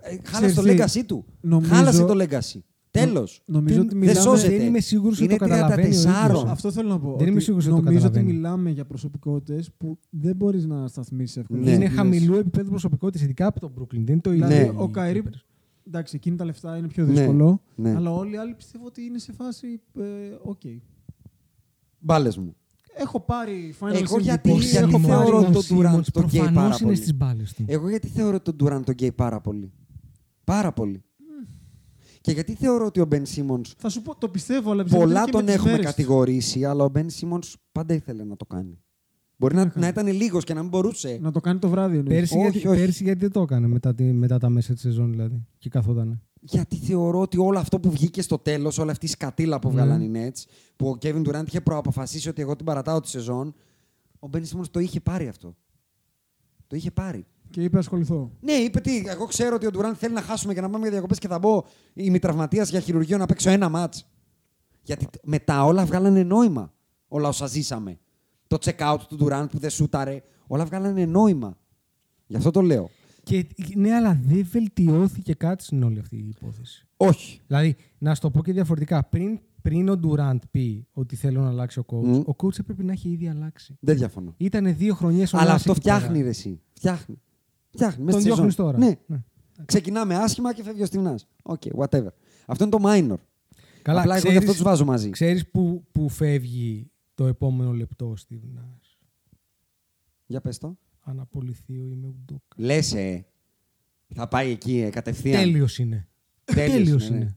Ε, χάλασε το Ξέρεις τι, legacy του. νομίζω- Χάλασε το legacy. Τέλος. Νομίζω Δεν- ότι Δεν μιλάμε... σώζεται. Δεν είμαι σίγουρος ότι Είναι το καταλαβαίνει ο 34. ίδιος. Αυτό θέλω να πω. Δεν είμαι ότι σίγουρος ότι το Νομίζω ότι καταλαβαίνει. μιλάμε για προσωπικότητες που δεν μπορείς να σταθμίσεις εύκολα. Ναι. Είναι Λες, χαμηλού επίπεδου προσωπικότητα, ειδικά από τον Brooklyn. Δεν είναι το ίδιο. Δηλαδή, Ναι. ο Καϊρή. Clippers. Εντάξει, εκείνη τα λεφτά είναι πιο Ναι, δύσκολο. ναι. Αλλά όλοι οι άλλοι πιστεύω ότι είναι σε φάση. ε, Οκ. Μπάλες μου. Έχω πάρει Final Εγώ MVP. γιατί- Ο εγώ Simmons- θεωρώ ο τον Simmons Durant τον γκέι πάρα προφανώς είναι πολύ. στις μπάλες του. Εγώ γιατί θεωρώ τον Durant τον γκέι πάρα πολύ. Πάρα πολύ. Και γιατί θεωρώ ότι ο Μπεν Σίμονς. Θα σου πω, το πιστεύω, αλλά πιστεύω Πολλά ότι είναι και τον με τις έχουμε μέρες του. κατηγορήσει, αλλά ο Μπεν Σίμονς πάντα ήθελε να το κάνει. Μπορεί να, να ήταν λίγος και να μην μπορούσε. Να το κάνει το βράδυ εννοείς. Πέρσι, Όχι, γιατί, όχι. πέρσι γιατί δεν το έκανε μετά, τη, μετά τα μέσα της σεζόν δηλαδή. Και καθότανε. Γιατί θεωρώ ότι όλο αυτό που βγήκε στο τέλος, όλη αυτή η σκατίλα που Ναι. βγάλαν οι Nets, που ο Kevin Durant είχε προαποφασίσει ότι εγώ την παρατάω τη σεζόν, ο Μπεν Σίμον το είχε πάρει αυτό. Το είχε πάρει. Και είπε ασχοληθώ. Ναι, είπε τι, εγώ ξέρω ότι ο Ντουράν θέλει να χάσουμε και να πάμε για διακοπές και θα μπω ημιτραυματίας για χειρουργείο να παίξω ένα μάτ. Γιατί τ- μετά όλα βγάλανε νόημα. Όλα όσα ζήσαμε. Το check out του Ντουράν που δεν σούταρε, όλα βγάλανε νόημα. Γι' αυτό το λέω. Και, ναι, αλλά δεν βελτιώθηκε κάτι στην όλη αυτή η υπόθεση. Όχι. Δηλαδή, να σου το πω και διαφορετικά. Πριν, πριν ο Durant πει ότι θέλω να αλλάξει ο coach, Μμ. ο coach έπρεπε να έχει ήδη αλλάξει. Δεν διαφωνώ. Ήταν δύο χρονιές ο Αλλά Nash αυτό εκεί πέρα. φτιάχνει ρε εσύ. Φτιάχνει. Φτιάχνει. Μέσα Τον στη διώχνεις σεζόν. τώρα. Ναι. Ναι. Ξεκινάμε άσχημα και φεύγει ο Στιβ Νας. OK, whatever. Αυτό είναι το minor. Καλά, Απλά εγώ γι' αυτό τους βάζω μαζί. Ξέρεις που, που φεύγει το επόμενο λεπτό Steve Nash. Για πες το. Αν απολυθεί ο Είμαι Ουντόκα. Λες, ε. Θα πάει εκεί ε, κατευθείαν. Τέλειος είναι. Τέλειος Τέλειος είναι, ναι. είναι.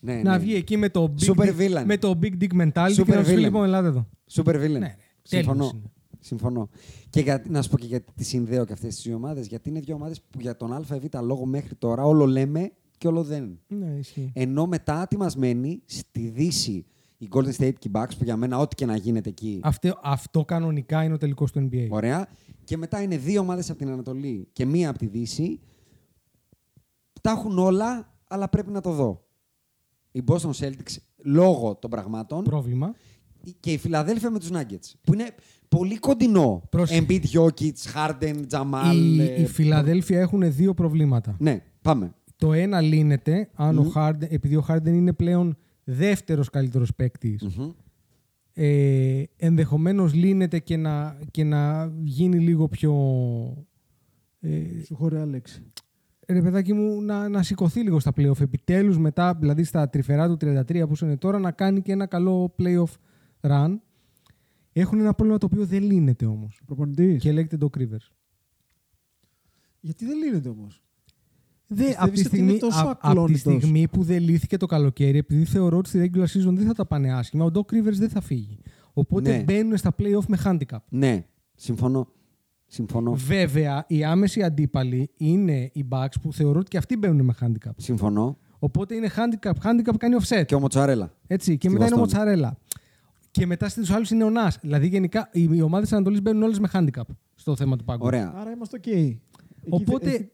Ναι, να ναι. βγει εκεί με το big, Super dick, villain. με το big dick mentality Super και να σου πει villain. λοιπόν ελάτε εδώ. Super villain. Ναι, ναι. Συμφωνώ. Τέλειος είναι. Συμφωνώ. Και για, να σου πω και γιατί τη συνδέω και αυτές τις δύο ομάδες. Γιατί είναι δύο ομάδες που για τον ΑΒ λόγο μέχρι τώρα όλο λέμε και όλο δεν. Ναι, ισχύει. Ενώ μετά τι μα μένει στη Δύση η Golden State και οι Bucks που για μένα ό,τι και να γίνεται εκεί. Αυτό, αυτό κανονικά είναι ο τελικός του NBA. Ωραία. Και μετά είναι δύο ομάδες από την Ανατολή και μία από τη Δύση. Τα έχουν όλα, αλλά πρέπει να το δω. Η Boston Celtics λόγω των πραγμάτων Πρόβλημα. και η Φιλαδέλφια με τους Nuggets. Που είναι πολύ κοντινό. Πρόσεχε. Embiid, Jokic, Harden, Jamal. Η, ε, η Φιλαδέλφια έχουν δύο προβλήματα. Ναι, πάμε. Το ένα λύνεται αν ο Harden, επειδή ο Harden είναι πλέον δεύτερος καλύτερος παίκτης, Μμμ. ε, ενδεχομένως λύνεται και να, και να γίνει λίγο πιο... Ε, Σου χωρεί Άλεξη. ρε παιδάκι μου, να, να σηκωθεί λίγο στα playoff. Επιτέλους μετά, δηλαδή στα τρυφερά του 33 που είναι τώρα, να κάνει και ένα καλό playoff run. Έχουν ένα πρόβλημα το οποίο δεν λύνεται όμως. Προπονητής. Και λέγεται το Rivers. Γιατί δεν λύνεται όμως; Δε, Πιστεύεις από τη, ότι στιγμή, είναι τόσο α- από τη ακλόνητος; στιγμή που δεν λύθηκε το καλοκαίρι, επειδή θεωρώ ότι στη regular season δεν θα τα πάνε άσχημα, ο Doc Rivers δεν θα φύγει. Οπότε Ναι. μπαίνουν στα playoff με handicap. Ναι, συμφωνώ. Συμφωνώ. Βέβαια, οι άμεσοι αντίπαλοι είναι οι Bucks που θεωρώ ότι και αυτοί μπαίνουν με handicap. Συμφωνώ. Οπότε είναι handicap, handicap κάνει offset. Και ο Μοτσαρέλα. Έτσι, και Στη μετά είναι ο Βοστόνη. Μοτσαρέλα. Και μετά στους άλλους είναι ο Νας. Δηλαδή, γενικά οι, οι ομάδες της Ανατολής μπαίνουν όλες με handicap στο θέμα του πάγκου. Ωραία. Άρα είμαστε οκ. Εκεί Οπότε θε-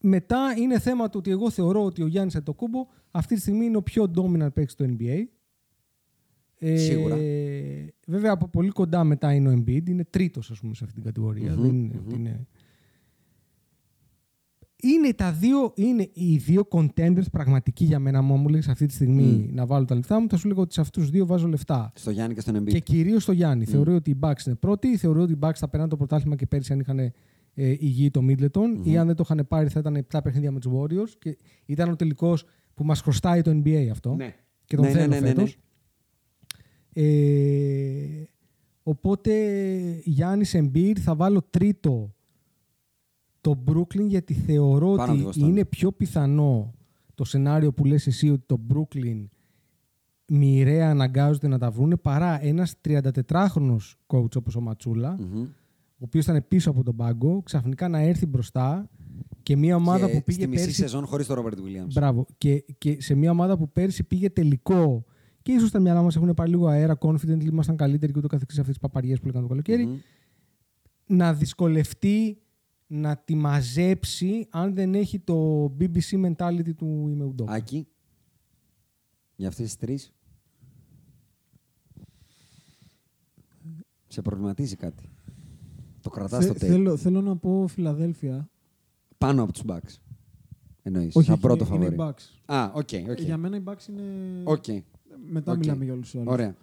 μετά είναι θέμα του ότι εγώ θεωρώ ότι ο Γιάννης Αντετοκούνμπο αυτή τη στιγμή είναι ο πιο dominant παίκτης στο NBA. Ε, Σίγουρα. Βέβαια από πολύ κοντά μετά είναι ο Embiid. Είναι τρίτος ας πούμε σε αυτή την κατηγορία. Μμμ, Δεν είναι, μμμ. ότι είναι... είναι τα δύο, είναι οι δύο contenders πραγματικοί για μένα. Μου μου λες αυτή τη στιγμή Μμ. να βάλω τα λεφτά μου, θα σου λέγω ότι σε αυτούς τους δύο βάζω λεφτά. Στο Γιάννη και στον Embiid. Και κυρίως στο Γιάννη. Μμ. Θεωρώ ότι οι Bucks είναι πρώτοι. Θεωρώ ότι οι Bucks θα περνάνε το πρωτάθλημα και πέρυσι αν είχαν ε, υγιή το Middleton. Ή αν δεν το είχαν πάρει θα ήταν 7 παιχνίδια με τους Warriors. Και ήταν ο τελικός που μας χρωστάει το NBA αυτό. Ναι. Και τον Ναι, ναι, θέλω ναι, ναι, ναι. φέτος. Ε, οπότε Γιάννης Embiid θα βάλω τρίτο το Brooklyn γιατί θεωρώ Πάνω από τη ότι Βοστόνη. είναι πιο πιθανό το σενάριο που λες εσύ ότι το Brooklyn μοιραία αναγκάζονται να τα βρούνε παρά ένας 34χρονος coach όπως ο Ματσούλα Μμμ. Ο οποίος ήταν πίσω από τον πάγκο ξαφνικά να έρθει μπροστά και μια ομάδα Και που πήγε στη μισή πέρσι σεζόν χωρίς τον Ρόμπερτ Williams. Μπράβο. Και, και σε μια ομάδα που πέρσι πήγε τελικό και ίσως τα μυαλά μας έχουν πάρει λίγο αέρα, confident, ήμασταν καλύτεροι και ούτω καθεξής αυτές τις παπαριές που λέγανε το καλοκαίρι. Μμμ. Να δυσκολευτεί να τη μαζέψει αν δεν έχει το BBC mentality του Ίμε Ουντόκα. Για αυτές τις τρεις. Σε προβληματίζει κάτι. Το κρατάς θε- στο τέλος. θέλω, θέλω να πω Φιλαδέλφια. Πάνω από τους Bucks. Εννοείς, Όχι, σαν όχι, πρώτο είναι, είναι φαβορί. οι Bucks. Α, OK, OK. Για μένα οι Bucks είναι... Οκ, Μετά οκ. μιλάμε για όλους τους άλλους. Ωραία.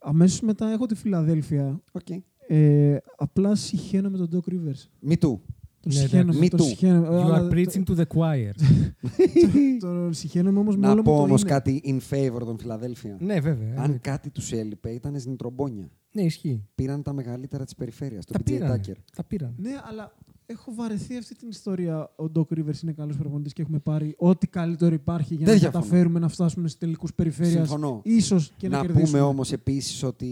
Αμέσως μετά έχω τη Φιλαδέλφια. Οκ. Ε, απλά συχαίνω με τον Doc Rivers. Me too. Τον Ναι, συχαίνομαι, εντάξει. τον Me too. συχαίνομαι. You Αλλά are το- preaching to the choir. Τον συχαίνομαι όμως με Να όλο πω μου το όμως είναι. κάτι in favor των Φιλαδέλφια. ναι, βέβαια. Αν εννοείται. κάτι τους έλειπε ήταν σνιτρομπόνια. Ναι, ισχύει. Πήραν τα μεγαλύτερα της περιφέρειας. Το Τα PJ πήραν. Tucker. Τα πήραν. Ναι, αλλά έχω βαρεθεί αυτή την ιστορία. Ο Doc Rivers είναι καλός προπονητής και έχουμε πάρει ό,τι καλύτερο υπάρχει για Δεν να διαφωνώ. καταφέρουμε να φτάσουμε στους τελικούς περιφέρειας. Συμφωνώ. Ίσως και να, να κερδίσουμε. πούμε όμως επίσης ότι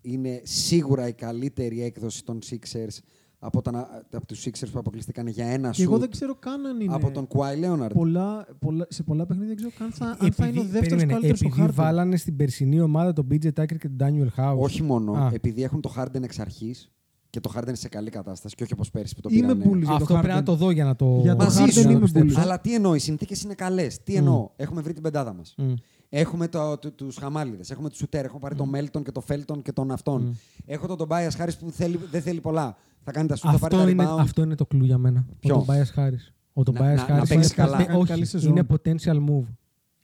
είναι σίγουρα η καλύτερη έκδοση των Sixers από, τα, να- από τους Sixers που αποκλειστήκαν για ένα Και εγώ σουτ δεν ξέρω καν αν είναι. από τον Kawhi Leonard. πολλά, πολλά, σε πολλά παιχνίδια δεν ξέρω καν θα, αν θα είναι ο δεύτερος περίμενε, καλύτερος στο επειδή χάρτη. βάλανε στην περσινή ομάδα τον BJ Tucker και τον Daniel House. Όχι μόνο, Α. επειδή έχουν το Harden εξ αρχής και το Harden σε καλή κατάσταση και όχι όπως πέρσι που το Είμαι πήρανε. bullies για το Αυτό πρέπει Harden. να το δω για να το. Για το Μαζί Harden σου. είμαι πιστέψω. bullies. Αλλά τι εννοώ, οι συνθήκες είναι καλές. Τι εννοώ, έχουμε βρει την πεντάδα μας. Μμ. Έχουμε το, το, τους χαμάλιδες, έχουμε τους σουτέρ, έχουμε πάρει τον Μέλτον και τον Φέλτον και τον αυτόν. Έχω τον Τομπάια Χάρη που θέλει, δεν θέλει πολλά. Θα κάνει τα σουτ, θα πάρει Αυτό τα είναι, rebound. αυτό είναι το κλου για μένα. Ποιο; Ο Tobias Harris. Ο Tobias να- να Harris παίξεις είναι, καλά. ποτε- Να κάνεις καλή όχι, σεζόν. είναι potential move.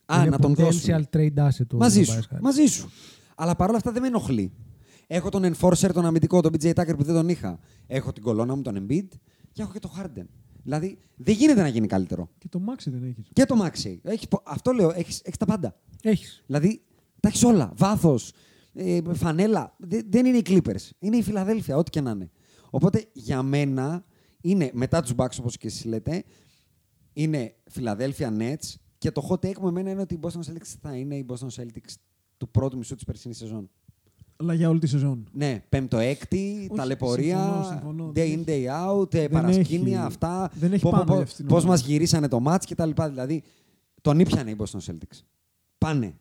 Α, είναι να τον potential δώσουμε. trade asset ο Μαζί Tobias σου. Harris. Μαζί σου. Αλλά παρόλα αυτά δεν με ενοχλεί. Έχω τον enforcer, τον αμυντικό, τον BJ Tucker που δεν τον είχα. Έχω την κολόνα μου, τον Embiid και έχω και τον Harden. Δηλαδή δεν γίνεται να γίνει καλύτερο. Και το Maxi δεν έχεις. Και το Maxi. Έχεις, πο- αυτό λέω, έχεις τα πάντα. Έχεις. Δηλαδή τα έχεις όλα. Βάθος, ε, φανέλα. Δε- δεν είναι οι Clippers. Είναι η Φιλαδέλφια, ό,τι και να είναι. Οπότε για μένα είναι μετά τους Bucks όπως και εσείς λέτε, είναι Φιλαδέλφια Nets και το hot take μου εμένα είναι ότι η Boston Celtics θα είναι η Boston Celtics του πρώτου μισού της περσινής σεζόν. Αλλά για όλη τη σεζόν. Ναι, πέμπτο-έκτη, ταλαιπωρία, συμφωνώ, συμφωνώ. day Δεν in, day out, ε, δεν παρασκήνια, έχει- αυτά. δεν έχει Πώ- πάνω πώ- για αυτήν την Πώς ομάδα. μας γυρίσανε το μάτς και τα λοιπά. Δηλαδή, τον ήπιανε η Boston Celtics. Πάνε.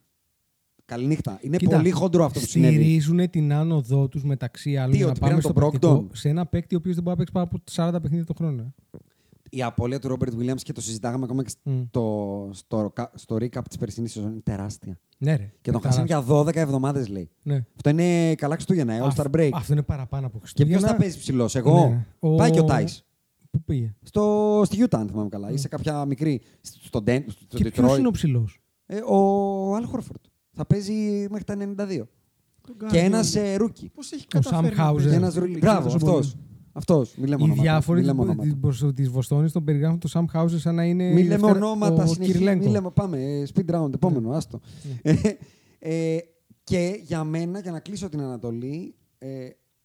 Καληνύχτα. Είναι Κοίτα, πολύ χοντρό αυτό που συνέβη. Στηρίζουν την άνοδό τους μεταξύ άλλων. Τι, για ότι να πάμε πήραν στο τον πρακτικό, Brogdon? Σε ένα παίκτη ο οποίος δεν μπορεί να παίξει πάνω από 40 παιχνίδια το χρόνο. ε. Η απώλεια του Ρόμπερτ Williams και το συζητάγαμε ακόμα και Μμ. στο, στο, στο recap της περσινής σεζόν είναι τεράστια. Ναι, ρε. Και τον Καλά. χάσαν για 12 εβδομάδες λέει. Ναι. Αυτό είναι καλά Χριστούγεννα, ε, All-Star Break. Αυτό είναι παραπάνω από Και Χριστούγεννα. ποιος θα παίζει ψηλός, εγώ; Ναι. Πάει και ο Τάις. Πού πήγε; Στο, στη Utah, αν θυμάμαι καλά. Ή σε κάποια μικρή. Στο, Den- στο Και ποιος Detroit. είναι ο ψηλός; Ε, ο Αλ Χόρφορντ. Θα παίζει μέχρι τα 92. Τον Και κάνει ένας όλοι. ε, rookie. Πώς έχει Ο Sam καταφέρει να Hauser. παίζει; Ένας τόσο rookie. πολύ Μπράβο, και τόσο αυτός. πολύ. Αυτός. Μη λέμε Οι ονόματα. διάφοροι Μη λέμε ονόματα. της Βοστόνης τον περιγράφουν το Sam Hauser σαν να είναι. Μη η λέμε δεύτερα- ονόματα ο συνεχεία. Κυριλένκο. Μη λέμε, πάμε. ε, Speed round, επόμενο, άστο. Ε, ε, και για μένα, για να κλείσω την Ανατολή, ε,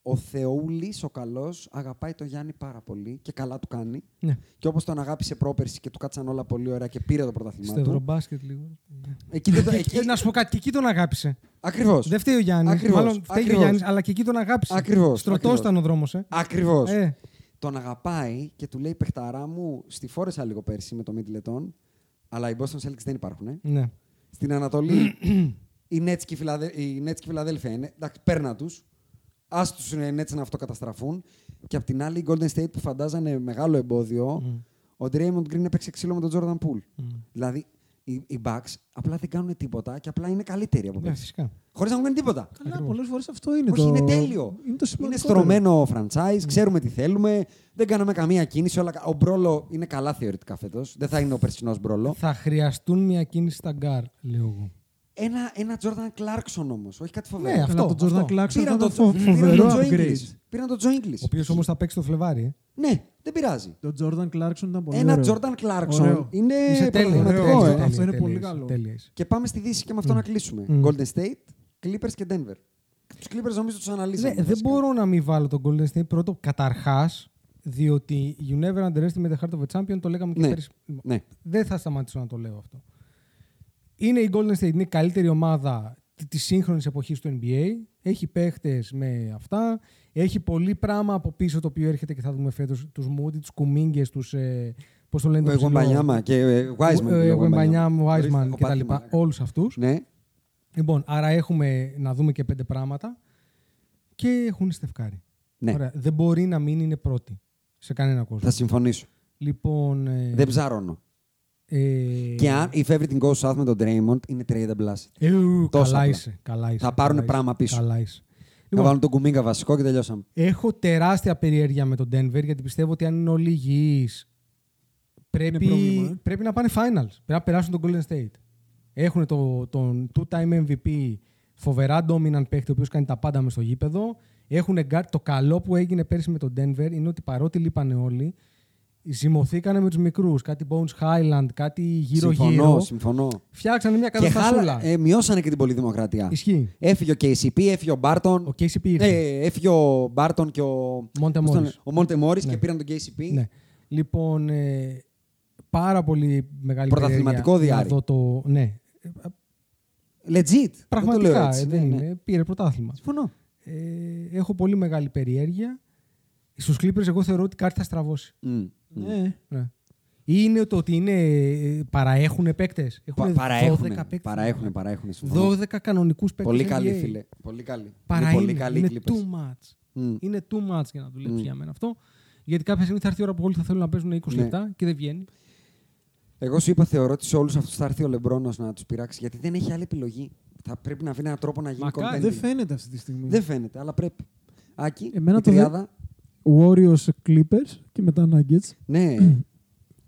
ο Θεούλης, ο καλός, αγαπάει τον Γιάννη πάρα πολύ και καλά του κάνει. Ναι. Και όπως τον αγάπησε πρόπερση και του κάτσαν όλα πολύ ωραία και πήρε το πρωτάθλημά Στο του. Ευρωμπάσκετ λίγο. Εκεί δεν το, Ε, εκεί, Να σου πω κάτι, και εκεί τον αγάπησε. ακριβώς. Δεν φταίει ο Γιάννη. Ακριβώς, Μάλλον φταίει και ο ακριβώς. Γιάννης, αλλά και εκεί τον αγάπησε. Ακριβώς, Στρωτό ακριβώς. ήταν ο δρόμος. Ε. Ακριβώς. Ε, Τον αγαπάει και του λέει παιχταρά μου, στη φόρεσα λίγο πέρσι με το Middleton, αλλά οι Boston Celtics δεν υπάρχουν. Ε. ναι. Στην Ανατολή, οι Nets και η, Φιλαδε... οι Nets και η Φιλαδέλφια είναι. Εντάξει, παίρνα τους. Α τους Nets να αυτοκαταστραφούν. Και απ' την άλλη, οι Golden State που φαντάζανε μεγάλο εμπόδιο, ο Draymond Green έπαιξε ξύλο με τον Jordan Poole. Δηλαδή, οι, οι Bucks απλά δεν κάνουν τίποτα και απλά είναι καλύτεροι από ναι, πέρσι. φυσικά. Χωρίς να κάνουν τίποτα. Καλά, πολλές φορές αυτό είναι Όχι, το. είναι τέλειο. Είναι το Είναι σημαντικότερο. στρωμένο franchise, ξέρουμε τι θέλουμε. Δεν κάναμε καμία κίνηση. Όλα... κα- Ο Μπρόλο είναι καλά θεωρητικά φέτος. Δεν θα είναι ο περσινός Μπρόλο. Θα χρειαστούν μια κίνηση στα γκαρντ, λέω εγώ. Ένα, ένα Jordan Clarkson όμως, όχι κάτι φοβερό. Ναι, Καλά, αυτό, τον Jordan αυτό. Clarkson Πήραν ήταν τον φο- πήραν φοβερό τον Joe upgrade. Ingles. Πήραν τον Joe Ingles. Ο οποίος όμως θα παίξει το Φλεβάρι. Ε. Ναι, δεν πειράζει. Το Jordan Clarkson ήταν πολύ Ένα ωραίο. Jordan Clarkson Ωραίο. είναι Είσαι τέλειος. πραγματικό. ωραίο. ε. Αυτό τέλεια, είναι τέλεια πολύ είσαι, καλό. τέλεια είσαι. Και πάμε στη Δύση και με αυτό να κλείσουμε. Μμ. Golden State, Clippers και Denver. Τους Clippers νομίζω τους αναλύσαμε. Ναι, δεν βασικά. μπορώ να μην βάλω τον Golden State πρώτο καταρχάς, διότι you never underestimate the heart of a champion, το λέγαμε και Ναι. πέρυσι. Ναι. Δεν θα σταματήσω να το λέω αυτό. Είναι η Golden State, είναι η καλύτερη ομάδα τη σύγχρονης εποχής του NBA. Έχει παίχτες με αυτά. Έχει πολύ πράγμα από πίσω το οποίο έρχεται και θα δούμε φέτος τους Moody, τους Κουμίγκε, τους. Ε, Πώς το λένε, Ο Εγουαμπανιάμα και ε, Wiseman. Ε, λέω, Wembanyama, Ορίστε, Wiseman έχω κτλ. πάθει μαλάκα. Όλους αυτούς. Ναι. Λοιπόν, άρα έχουμε να δούμε και πέντε πράγματα και έχουν στεφκάρει. Ναι. Ωραία. Δεν μπορεί να μην είναι πρώτη σε κανένα κόσμο. Θα συμφωνήσω. Λοιπόν. Ε, Δεν ψάρωνω. Ε, Και αν if everything goes south με τον Draymond, είναι trade blast. ε, ου, Τόσο καλά απλά. είσαι, καλά είσαι. Θα πάρουν καλά πράγμα είσαι, πίσω. Καλά είσαι. Να Λοιπόν, βάλουν τον Κουμίγκα βασικό και τελειώσαμε. έχω τεράστια περιέργεια με τον Denver γιατί πιστεύω ότι αν είναι όλοι υγιείς πρέπει, πρόβλημα, ε. πρέπει να πάνε finals. Πρέπει να περάσουν τον Golden State. Έχουν το, τον two-time MVP φοβερά dominant παίχτη, ο οποίος κάνει τα πάντα μες στο γήπεδο. Έχουν guard. Το καλό που έγινε πέρσι με τον Denver είναι ότι παρότι λείπανε όλοι, ζυμωθήκανε με τους μικρούς. Κάτι Bones Highland, κάτι γύρω-γύρω. Συμφωνώ, συμφωνώ. Φτιάξανε μια Και καταστασούλα. χάλα, ε, μειώσανε και την πολυδημοκρατία. Ισχύει. Έφυγε ο KCP, έφυγε ο Μπάρτον. Ο KCP ήρθε. Ε, έφυγε ο Μπάρτον και ο. Μόντε πώς τον Μόρις. λένε, Ο Μόντε Μόρις Ναι. και πήραν τον KCP. Ναι. Λοιπόν, ε, πάρα πολύ μεγάλη Πρωταθληματικό περιέργεια να διάρρη. δω το. Ναι. Legit. Πραγματικά Δεν το λέω έτσι. ε, δεν Ναι, είναι. ναι. Πήρε πρωτάθλημα. Συμφωνώ. Ε, έχω πολύ μεγάλη περιέργεια. Στους Clippers εγώ θεωρώ ότι κάτι θα στραβώσει. Μμ. Ναι. Ναι. Ή είναι το ότι είναι, ε, παραέχουν παίκτες. Πα- Παραέχουνε. Παραέχουνε, παραέχουνε. συμφωνώ. 12 κανονικούς παίκτες. Πολύ καλή, φίλε. Πολύ καλή. Παρά είναι είναι, πολύ καλή είναι οι Clippers. too much. Μμ. Είναι too much για να δουλέψει Μμ. για μένα αυτό. Γιατί κάποια στιγμή θα έρθει η ώρα που όλοι θα θέλουν να παίζουν 20 Ναι. λεπτά και δεν βγαίνει. Εγώ σου είπα, θεωρώ ότι σε όλους αυτούς θα έρθει ο Λεμπρόνος να τους πειράξει γιατί δεν έχει άλλη επιλογή. Θα πρέπει να βρει έναν τρόπο να γίνει Μακάρι. contending. Δεν φαίνεται αυτή τη στιγμή. Δεν φαίνεται, αλλά πρέπει. Άκη, Εμένα η το δε- τριάδα. Warriors Clippers και μετά Nuggets. Ναι,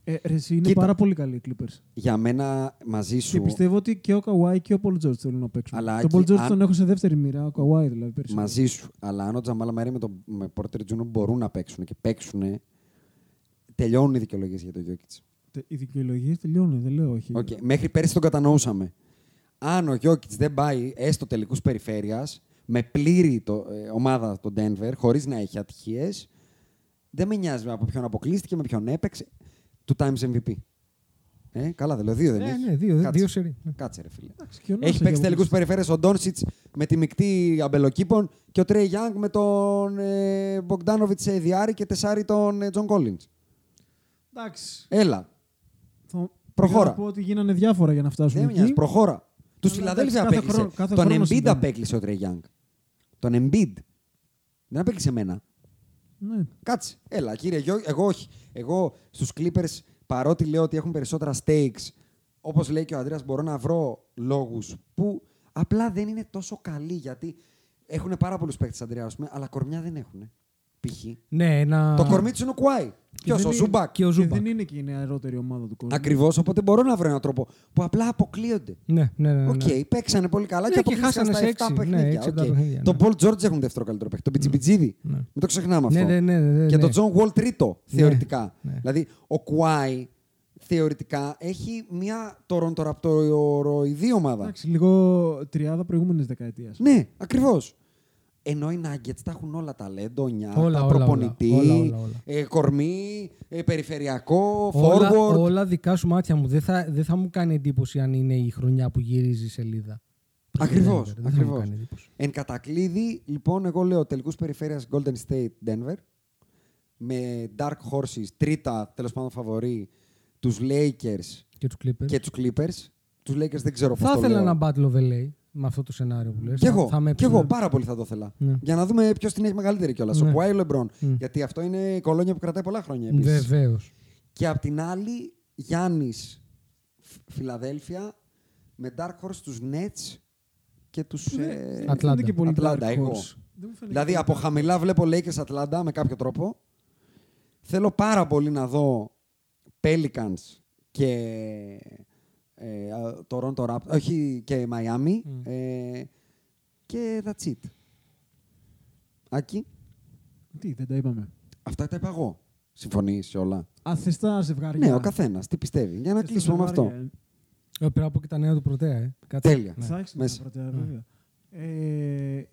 Ε, ρε, εσύ είναι Κοίτα. πάρα πολύ καλοί οι Clippers. για μένα μαζί Και σου. πιστεύω ότι και ο Kawhi και ο Paul George θέλουν να παίξουν. Αλλά, τον Paul Άκη, George αν- τον έχω σε δεύτερη μοίρα, ο Kawhi δηλαδή περισσότερο. Μαζί σου. Αλλά αν ο Τζαμάλα Μαρή με τον με Porter Jr. μπορούν να παίξουν και παίξουν, τελειώνουν οι δικαιολογίες για το Jokic. Τε- Οι δικαιολογίες τελειώνουν, δεν λέω όχι. Okay. Μέχρι πέρυσι τον κατανοούσαμε. Αν ο Jokic δεν πάει έστω τελικούς περιφέρειας, με πλήρη το, ε, ομάδα το Denver, χωρίς να έχει ατυχίες, δεν με νοιάζει από ποιον αποκλείστηκε, με ποιον έπαιξε. Two times MVP. Ε, καλά, δεν λέω. Δύο δεν Ναι, έχει. ναι, δύο- Κάτσε. δύο σερί. Ναι. Κάτσε, ρε φίλε. Εντάξει, και ο Nurse Έχει παίξει έχει τελικούς αποκλείσει. περιφέρειες ο Ντόνσιτς με τη μεικτή Αμπελοκήπων και ο Τρέι Γιάνγκ με τον ε, Μπογκδάνοβιτ σε δυάρι και τεσσάρι τον ε, Τζον Κόλινς. Εντάξει. Έλα. Θα... Προχώρα. πήγα να πω ότι γίνανε διάφορα για να φτάσουν Δεν με εκεί. νοιάζει, προχώρα. Τους Αλλά Φιλαδέλφια εντάξει, κάθε απέκλεισε. χρόνο- κάθε τον χρόνο Embiid συμβαίνει. απέκλεισε ο Τρέι Γιάνγκ. Τον Embiid. Δεν απέκλεισε εμένα. Ναι. Κάτσε. Έλα, κύριε Γιώ, εγώ όχι. Εγώ στους Clippers, παρότι λέω ότι έχουν περισσότερα stakes, όπως λέει και ο Αντρέα, μπορώ να βρω λόγους που απλά δεν είναι τόσο καλοί. Γιατί έχουν πάρα πολλούς παίκτες, Αντρέα, ας πούμε, αλλά κορμιά δεν έχουν. Π.χ. Ναι, ένα... Το κορμί του είναι ο Κουάι. Ποιος, δεν ο είναι- Ζούμπακ. Και ο Και Ζούμπακ. δεν είναι και η νεαρότερη ομάδα του κόσμου. Ακριβώς, οπότε μπορώ να βρω έναν τρόπο που απλά αποκλείονται. Ναι, ναι, ναι. ναι. Οκ, παίξανε πολύ καλά Ναι, και και αποκλείστηκαν χάσανε στα σε 7 έξι. Ναι, παιχνίδια. έξι, Οκ. επτά παιχνίδια, Τον ναι. Paul George έχουν δεύτερο καλύτερο παίκτη. Τον Μπιτζιμπιτζίδη. Ναι. Μην το ξεχνάμε αυτό. Ναι, ναι, ναι, ναι, Και ναι. τον John Wall τρίτο, θεωρητικά. ναι. Δηλαδή, ο Κουάι θεωρητικά έχει μια τοροντοραπτοροειδή ομάδα. Εντάξει, λίγο τριάδα προηγούμενης δεκαετίας. Ναι, ακριβώς. Ενώ οι Nuggets τα έχουν όλα ταλέντο, νιάτα, Όλα, όλα, προπονητή, όλα, όλα, όλα. Ε, κορμί, ε, περιφερειακό, Όλα, forward. όλα δικά σου μάτια μου. Δεν θα, δεν θα μου κάνει εντύπωση αν είναι η χρονιά που γυρίζει η σελίδα. Ακριβώς. Δεν θα μου κάνει εντύπωση. Εν κατακλείδη, λοιπόν, εγώ λέω τελικούς περιφέρειας Golden State Denver. Με Dark Horses, τρίτα τέλος πάντων φαβορή, τους Lakers Και τους Clippers. και τους Clippers. Τους Lakers δεν ξέρω πώς θα το ήθελα λέω. ένα Battle of LA με αυτό το σενάριο που λες. Κι Θα- εγώ, θα με κι εγώ έψηνε. πάρα πολύ θα το ήθελα. Ναι. Για να δούμε ποιος την έχει μεγαλύτερη κιόλας. Ναι. Ο Κουάι ή ο Λεμπρόν. Mm. Γιατί αυτό είναι η κολόνια που κρατάει πολλά χρόνια επίσης. Βεβαίως. Και απ' την άλλη, Γιάννης Φιλαδέλφια με Dark Horse τους Nets και τους. Ναι, Ε, Ατλάντα. και πολύ Ατλάντα, dark εγώ. horse. Δεν μου φαίνεται Δηλαδή πολύ από dark χαμηλά βλέπω Lakers Ατλάντα με κάποιο τρόπο. Θέλω πάρα πολύ να δω Pelicans και ε, α, Toronto Raptors, όχι και Miami Mm. ε, και that's it. Άκη, Τι, δεν τα είπαμε. αυτά τα είπα εγώ. Συμφωνείς σε όλα. Α, θες τα ζευγάρια. Ναι, ο καθένας τι πιστεύει. Για να Θες τα κλείσουμε με αυτό. ζευγάρια, ε. Ε, Πρέπει να πω και τα νέα του πρωτέα. Ε. Κάτσε. Τέλεια. Ναι. Θα έχεις Μέσα. τα πρώτα, βέβαια. Ε,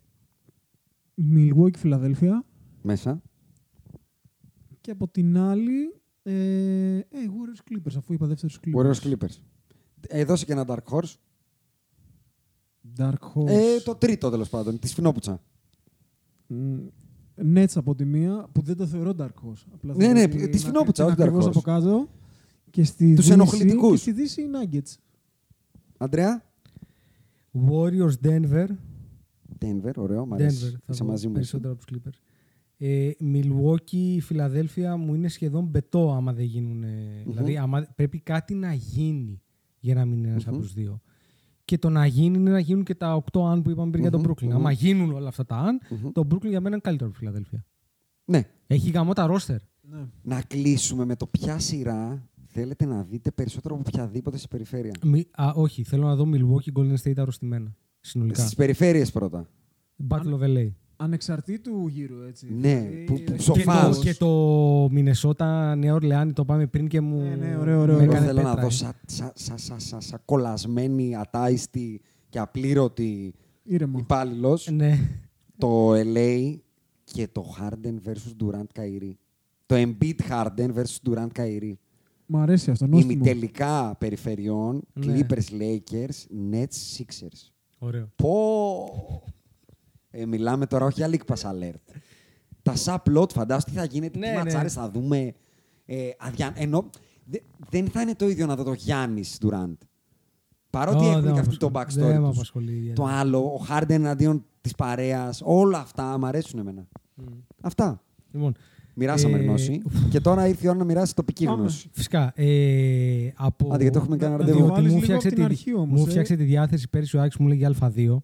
Milwaukee, Φιλαδέλφια. Μέσα. Και από την άλλη, ε, ε, Warriors Clippers, αφού είπα δεύτερους Clippers. Warriors Clippers. Ε, δώσε και ένα Dark Horse. Dark Horse. Ε, το τρίτο τέλος πάντων, τη Σφινόπουτσα. Μ, Nets από τη μία, που δεν το θεωρώ Dark Horse. Απλά Ναι, θεωρώ ναι, ότι τη είναι Σφινόπουτσα, ακ- όχι είναι Dark ακριβώς Horse. από κάτω. Και στη Τους Δύση, ενοχλητικούς. Και στη Δύση οι Nuggets. Αντρέα; Warriors Denver. Denver, ωραίο, μ' Denver. αρέσει. Θα Είσαι δω μαζί μου. εσύ. περισσότερο από τους Clippers. Ε, Milwaukee, Φιλαδέλφια μου είναι σχεδόν μπετό άμα δεν γίνουν. Δηλαδή, άμα, πρέπει κάτι να γίνει για να μην είναι ένας Μμμ. από τους δύο. Και το να γίνει είναι να γίνουν και τα 8 αν που είπαμε πριν για τον Μμμ, Brooklyn. μμμ. Άμα γίνουν όλα αυτά τα αν, Μμμ. το Brooklyn για μένα είναι καλύτερο από τη Φιλαδέλφια. Ναι. Έχει γαμό τα ρόστερ. Ναι. Να κλείσουμε με το ποια σειρά θέλετε να δείτε περισσότερο από οποιαδήποτε σε περιφέρεια. Μη- α, όχι, θέλω να δω Milwaukee Golden State αρρωστημένα. Συνολικά. Στις περιφέρειες πρώτα. Battle of LA. Ανεξαρτήτου γύρου, έτσι. Ναι, Δηλαδή, που- που ε, Και Σοφάς. το, και το Μινεσότα Νέα Ορλεάνη το πάμε πριν και μου. Ναι, ναι, ωραίο, ωραίο, με ωραίο. Εγώ έκανε θέλω να πέτρα, δω ε. σαν σα, σα, σα, σα, σα κολλασμένη, ατάιστη και απλήρωτη Ήρεμο. υπάλληλος Ναι. το LA και το Harden versus Durant Kyrie. Το Embiid Harden versus Durant Kyrie. Μ' αρέσει αυτό. Νόστιμο. Ημιτελικά περιφερειών, Ναι. Clippers Lakers, Nets Sixers. Ωραίο. Πω! Ε, μιλάμε τώρα όχι για League Pass Alert. Τα subplot, φαντάσου τι θα γίνεται, Ναι, τι ναι. ματσάρες θα δούμε. Ε, αδια... Ενώ δε- δεν θα είναι το ίδιο να δω το Γιάννης Durant. Παρότι Ω, έχουν δεν και μ' αυτοί το απασχολεί. Δεν backstory μ' τους. απασχολεί ιδιαίτερα. Το άλλο, ο Harden εναντίον της παρέας, όλα αυτά μ' αρέσουν εμένα. Αυτά. Λοιπόν, Μοιράσαμε Ε, γνώση. Και τώρα ήρθε η ώρα να μοιράσει τοπική Πάμε. γνώση. φυσικά. Ε, από... Άντε, γιατί έχουμε κάνει Να- ραντεβού. να Διότι βάλεις μου λίγο φτιάξε, από την τη, αρχή όμως, μου ε. φτιάξε τη διάθεση πέρυσι ο Άκης μου λέγει Α2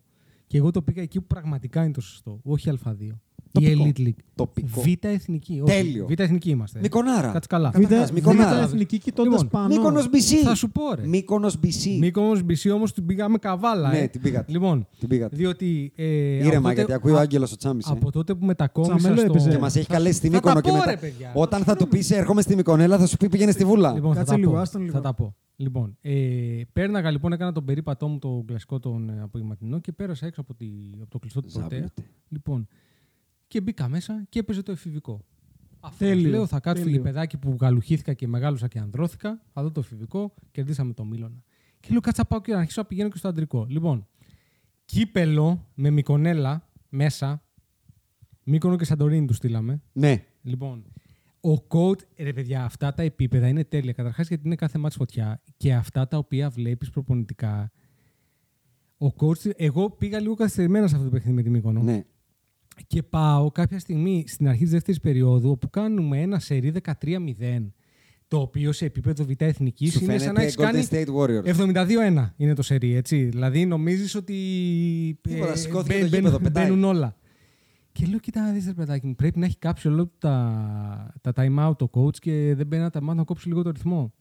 και εγώ το πήγα εκεί που πραγματικά είναι το σωστό. Όχι Α2. Η Τοπικό. Elite League. Τοπικό. Β' εθνική. όχι. Τέλειο. Β' εθνική είμαστε. Μικονάρα. Κάτσε καλά. Καταρχάς, Β' Μυκονάρα. Β' εθνική κοιτώντας Λοιπόν, πάνω. Μύκονος BC. Θα σου πω ρε. Μύκονος BC. Μύκονος BC όμως την πήγαμε καβάλα. Ναι, ε. την πήγατε. Λοιπόν, Την πήγατε. διότι... Ε, Ήρεμα, από τότε- γιατί ακούει ο α- Άγγελος ο Τσάμις. ε. Από τότε που μετακόμισα Τσαμέλο στο... έπαιζε. Και μας έχει καλέσει στη Θα Μύκονο τα και πω, μετά. ρε, παιδιά. Όταν θα του πεις έρχομαι στη Μυκονέλα, θα σου πει πήγαινε στη Βούλα. Λοιπόν, θα Κάτσε τα λίγο, πω. άστον λίγο. Θα τα πω. Λοιπόν, ε, πέρναγα λοιπόν, έκανα τον περίπατό μου τον κλασικό τον ε, απογευματινό και πέρασα έξω από, τη, από το κλειστό του πρωτέα. Ζάμπλωτε. Λοιπόν, και μπήκα μέσα και έπαιζε το εφηβικό. Αυτός Τέλειο, λέω, θα κάτσω τέλειο. παιδάκι που γαλουχήθηκα και μεγάλωσα και ανδρώθηκα. Θα δω το εφηβικό, κερδίσαμε το Μίλωνα. Και λέω, κάτσα πάω και να αρχίσω να πηγαίνω και στο αντρικό. Λοιπόν, κύπελο με Μικονέλα μέσα. Μύκονο και Σαντορίνη τους στείλαμε. Ναι. Λοιπόν, ο coach, ρε παιδιά, αυτά τα επίπεδα είναι τέλεια. Καταρχάς γιατί είναι κάθε μάτς φωτιά και αυτά τα οποία βλέπεις προπονητικά. Ο coach, εγώ πήγα λίγο καθυστερημένα σε αυτό το παιχνίδι με τη Μύκονο. ναι. Και πάω κάποια στιγμή στην αρχή της δεύτερης περίοδου όπου κάνουμε ένα σερί 13-0. Το οποίο σε επίπεδο β' εθνικής Σου είναι σαν να φαίνεται έχεις Golden κάνει. State Warriors. 72-1 είναι το σερί, έτσι. Δηλαδή νομίζεις ότι. Τίποτα, ε, σηκώθηκε μπαι- το μπαίνουν- γήπεδο, πετάει. Μπαίνουν όλα. Και λέω, κοίτα να δεις ρε παιδάκι μου, πρέπει να έχει κάψει όλο τα, τα time out ο coach και δεν μπαίνει να τα μάθει να κόψει λίγο το ρυθμό.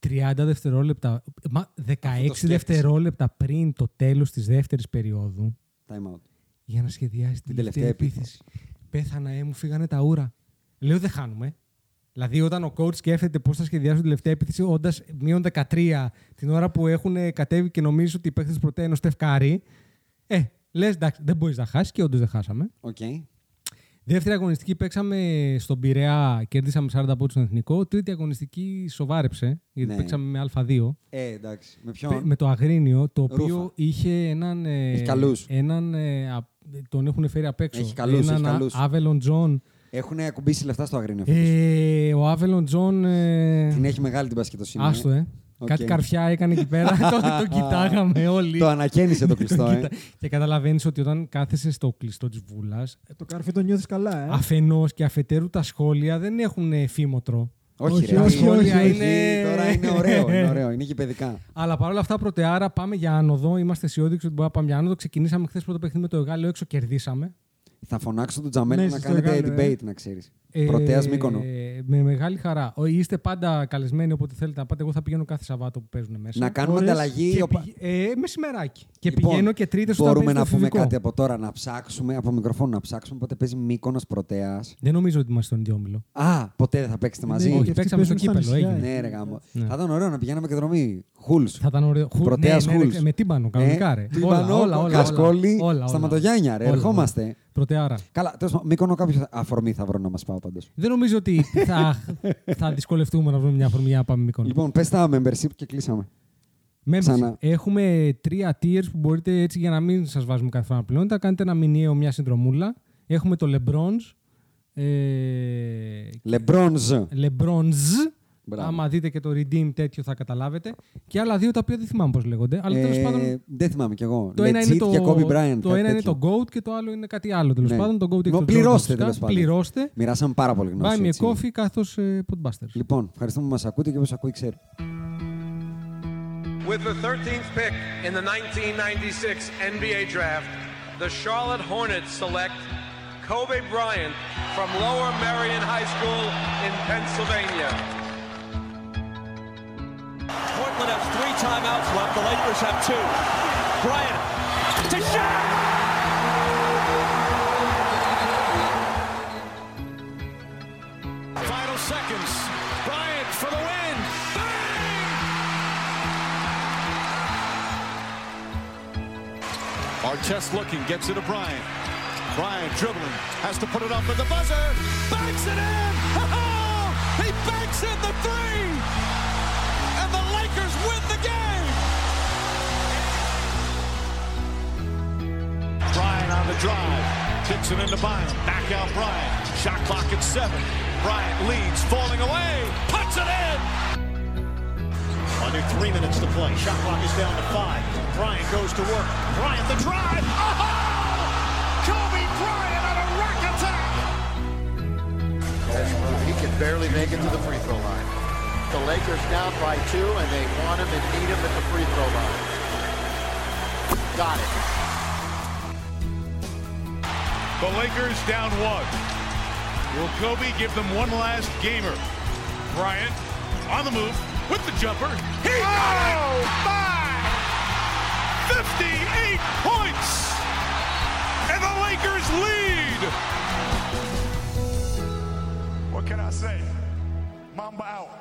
30 δευτερόλεπτα, μα, 16 σκέφτεσαι. δευτερόλεπτα πριν το τέλος της δεύτερης περίοδου Time out. Για να σχεδιάσει την Την τελευταία τελευταία επίθεση. Πέθανα, ε, μου φύγανε τα ούρα. Λέω, δεν χάνουμε. Δηλαδή, όταν ο coach σκέφτεται πώς θα σχεδιάσουν την τελευταία επίθεση, όντας μείον 13 την ώρα που έχουν κατέβει και νομίζει ότι ο παίχτης Πρωτέα είναι ο Στεφ Κάρι, ε, λες εντάξει, δεν μπορείς να χάσεις και όντως δεν χάσαμε. Οκ. Δεύτερη αγωνιστική παίξαμε στον Πειραιά, κερδίσαμε 40 πόντους στον Εθνικό. Τρίτη αγωνιστική σοβάρεψε, γιατί Ναι. παίξαμε με Α2. Ε, εντάξει. Με Πε- ποιον; Με το Αγρίνιο, το οποίο Ρούφα. είχε έναν. ε, Έχει καλούς. Έναν. Ε, α- τον έχουν φέρει απ' έξω. Έχει καλούς, έναν έχει καλούς. Άβελον Τζον. Έχουν ακουμπήσει λεφτά στο Αγρίνιο. φέτος. Ε, ο Άβελον Τζον. Ε, Την έχει μεγάλη την μπασκετοσύνη. άστο, ε. Οκ. Κάτι καρφιά έκανε εκεί πέρα. Τότε τον κοιτάγαμε όλοι. Το ανακαίνισε το κλειστό, ε. Κοίτα, και καταλαβαίνεις ότι όταν κάθεσαι στο κλειστό της Βούλας, Το καρφί το νιώθεις καλά, ε. αφενός και αφετέρου τα σχόλια δεν έχουν ε, φίμωτρο. Όχι, Όχι, ρε. όχι, όχι, όχι, όχι, είναι- Τώρα είναι ωραίο, είναι ωραίο. Είναι γηπεδικά. Αλλά παρόλα αυτά, Πρωτεάρα πάμε για άνοδο. Είμαστε αισιόδοξοι ότι μπορούμε να πάμε για άνοδο. Ξεκινήσαμε χθες πρώτο παιχνίδι με το Αιγάλεω έξω, κερδίσαμε. Θα φωνάξω τον Τζαμέλ Ναι, να στο κάνετε Εγάλεο, ε. debate, να ξέρεις. Πρωτέας Μύκονο. Ε, με μεγάλη χαρά. Ο- Είστε πάντα καλεσμένοι όποτε θέλετε να πάτε. Εγώ θα πηγαίνω κάθε Σαββάτο που παίζουν μέσα. Να κάνουμε Ωραίες. ανταλλαγή. και ο πα- πηγ- ε, μεσημεράκι. Και Λοιπόν, πηγαίνω και τρίτες όταν Μπορούμε παίζει να το πούμε εφηβικό. κάτι από τώρα, να ψάξουμε από μικροφόνο, να ψάξουμε πότε παίζει Μύκονος Πρωτέας. Δεν νομίζω ότι είμαστε στον ίδιο όμιλο. Α, ποτέ δεν θα παίξετε μαζί. Ναι, Όχι, και αυτοί παίξαμε στο παίζουν στα κύπελο, νησιά, έγινε. Ναι, ρε γάμο. Ναι. Θα ήταν ωραίο να πηγαίναμε και δρομή. Χούλς. Θα ήταν ωραίο. Χου- Πρωτέας ναι, ναι, Χουλς. ναι, με τύμπανο, κανονικά ρε. Ε, Τύμπανο, όλα, όλα, όλα, Κασκόλη, όλα, όλα, στα όλα. Ματογιάννια, ρε. Όλα, Ερχόμαστε. Όλα. Πρωτεάρα. Καλά, τέλος πάντων, Μύκονο κάποιος αφορμή θα βρω να μας πάω πάντως. Δεν νομίζω ότι θα, θα δυσκολευτούμε να βρούμε μια αφορμή για να πάμε Μύκονο. Λοιπόν, πες τα membership και κλείσαμε. Membership. ξανά. Έχουμε τρία tiers που μπορείτε έτσι για να μην σας βάζουμε κάθε φορά να πληρώνετε. Κάνετε ένα μηνιαίο, μια συνδρομούλα. Έχουμε το Lebrons. Ε, Λεμπρόνζ. Lebrons. Μπράβο. Άμα δείτε και το redeem τέτοιο θα καταλάβετε. Και άλλα δύο τα οποία δεν θυμάμαι πώς λέγονται. Αλλά τέλος πάντων. Ε, δεν θυμάμαι κι εγώ. Το ένα, είναι Legit το, και Kobe Bryant. το κάτι ένα είναι τέτοιο. το GOAT και το άλλο είναι κάτι άλλο. Τέλος Ναι. πάντων, το GOAT έχει Μο- το πληρώστε, Jordan, τέλος φυσικά. πάντων. Πληρώστε. Μοιράσαμε πάρα πολύ γνώση. Buy me a έτσι. coffee καθώς ε, Podbusters. Λοιπόν, ευχαριστούμε που μας ακούτε και όποιο ακούει ξέρει. With the 13th pick in the 1996 NBA Draft, the Charlotte Hornets select Kobe Bryant from Lower Merion High School in Pennsylvania. Timeouts left. The Lakers have two. Bryant to Shaq. Final seconds. Bryant for the win. Artest looking, gets it to Bryant. Bryant dribbling, has to put it up at the buzzer. Banks it in! Oh! He banks in the three! Win the game! Bryant on the drive. Kicks it into Bynum. Back out Bryant. Shot clock at seven. Bryant leads, falling away. Puts it in! Under three minutes to play. Shot clock is down to five. Bryant goes to work. Bryant the drive. Oh! Kobe Bryant on a rack attack. He can barely make it to the free throw line. The Lakers down by two, and they want him and need him at the free throw line. Got it. The Lakers down one. Will Kobe give them one last gamer? Bryant on the move with the jumper. He got it! Oh, my! 58 points! And the Lakers lead! What can I say? Mamba out.